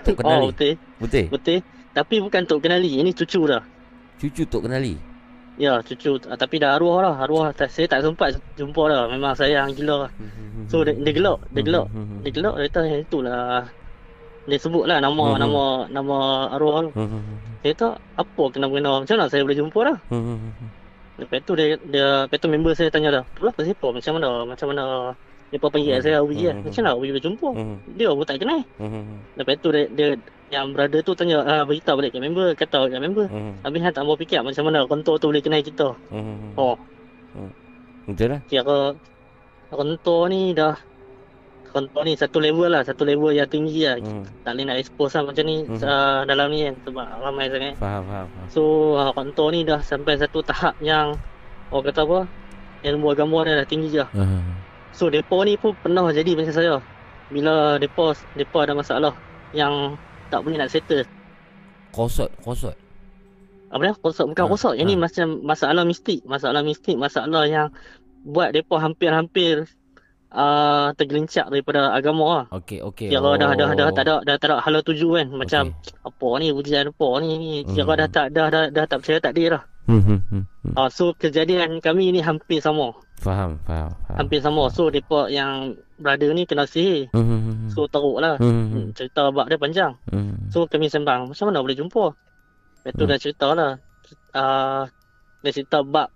Tok kenali. Oh, betul. Betul. Betul. Tapi bukan Tok Kenali. Ini cucu dah. Cucu Tok kenali. Ya, cucu ah, tapi dah arwah lah. Arwah tak, saya tak sempat jumpa dah. Memang sayang gila. So dia, dia gelak, dia gelak. Dia gelak dia kata "Eh, itulah dia sebut lah nama Mhm. nama nama arwah tu. Dia kata apa kena-kena macam mana saya boleh jumpa dah. Lepas tu dia dia lepas tu member saya tanya dah. Pula apa siapa macam mana macam mana dia pun panggil saya Awi kan. Macam mana Awi boleh jumpa? Dia pun tak kenal. Lepas tu dia, dia yang brother tu tanya ah, beritahu balik kat member, kata kat member. Habis Han tak mau fikir macam mana kontor tu boleh kenal kita. Oh, Betul lah kira kontor ni dah kontor ni satu level lah, satu level yang tinggi lah. Hmm. Tak boleh nak expose lah macam ni Mhm. uh, dalam ni kan sebab ramai sangat. Faham faham, faham. So uh, kontor ni dah sampai satu tahap yang orang kata apa? Ilmu agama dia dah tinggi je. Ah. So depa ni pun pernah jadi macam saya. Bila depa depa ada masalah yang tak boleh nak settle. Kosot Kosot Apa dia? Kosot bukan Ah, kosot. Yang ni ah. macam masalah mistik, masalah mistik, masalah yang buat depa hampir-hampir uh, tergelincak daripada agama lah. Okey okey Kira dah dah dah tak ada dah tak ada hala tuju kan. Macam Okey. apa ni ujian apa ni ni. Kira Hmm. dah tak dah, dah dah tak percaya tak dia dah. Hmm, hmm, hmm, hmm. Uh, so kejadian kami ni hampir sama. Faham faham faham Hampir sama. So depa yang brother ni kena sihir. Hmm, hmm, hmm, So teruk lah. hmm, hmm, Hmm, cerita bab dia panjang. hmm. So kami sembang Macam mana boleh jumpa Lepas tu Hmm. dah cerita lah uh, Dia cerita bab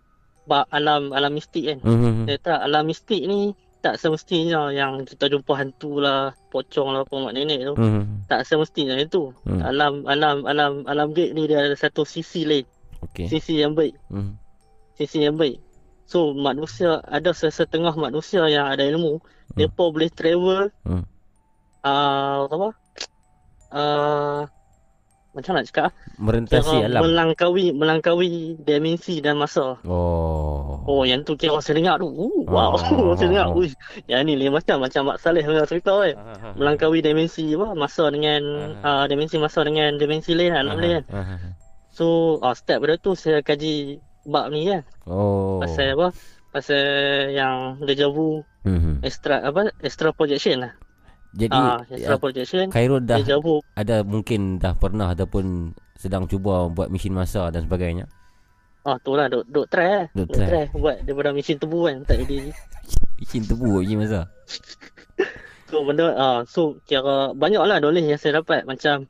Bab alam alam mistik kan Hmm, hmm, hmm. Dia kata alam mistik ni Tak semestinya yang kita jumpa hantu lah Pocong lah apa mak nenek tu Hmm, hmm. Tak semestinya itu Hmm. Alam alam alam alam gaib ni dia ada satu sisi lain Okey Sisi yang baik Hmm. Sisi yang baik So manusia Ada sesetengah manusia yang ada ilmu Hmm. Mereka boleh travel Hmm. uh, Apa uh, Macam nak cakap ah? Merentasi kira alam melangkaui melangkaui dimensi dan masa. Oh Oh, yang tu kira saya dengar tu. Uh, wow, Oh. saya dengar. Ui, yang ni lain macam macam Mak Saleh punya cerita kan. Ah, ah, ah. Melangkaui dimensi apa masa dengan Ah. uh, dimensi masa dengan dimensi lain alam Ah, lain kan. ah, ah. So, uh, step pada tu saya kaji bab ni kan. Oh Pasal apa? Pasal yang deja vu Hmm, hmm. extra apa? Extra projection lah. Jadi Ah, extra ya, projection. Khairul dah Deja vu. ada mungkin dah pernah ataupun sedang cuba buat mesin masa dan sebagainya. Ah, tu lah duk, duk try lah. Duk Duk try. try buat daripada mesin tebu kan. Tak jadi. Mesin tebu mesin masa. So benda ah so kira banyak lah knowledge yang saya dapat macam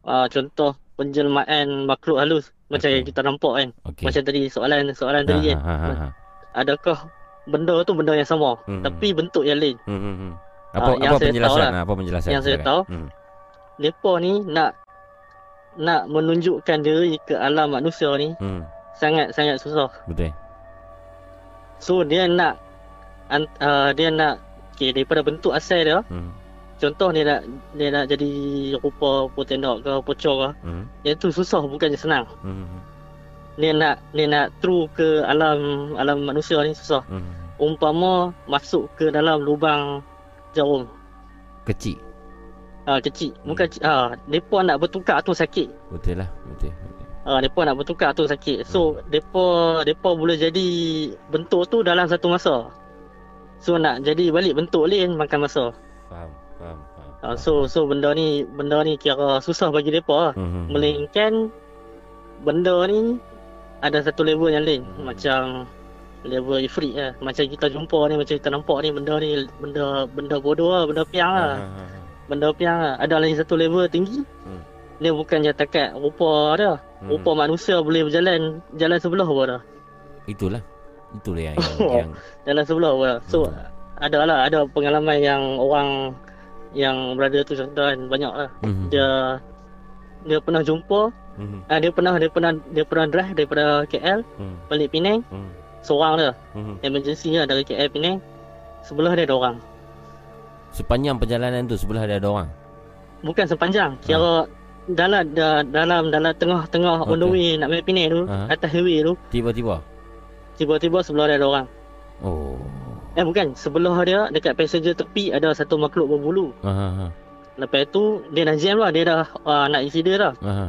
ah contoh penjelmaan makhluk halus macam Okey. yang kita nampak kan. Okey. Macam tadi soalan soalan tadi kan. Ha, ha, ha, ha. Adakah benda tu benda yang sama Hmm. tapi bentuk yang lain. Hmm, hmm, hmm. Apa yang apa saya penjelasan? lah. Apa penjelasan? Yang saya tahu. Hmm. Depa ni nak nak menunjukkan diri ke alam manusia ni Hmm. sangat sangat susah. Betul. So dia nak uh, dia nak okay, daripada bentuk asal dia Hmm. Contoh dia nak dia nak jadi rupa potendok ke pocong ke Hmm. yang tu susah bukannya senang. Hmm. dia nak dia nak true ke alam alam manusia ni susah. Hmm. Umpama masuk ke dalam lubang jarum Kecil. ah kecil. Bukan ah depa nak bertukar tu sakit. Betul lah. Betul. Ah depa nak bertukar tu sakit. So depa depa boleh jadi bentuk tu dalam satu masa. So nak jadi balik bentuk lain makan masa. Faham. Faham. Faham. Ah, so so benda ni benda ni kira susah bagi depa lah. Hmm, hmm. Melainkan benda ni ada satu level yang lain Hmm. macam level ifrit lah macam kita jumpa ni macam kita nampak ni benda ni benda benda bodoh lah benda piang lah ha. benda piang lah ada lagi satu level tinggi Hmm. dia bukan je takat rupa dia Hmm. rupa manusia boleh berjalan jalan sebelah pun dah Itulah. Itulah yang yang, yang jalan sebelah pun so Hmm. ada lah ada pengalaman yang orang yang berada tu contoh kan banyak lah hmm. dia dia pernah jumpa Hmm. ah, dia pernah dia pernah dia pernah drive daripada KL Hmm. balik Penang Hmm. seorang dia Hmm. emergency lah dari KL Penang sebelah dia ada orang Sepanjang perjalanan tu sebelah dia ada orang. bukan sepanjang kira dalam da, dalam dalam tengah-tengah on the way nak balik Penang tu Aha. atas highway tu Tiba-tiba. tiba-tiba sebelah dia ada orang Oh. Eh bukan sebelah dia dekat passenger tepi ada satu makhluk berbulu Ha ha ha. lepas tu dia dah jam lah dia dah uh, nak isi dia dah Ha ha.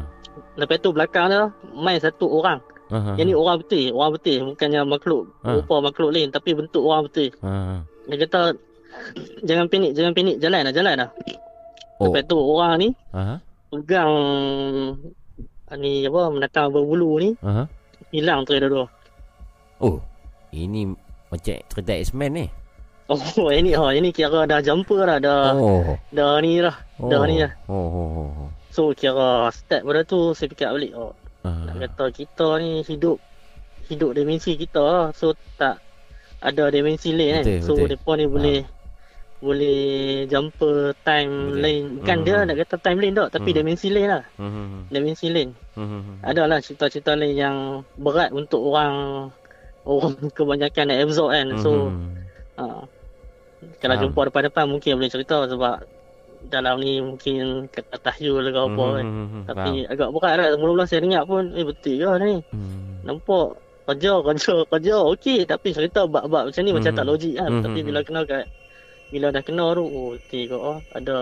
lepas tu belakang dia main satu orang Ha ha. yang ni orang betul orang betul bukannya makhluk Ha. rupa makhluk lain tapi bentuk orang betul Ha ha. dia kata jangan panik jangan panik jalan lah jalan lah Oh. lepas tu orang ni Ha ha. pegang ni apa menatang berbulu ni Ha ha. hilang tu dia dua Oh, ini macam cerita X-Men ni. Oh, ini oh ini kira dah jumper dah, dah Oh. dah ni lah. Oh. Dah ni lah. Oh, oh, oh. oh. So kira start pada tu saya fikir balik oh Ah. nak kata kita ni hidup hidup dimensi kita lah. So tak ada dimensi lain kan. Betul, so betul. depa ni boleh boleh jumper time Boleh. lain. Bukan dia Mhm. nak kata time lain tak tapi Mhm. dimensi lain lah. Hmm. Dimensi lain. Hmm. Adalah cerita-cerita lain yang berat untuk orang orang kebanyakan nak absorb kan. So Hmm. ha, kalau Faham. jumpa depan-depan mungkin boleh cerita sebab dalam ni mungkin kata tahyul ke apa kan. Hmm. Tapi agak berat lah Mula-mula saya dengar pun Eh betul ke ni Hmm. Nampak Kerja kerja kerja Okey Tapi cerita bab-bab macam ni Macam Mhm. tak logik kan Mhm. Tapi bila kena kat Bila dah kena tu Oh betul ke oh, Ada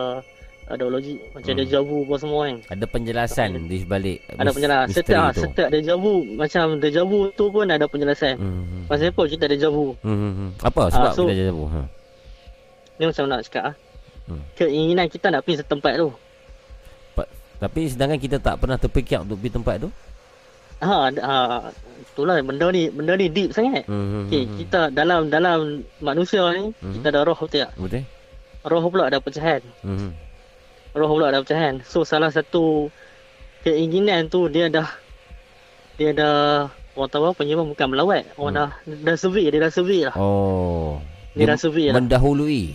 Ada logik Macam Mhm. deja vu apa semua kan Ada penjelasan di sebalik Ada penjelasan Setiap tu. Setiap deja vu Macam deja vu tu pun ada penjelasan Hmm. Pasal apa kita deja vu Hmm. Apa sebab Ah, so- kita jawab? Ha. Ni macam nak cakap ah. Hmm. Keinginan kita nak pergi setempat tu Tapi sedangkan kita tak pernah terfikir untuk pergi tempat tu. Ha, ha itulah benda ni benda ni deep sangat. Hmm. Okey, kita dalam dalam manusia ni Mhm. kita ada roh betul tak? Betul? Roh pula ada pecahan. Hmm. Roh pula ada pecahan. So salah satu keinginan tu dia dah dia dah orang tahu apa apa? bukan melawat. Orang Hmm. dah dah survey, dia dah survey lah. Oh. Dia dah survey lah. mendahului.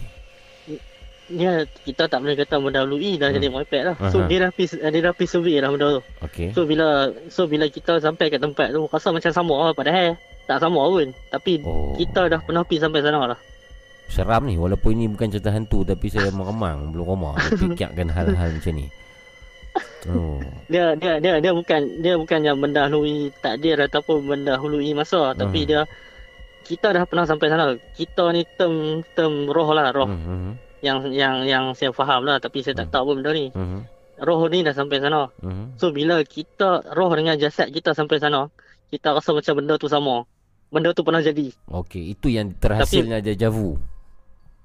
Dia kita tak boleh kata mendahului dah Hmm. jadi merepek lah. So Aha. dia dah pergi dia dah pergi survey lah benda tu. Okey. So bila so bila kita sampai kat tempat tu rasa macam sama lah padahal tak sama pun. Tapi Oh. kita dah pernah pergi sampai sana lah. Seram ni walaupun ini bukan cerita hantu tapi saya meremang belum rumah fikirkan hal-hal macam ni. Oh. Dia dia dia dia bukan dia bukan yang mendahului takdir ataupun mendahului masa tapi Hmm. dia kita dah pernah sampai sana. Kita ni term term roh lah roh Hmm. Hmm. yang yang yang saya faham lah tapi saya tak Hmm. tahu pun benda ni. Hmm. Roh ni dah sampai sana. Hmm. So bila kita roh dengan jasad kita sampai sana, kita rasa macam benda tu sama. Benda tu pernah jadi. Okey, itu yang terhasilnya deja vu.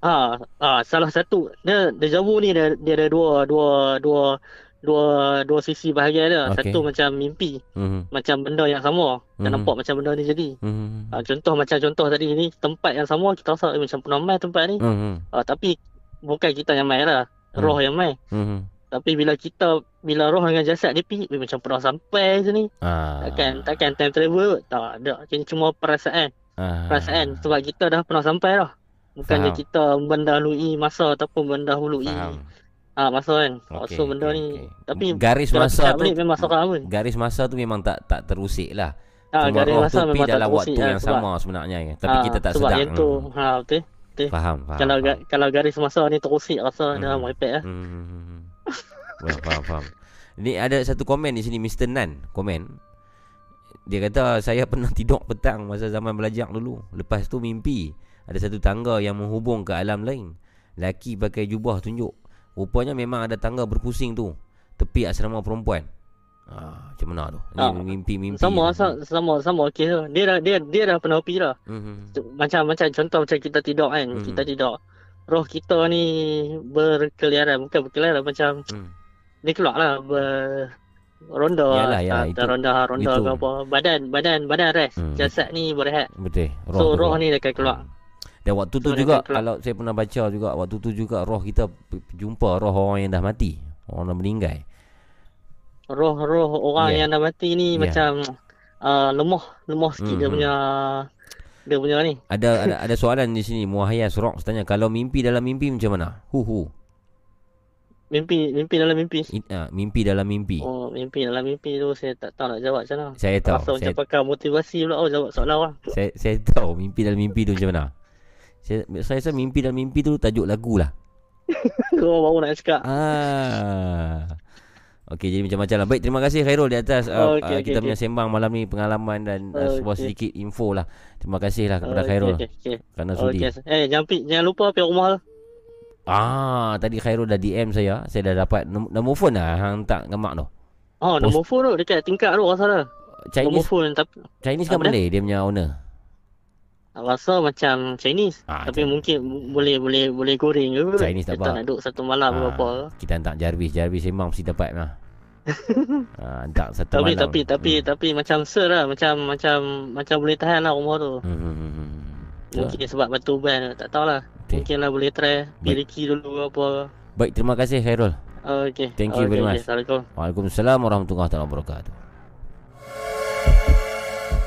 Ha, ha salah satu dia deja vu ni dia, dia ada dua dua dua dua dua sisi bahagian dia. Okey. Satu macam mimpi, Hmm. macam benda yang sama. Kita Mhm. nampak macam benda ni jadi. Hmm. Ha, contoh macam contoh tadi ni tempat yang sama kita rasa eh, macam pernah main tempat ni. Hmm. Ha, tapi bukan kita yang main lah. Hmm. Roh yang main. Hmm. Tapi bila kita bila roh dengan jasad dia pergi macam pernah sampai je ni. Ah. Takkan takkan time travel tak ada. Ini cuma perasaan. Ah. Perasaan sebab kita dah pernah sampai dah. Bukannya Faham. kita mendahului masa ataupun mendahului Faham. ah masa kan. Okey, so benda okey, ni okey. tapi garis masa tu memang seram pun. garis masa tu memang tak tak terusik lah. Ah Cuma garis masa memang tak dalam terusik waktu lah yang sebab- sama sebenarnya. Tapi ah, kita tak sebab sedar. yang tu Hmm. ha betul. betul. Faham, faham. kalau faham. ga, kalau garis masa ni terusik rasa Hmm. merepek lah. Hmm. Faham, faham, faham. Ni ada satu komen di sini Mr. Nan komen. Dia kata saya pernah tidur petang masa zaman belajar dulu. Lepas tu mimpi ada satu tangga yang menghubung ke alam lain. Laki pakai jubah tunjuk. Rupanya memang ada tangga berpusing tu. Tepi asrama perempuan. Ah, macam mana tu? Ni Ah, mimpi-mimpi. Sama sa- sama sama okey tu. Dia dah dia dia dah pernah pergi dah. Hmm. Macam macam contoh macam kita tidur kan. Hmm. Kita tidur. Roh kita ni berkeliaran bukan berkeliaran macam Hmm. dia keluar lah ber ronda Yalah, yalah, tak- itu- ronda ronda itu. ke apa badan badan badan rest Hmm. jasad ni berehat Betul. so tu roh keluar. ni akan keluar Dan waktu tu So, juga kalau saya pernah baca juga waktu tu juga roh kita jumpa roh orang yang dah mati, orang dah meninggal. roh-roh orang Yeah. yang dah mati ni Yeah. macam uh, lemah lemah sikit dia Mhm. punya dia punya ni Ada ada ada soalan di sini Muahayas Rock tanya kalau mimpi dalam mimpi macam mana? Hu hu. mimpi mimpi dalam mimpi I, uh, mimpi dalam mimpi. oh mimpi dalam mimpi tu saya tak tahu nak jawab macam mana Saya rasa tahu. macam Saya, pakai motivasi pula oh jawab soalan orang saya saya tahu mimpi dalam mimpi tu macam mana. Saya saya rasa mimpi dalam mimpi tu tajuk lagu lah. kau baru nak cakap Ah. Okey jadi macam-macam lah Baik terima kasih Khairul di atas uh, Okey, uh, okey, Kita okey. punya sembang malam ni Pengalaman dan uh, sebuah Okey. sedikit info lah Terima kasih lah kepada Okey, Khairul okey, okey. Kerana sudi Okey. eh jangan jangan lupa pergi rumah lah. Ah, tadi Khairul dah DM saya. Saya dah dapat nom- nombor phone lah hang tak gemak tu. Oh, nombor phone tu dekat tingkat tu rasa dah. Nombor Chinese phone tapi Chinese kan Apa dia? Malay dia punya owner. Rasa macam Chinese. Ah, tapi mungkin boleh boleh boleh goreng ke. Chinese tak Kita apa. nak duduk satu malam ke Ah, apa. Kita hantar Jarvis, Jarvis memang mesti dapat lah. ha, Tak satu Tapi malam tapi tapi tapi macam ser lah macam macam macam boleh tahan lah rumah tu. hmm. hmm, hmm, hmm. Mungkin sebab batu ban tak tahulah. Betul. Mungkin lah boleh try piliki dulu apa. Baik terima kasih Khairul Oh, okay. Thank you okay, very okay. much. Assalamualaikum. Waalaikumsalam warahmatullahi wabarakatuh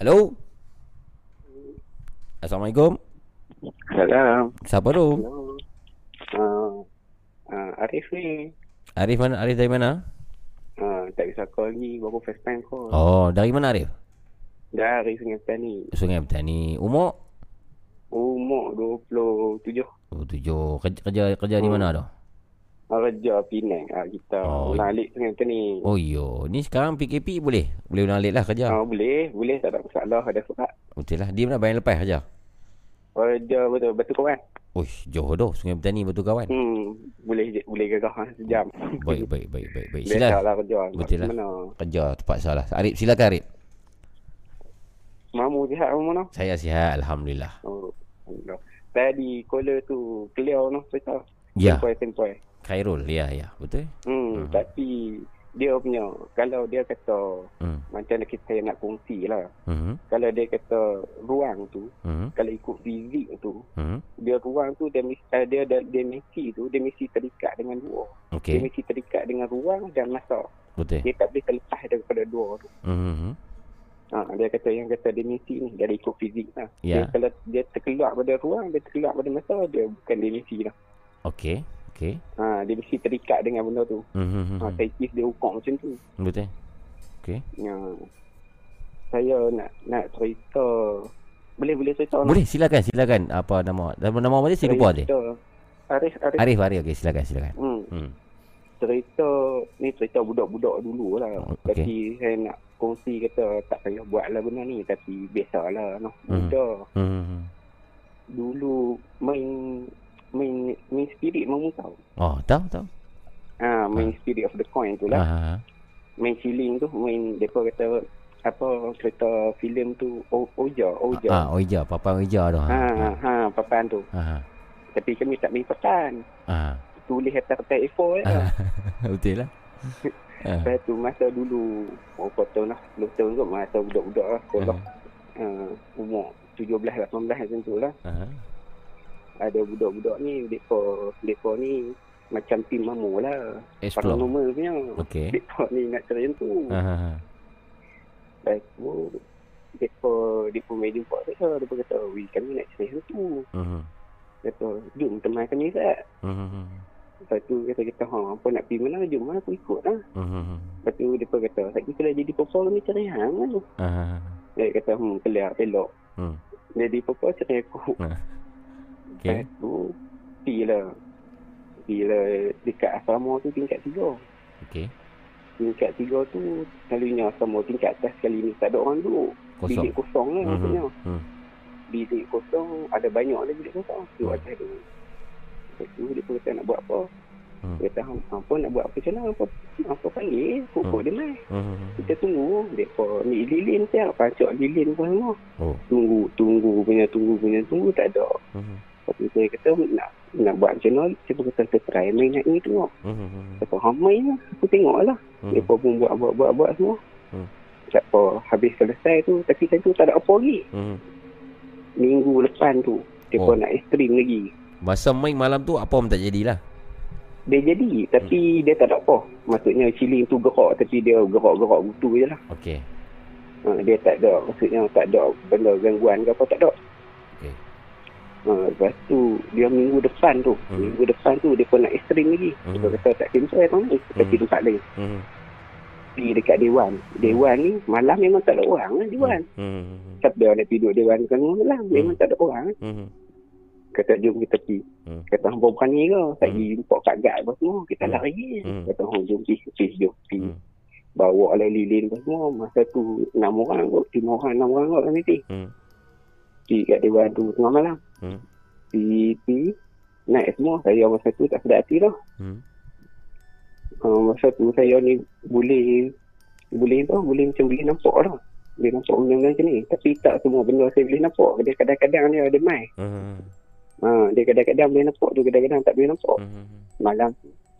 Hello Assalamualaikum Salam. Siapa tu? Uh, uh, Arif ni. Arif mana? Arif dari mana? Uh, tak kisah call ni. Baru first time call. Oh, dari mana Arif? Dari Sungai Petani. Sungai Petani. Umur? Umur 27. Oh, tujuh. Kerja kerja, kerja di mana tu? Kerja Penang. Uh, kita Oh. oh. ulang alik Sungai Petani. Oh, yo. Ni sekarang PKP boleh? Boleh ulang alik lah kerja. Uh, boleh. Boleh tak ada masalah. Ada surat. Betul lah. Dia mana bayar lepas kerja? Kerja betul. Betul kawan. Uish, jauh dah. Sungai Petani betul kawan. Hmm. Boleh boleh gagah ha, sejam. Baik, baik, baik, baik, baik. Sila. lah kerja. Betul lah. Mana? Kerja terpaksa lah. Arif, silakan Arif. Mamu sihat kamu mana? Saya sihat, Alhamdulillah. Oh. Alhamdulillah. Tadi caller tu clear no cerita. Ya, Tempoi-tempoi. Khairul. Ya, ya. Betul? Hmm, Hmm. tapi dia punya kalau dia kata Hmm. macam kita nak kongsi lah. Hmm. Kalau dia kata ruang tu, Hmm. kalau ikut fizik tu, Hmm. dia ruang tu dia mesti uh, dia dia, dia mesti tu dia mesti terikat dengan dua. Dia Okey. mesti terikat dengan ruang dan masa. Betul. Dia tak boleh terlepas daripada dua tu. Hmm. Ha, dia kata yang kata dimensi ni dia ada ikut fizik lah. Ya. Dia, kalau dia terkeluar pada ruang, dia terkeluar pada masa, dia bukan dimensi lah. Okey. Okey. Ha, dia mesti terikat dengan benda tu. Hmm. Ha, saintis dia hukum macam tu. Betul. Okey. Ya. Saya nak nak cerita boleh boleh cerita nak Boleh silakan silakan apa nama nama nama apa dia saya lupa dia. Arif Arif. Arif Arif okey silakan silakan. Hmm. Hmm. Cerita ni cerita budak-budak dulu lah. Oh, Okay. Tapi saya nak kongsi kata tak payah buat lah benda ni tapi biasalah noh. Hmm. Muda. Hmm. Dulu main main main spirit mau tahu. Oh, tahu tahu. Ah, main spirit of the coin tu lah. Ah. Main shilling tu main depa kata apa cerita filem tu O- Oja Oja. Ah, Oija, papan Oija tu. ha, ha, ha, papan tu. Ha. Tapi kami tak main papan. Ah. Tulis atas kertas A4 je. Ah. Betul lah. Ah. Lepas tu masa dulu Berapa tahun lah 10 tahun kot Masa budak-budak lah Sekolah uh, Umur 17 18 macam tu lah Ah. Ada budak-budak ni Mereka Mereka ni Macam tim mamu lah Explore. Paranormal punya Okey. Mereka ni nak yang tu Ah. Lepas tu Mereka Mereka main jumpa saya Mereka kata Wih kami nak yang tu Hmm. Kata Jom teman kami tak Hmm. Lepas tu kata kita ha, Apa nak pergi mana Jom lah aku ikut lah Hmm. Lepas tu mereka kata Saya kalau jadi perform kami cari hang lah Ah. Dia kata hmm kelir elok Hmm. Jadi papa cari aku Ah. Lepas tu Bila Bila dekat asrama tu tingkat tiga Okey. Tingkat tiga tu Selalunya asrama tingkat atas kali ni Tak ada orang duduk Kosong. Bilik kosong lah Hmm. maksudnya Hmm. Bilik kosong Ada banyak lagi bilik kosong Tu Hmm. atas tu Lepas tu dia pun kata nak buat apa Hmm. Dia kata apa nak buat apa macam mana Apa, apa panggil Pokok Hmm. dia mai Hmm. Kita tunggu Dia pun ni lilin siap Pacok lilin pun semua Oh. Tunggu Tunggu punya Tunggu punya Tunggu tak ada Hmm. Lepas tu saya kata nak nak buat macam mana Saya pun kata kita try main nak ni tengok Hmm. Saya ha, main lah Aku tengok lah Hmm. Dia pun buat buat buat buat semua Hmm. Tak apa Habis selesai tu Tapi saya tu tak ada apa lagi Hmm. Minggu lepan tu Dia Oh. pun nak stream lagi Masa main malam tu apa pun tak jadilah. Dia jadi Tapi dia tak ada apa Maksudnya chilling tu gerak Tapi dia gerak-gerak gitu je lah Okey. ha, Dia tak ada Maksudnya tak ada Benda gangguan ke apa tak ada. Ha, lepas tu dia minggu depan tu Hmm. minggu depan tu dia pun nak stream lagi Hmm. dia kata tak cancel tau ni kita Hmm. tempat lain Hmm. pergi dekat Dewan Dewan ni malam memang tak ada orang lah Dewan Hmm. Siapa dia nak tidur Dewan kan malam memang tak ada orang Hmm. Kata jom kita pergi. Hmm. Kata hang berani ke? Tak Hmm. pergi jumpa kakak apa semua. Kita Hmm. lari. Hmm. Kata hang jom pergi. Pergi jom pergi. Hmm. Bawa lah lilin apa semua. Masa tu enam orang kot. Lima orang, enam orang kot kami pergi. Hmm. Pergi kat Dewan tu tengah malam. Hmm. Pergi. Naik semua. Saya masa tu tak sedar hati tau. Hmm. Uh, masa tu saya ni boleh boleh tau, boleh macam boleh nampak tau. Boleh nampak benda-benda macam ni. Tapi tak semua benda saya boleh nampak. Dia kadang-kadang dia ada mai. Hmm. Ha, dia kadang-kadang boleh nampak tu, kadang-kadang tak boleh nampak. Hmm. Malam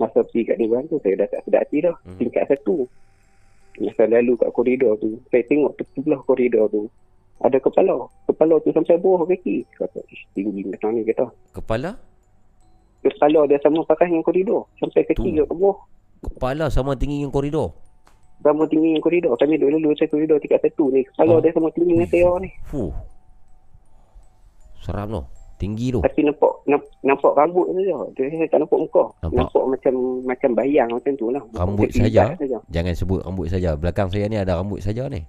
masa pergi kat Dewan tu saya dah tak sedar hati dah. Hmm. Tingkat satu. Masa lalu kat koridor tu, saya tengok tu sebelah koridor tu ada kepala. Kepala tu sampai bawah kaki. Kata, ish, tinggi macam ni kata. Kepala? Kepala dia sama pakai dengan koridor. Sampai kaki Tu. ke bawah. Kepala sama tinggi dengan koridor. Sama tinggi dengan koridor. Kami duduk lalu saya koridor tingkat satu ni. Kepala Oh. dia sama tinggi dengan saya ni. Fuh. Seram tu. Tinggi tu. Tapi nampak namp, nampak rambut saja. Dia saya tak nampak muka. Nampak. Nampak, macam macam bayang macam tu lah. Rambut saja. Jangan sebut rambut saja. Belakang saya ni ada rambut saja ni.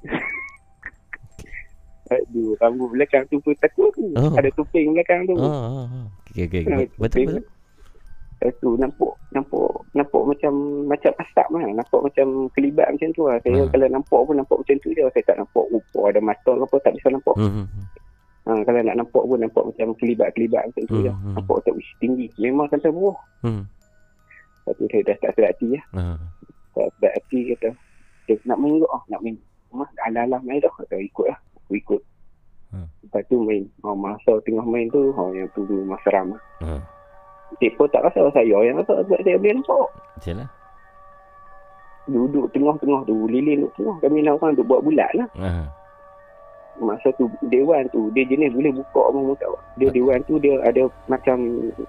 Aduh, rambut belakang tu pun takut tu. Oh. Ada tuping belakang tu. Ah, ah, ah. Okey okey. Ah, Betul betul. Lepas tu nampak nampak nampak macam macam asap lah. Nampak macam kelibat macam tu lah. Saya Hmm. kalau nampak pun nampak macam tu je. Saya tak nampak rupa ada mata ke apa tak bisa nampak. Hmm. Ha, kalau nak nampak pun nampak macam kelibat-kelibat macam tu Hmm, je. hmm. Nampak tak wish tinggi. Memang sampai bawah. Hmm. Lepas tu saya dah tak sedar hati lah. Ah. Tak sedar hati kata. Dia nak main? Oh, nak main. Mah, alah-alah main dah. Kata ikut lah. Aku ikut. Hmm. Lepas tu main. Oh, masa tengah main tu, oh, yang tu memang seram lah. Ah. Dia pun tak rasa saya yang rasa sebab saya boleh nampak. Macam lah. Duduk tengah-tengah tu, lilin duduk tengah. Kami enam orang tu buat bulat lah. Ah. Masa tu dewan tu, dia jenis boleh buka apa tau. Dia dewan tu dia ada macam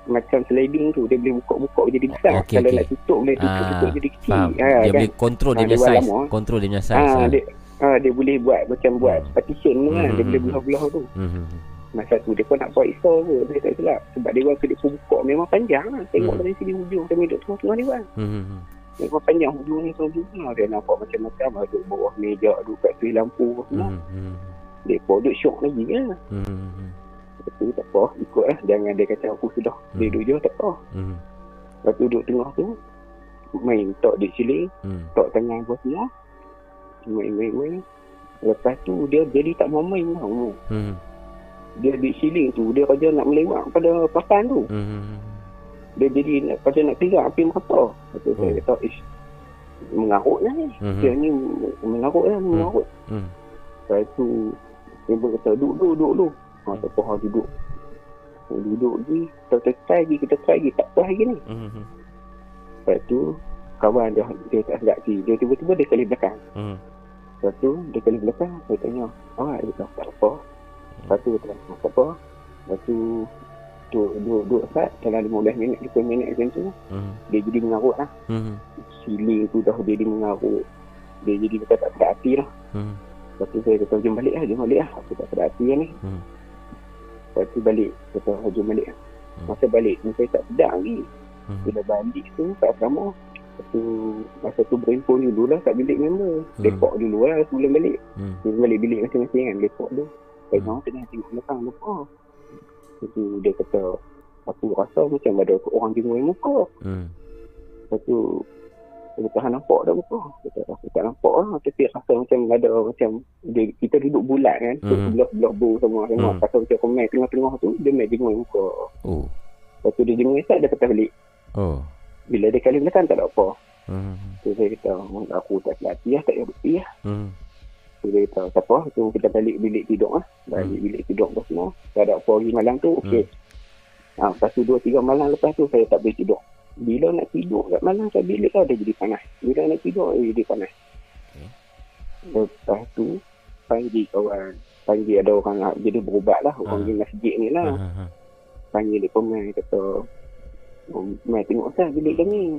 macam sliding tu, dia boleh buka-buka jadi besar. Okey, Kalau okey. nak tutup boleh tutup, Ah, tutup jadi kecil. Ha, Dia kan? boleh control dia Ah, punya dewan size. lama. Control dia punya size. Ah, ah. dia, ah, dia boleh buat macam buat Hmm. partition tu kan. Hmm, Dia boleh hmm, belah-belah tu. Hmm. hmm, Masa tu dia pun nak buat iso ke. Saya tak silap. Sebab dewan tu dia pun buka memang panjang lah. Tengok Hmm. dari sini hujung. Kami duduk tengah-tengah dewan. Hmm. hmm, hmm. Memang panjang hujung ni hujung ni. Dia nampak macam-macam. lah. Duduk bawah meja. Duduk kat tulis lampu. Semua. Hmm. hmm, Dia pun duduk syok lagi kan. hmm, hmm, hmm. Lepas tu tak apa. Ikut lah. Jangan dia kata aku sudah. Dia Hmm. duduk je tak apa. Hmm. Lepas tu duduk tengah tu. Main tok di siling. Hmm. Tok tangan apa semua. Main-main-main. Lepas tu dia jadi tak mau main lah. Hmm. Dia di siling tu. Dia kerja nak melewat pada papan tu. Hmm. Dia jadi nak, kerja nak keluar api mata. Lepas tu saya kata ish. Mengarut lah ni. Hmm. Dia ni mengarut lah. Mengarut. Hmm. Lepas tu. Dia pun kata duduk duduk duduk duduk. Ha, tak apa ha, duduk. Duduk lagi. Kita, try lagi. Kita try lagi. Tak apa lagi ni. Hmm. Lepas tu. Kawan dia, dia tak sedap. Dia tiba-tiba dia kali belakang. Hmm. Lepas tu dia kali belakang. Saya tanya. Awak dia kata tak apa. Lepas tu dia kata tak apa. Lepas tu. Duduk, duduk, duduk sat. Dalam 15 minit, 20 minit macam tu. Hmm. Dia jadi mengarut lah. Hmm. Siling tu dah jadi mengarut. Dia jadi macam tak sedap hati lah. Hmm. Lepas tu saya kata jom balik lah. Jom balik lah. Aku tak sedap hati lah ni. Hmm. Lepas tu balik. Kata "Oh, jom balik lah. Hmm. Masa balik ni saya tak sedap lagi. Hmm. Bila balik tu tak sama. Lepas tu masa tu berhimpun dulu lah kat bilik member. Hmm. Lepak dulu lah sebelum balik. Hmm. Dia balik bilik masing-masing kan. Lepak tu. Saya Hmm. hmm. tengah tengok belakang lupa. Lepas tu dia kata aku rasa macam ada orang jenguk muka. Hmm. Lepas tu kata "Hang nampak dah muka. Kata aku tak nampak lah. Tapi rasa macam ada macam dia, kita duduk bulat kan. So, Hmm. sebelah-sebelah bu semua. Hmm. rasa macam komen tengah-tengah tu dia main jenguk muka. Oh. Lepas tu dia jenguk esat dia kata balik. Oh. Bila dia kali belakang tak ada apa. Hmm. So saya kata "Oh, aku tak selati lah. Tak payah bukti lah. Hmm. So dia kata tak apa. So kita balik bilik tidur lah. Balik Hmm. bilik tidur tu semua. Tak ada apa lagi malam tu. Okey. Ha, lepas tu dua tiga malam lepas tu saya tak boleh tidur. Bila nak tidur kat malam saya bilik lah dia jadi panas. Bila nak tidur dia jadi panas. Okey. Lepas tu panggil kawan. Panggil ada orang nak jadi berubat lah. Orang Ah. di masjid ni lah. Ah, ah, ah. Panggil dia pemain kata. Oh, mai tengok sah bilik kami.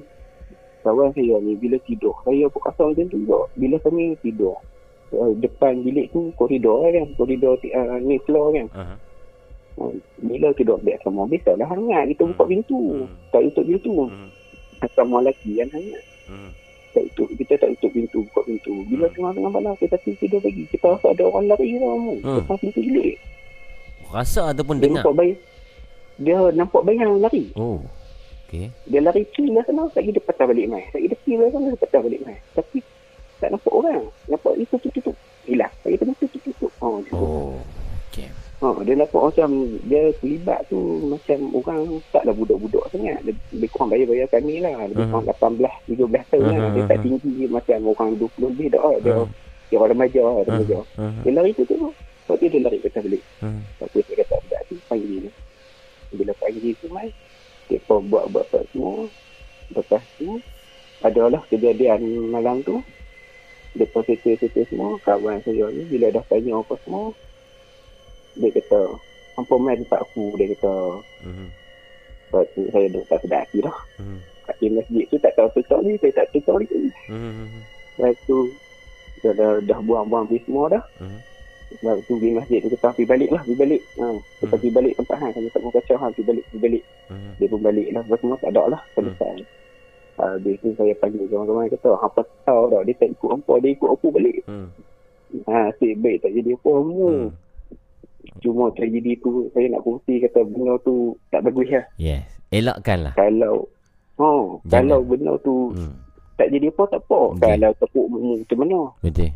Kawan saya ni bila tidur. Saya pun rasa macam tu juga. Bila kami tidur. Uh, depan bilik tu koridor kan. Koridor uh, ni floor kan. Ah. Uh, bila tidur biasa mau biasa lah hangat. Kita buka pintu. Hmm. Tak tutup pintu. Hmm. Sama lelaki kan hangat. Hmm. Tak tutup. Kita tak tutup pintu. Buka pintu. Bila Hmm. tengah-tengah malam kita tidur lagi. Kita rasa ada orang lari tau. Hmm. Depan pintu bilik. Rasa ataupun Dia dengar? nampak bayi. dia nampak bayang lari. Oh. Okey. Dia lari kira sana, lagi dia patah balik mai. Lagi dia kira sana, dia patah balik mai. Tapi tak nampak orang. Nampak itu tu tu tu. Hilang. Lagi tu tu tu tu tu. Oh, oh. Oh. Okey. Oh, dia nampak macam dia terlibat tu macam orang taklah budak-budak sangat. Dia lebih kurang bayar-bayar kami lah. Lebih kurang 18, 17 tahun lah. Dia tak tinggi macam orang 20 lebih dah. Dia, Hmm. dia orang remaja, orang remaja. Hmm. Dia lari tu tu. Lepas tu dia lari patah balik. Hmm. Lepas tu saya kata budak tu panggil dia. Bila panggil tu mai, dia pun buat-buat apa semua. Lepas tu, adalah kejadian malam tu. Lepas cerita-cerita semua, kawan saya ni bila dah tanya apa semua, dia kata, hampa main tempat aku, dia kata. Hmm. Lepas tu saya dah tak sedar hati dah. Hmm. Kat masjid tu tak tahu tutup ni, saya tak tutup ni. Hmm. Lepas tu, dia dah, dah buang-buang pergi semua dah. Hmm. Lepas tu pergi masjid dia kata pergi balik lah, pergi balik. Ha, kita Hmm. pergi balik tempat hang, kami tak mau kacau hang, pergi balik, pergi balik. Hmm. Dia pun balik lah, lepas semua tak ada lah, selesai. Habis tu saya panggil kawan-kawan kata, hampa tahu dah, dia tak ikut hampa, dia ikut aku balik. Hmm. Ha, asyik baik tak jadi apa semua. Hmm. Cuma tragedi tu, saya nak kongsi kata benda tu tak bagus lah. Yes. Elakkanlah. Kalau, oh, Jangan. kalau benda tu Hmm. tak jadi apa, tak apa. Okey. Kalau tepuk macam mana? Betul.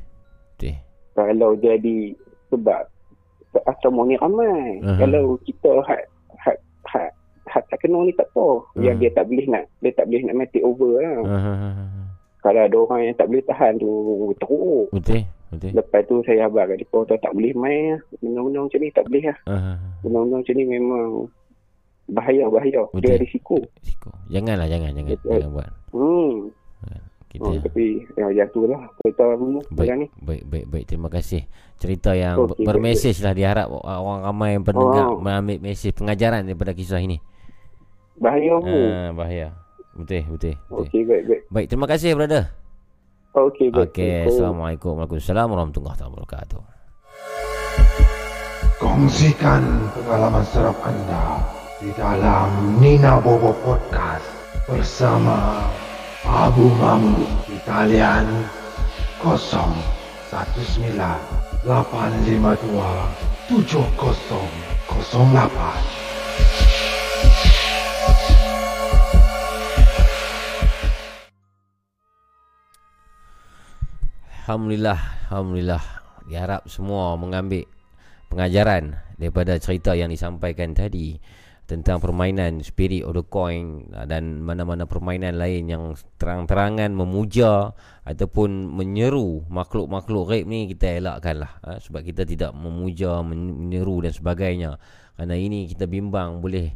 Betul. kalau jadi sebab asrama ni ramai. Aha. Kalau kita had had had had tak kenal ni tak apa. Yang Hmm. dia tak boleh nak dia tak boleh nak take over lah. Ah. Kalau ada orang yang tak boleh tahan tu teruk. Betul. Betul. Lepas tu saya abang kat dia tak boleh main lah. Benda-benda macam ni tak boleh lah. Ah. Benda-benda macam ni memang bahaya bahaya. Betul. Dia risiko. Risiko. Janganlah jangan jangan Betul. jangan buat. Hmm. Kita Oh, tapi ya, yang tu lah cerita dulu Baik, ni. baik, baik, baik. Terima kasih. Cerita yang okay, bermesej lah diharap orang ramai yang pendengar Oh. mengambil mesej pengajaran daripada kisah ini. Bahaya pun. Ah, bahaya. Betul, betul. betul. Okey baik baik. Baik, terima kasih brother. Okey baik. Okey, Assalamualaikum Waalaikumsalam warahmatullahi wabarakatuh. Kongsikan pengalaman seram anda di dalam Nina Bobo Podcast bersama Abu Mamu di talian 019 852 7008. Alhamdulillah, alhamdulillah. Diharap semua mengambil pengajaran daripada cerita yang disampaikan tadi tentang permainan Spirit of the Coin dan mana-mana permainan lain yang terang-terangan memuja ataupun menyeru makhluk-makhluk gaib ni kita elakkanlah ha? sebab kita tidak memuja, men- menyeru dan sebagainya. Kerana ini kita bimbang boleh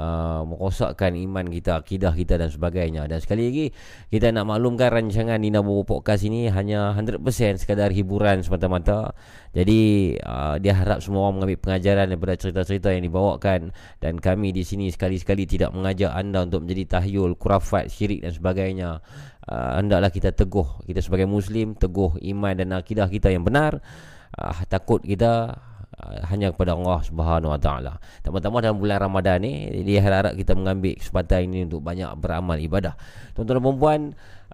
uh, merosakkan iman kita, akidah kita dan sebagainya. Dan sekali lagi kita nak maklumkan rancangan Nina Bobo Podcast ini hanya 100% sekadar hiburan semata-mata. Jadi uh, dia harap semua orang mengambil pengajaran daripada cerita-cerita yang dibawakan dan kami di sini sekali-sekali tidak mengajak anda untuk menjadi tahyul, kurafat, syirik dan sebagainya. Uh, hendaklah kita teguh kita sebagai muslim teguh iman dan akidah kita yang benar. Uh, takut kita uh, hanya kepada Allah Subhanahu Wa Taala. Tambah-tambah dalam bulan Ramadan ni dia harap kita mengambil kesempatan ini untuk banyak beramal ibadah. Tuan-tuan dan puan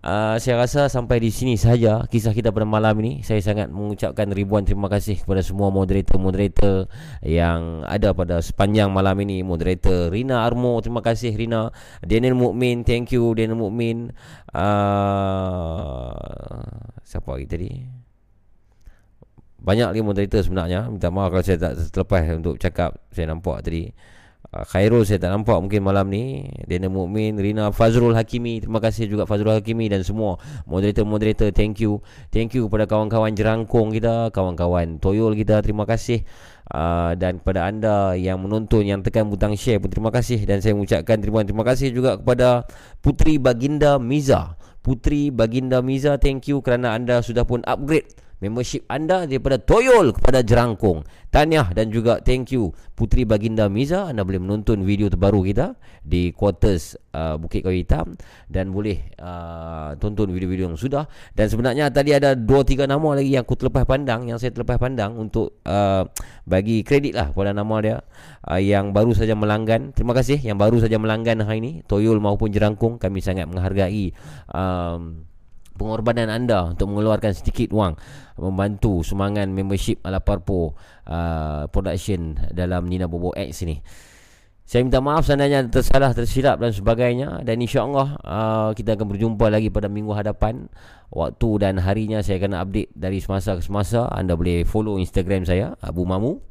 Uh, saya rasa sampai di sini sahaja kisah kita pada malam ini. Saya sangat mengucapkan ribuan terima kasih kepada semua moderator-moderator yang ada pada sepanjang malam ini. Moderator Rina Armo, terima kasih Rina. Daniel Mukmin, thank you Daniel Mukmin. Uh, siapa lagi tadi? Banyak lagi moderator sebenarnya. Minta maaf kalau saya tak terlepas untuk cakap. Saya nampak tadi uh, Khairul saya tak nampak mungkin malam ni. Dana Mukmin, Rina Fazrul Hakimi. Terima kasih juga Fazrul Hakimi dan semua Moderator-moderator. Thank you. Thank you kepada kawan-kawan jerangkung kita Kawan-kawan toyol kita. Terima kasih. Uh, Dan kepada anda yang menonton Yang tekan butang share pun terima kasih. Dan saya mengucapkan terima terima kasih juga kepada Putri Baginda Miza. Putri Baginda Miza thank you kerana anda sudah pun upgrade membership anda daripada Toyol kepada Jerangkung. Tahniah dan juga thank you Putri Baginda Miza. Anda boleh menonton video terbaru kita di quarters uh, Bukit Kayu Hitam dan boleh uh, tonton video-video yang sudah. Dan sebenarnya tadi ada 2 3 nama lagi yang aku terlepas pandang yang saya terlepas pandang untuk uh, bagi kredit lah kepada nama dia uh, yang baru saja melanggan. Terima kasih yang baru saja melanggan hari ini Toyol maupun Jerangkung. Kami sangat menghargai um, pengorbanan anda untuk mengeluarkan sedikit wang membantu sumbangan membership ala Parpo uh, production dalam Nina Bobo X ni. Saya minta maaf seandainya tersalah, tersilap dan sebagainya. Dan insyaAllah uh, kita akan berjumpa lagi pada minggu hadapan. Waktu dan harinya saya akan update dari semasa ke semasa. Anda boleh follow Instagram saya, Abu Mamu.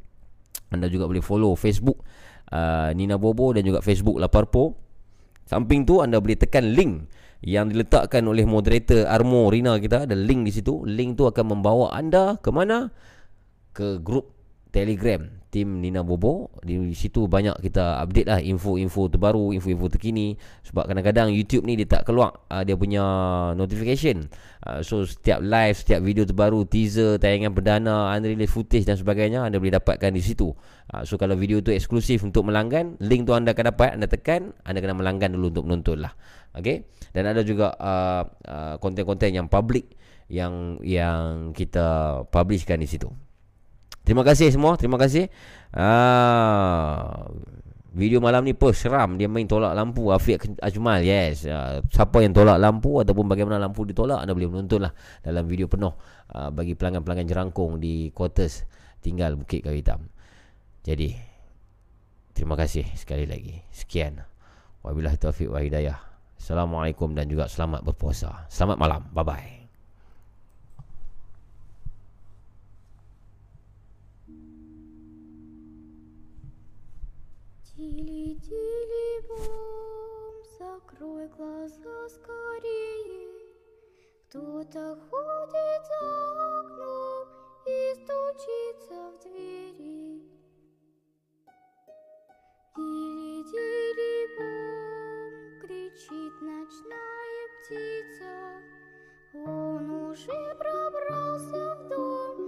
Anda juga boleh follow Facebook uh, Nina Bobo dan juga Facebook Laparpo Samping tu anda boleh tekan link yang diletakkan oleh moderator Armo Rina kita ada link di situ. Link tu akan membawa anda ke mana? Ke grup Telegram tim Nina Bobo. Di situ banyak kita update lah info-info terbaru info-info terkini. Sebab kadang-kadang YouTube ni dia tak keluar uh, dia punya notification. Uh, so setiap live setiap video terbaru teaser tayangan perdana unreleased footage dan sebagainya anda boleh dapatkan di situ. Uh, so kalau video tu eksklusif untuk melanggan link tu anda akan dapat anda tekan anda kena melanggan dulu untuk menonton lah okay? dan ada juga uh, uh, konten-konten yang public yang yang kita publishkan di situ Terima kasih semua, terima kasih. Ah, video malam ni pun seram dia main tolak lampu Afiq Ajmal. Yes. Ah, siapa yang tolak lampu ataupun bagaimana lampu ditolak anda boleh menontonlah dalam video penuh ah, bagi pelanggan-pelanggan jerangkung di quarters tinggal Bukit Kayu Hitam. Jadi terima kasih sekali lagi. Sekian. Wabillahi taufiq wa hidayah. Assalamualaikum dan juga selamat berpuasa. Selamat malam. Bye bye. Тили-тили-бом, закрой глаза скорее. Кто-то ходит за окном и стучится в двери. Тили-тили-бом, Кричит ночная птица. Он уже пробрался в дом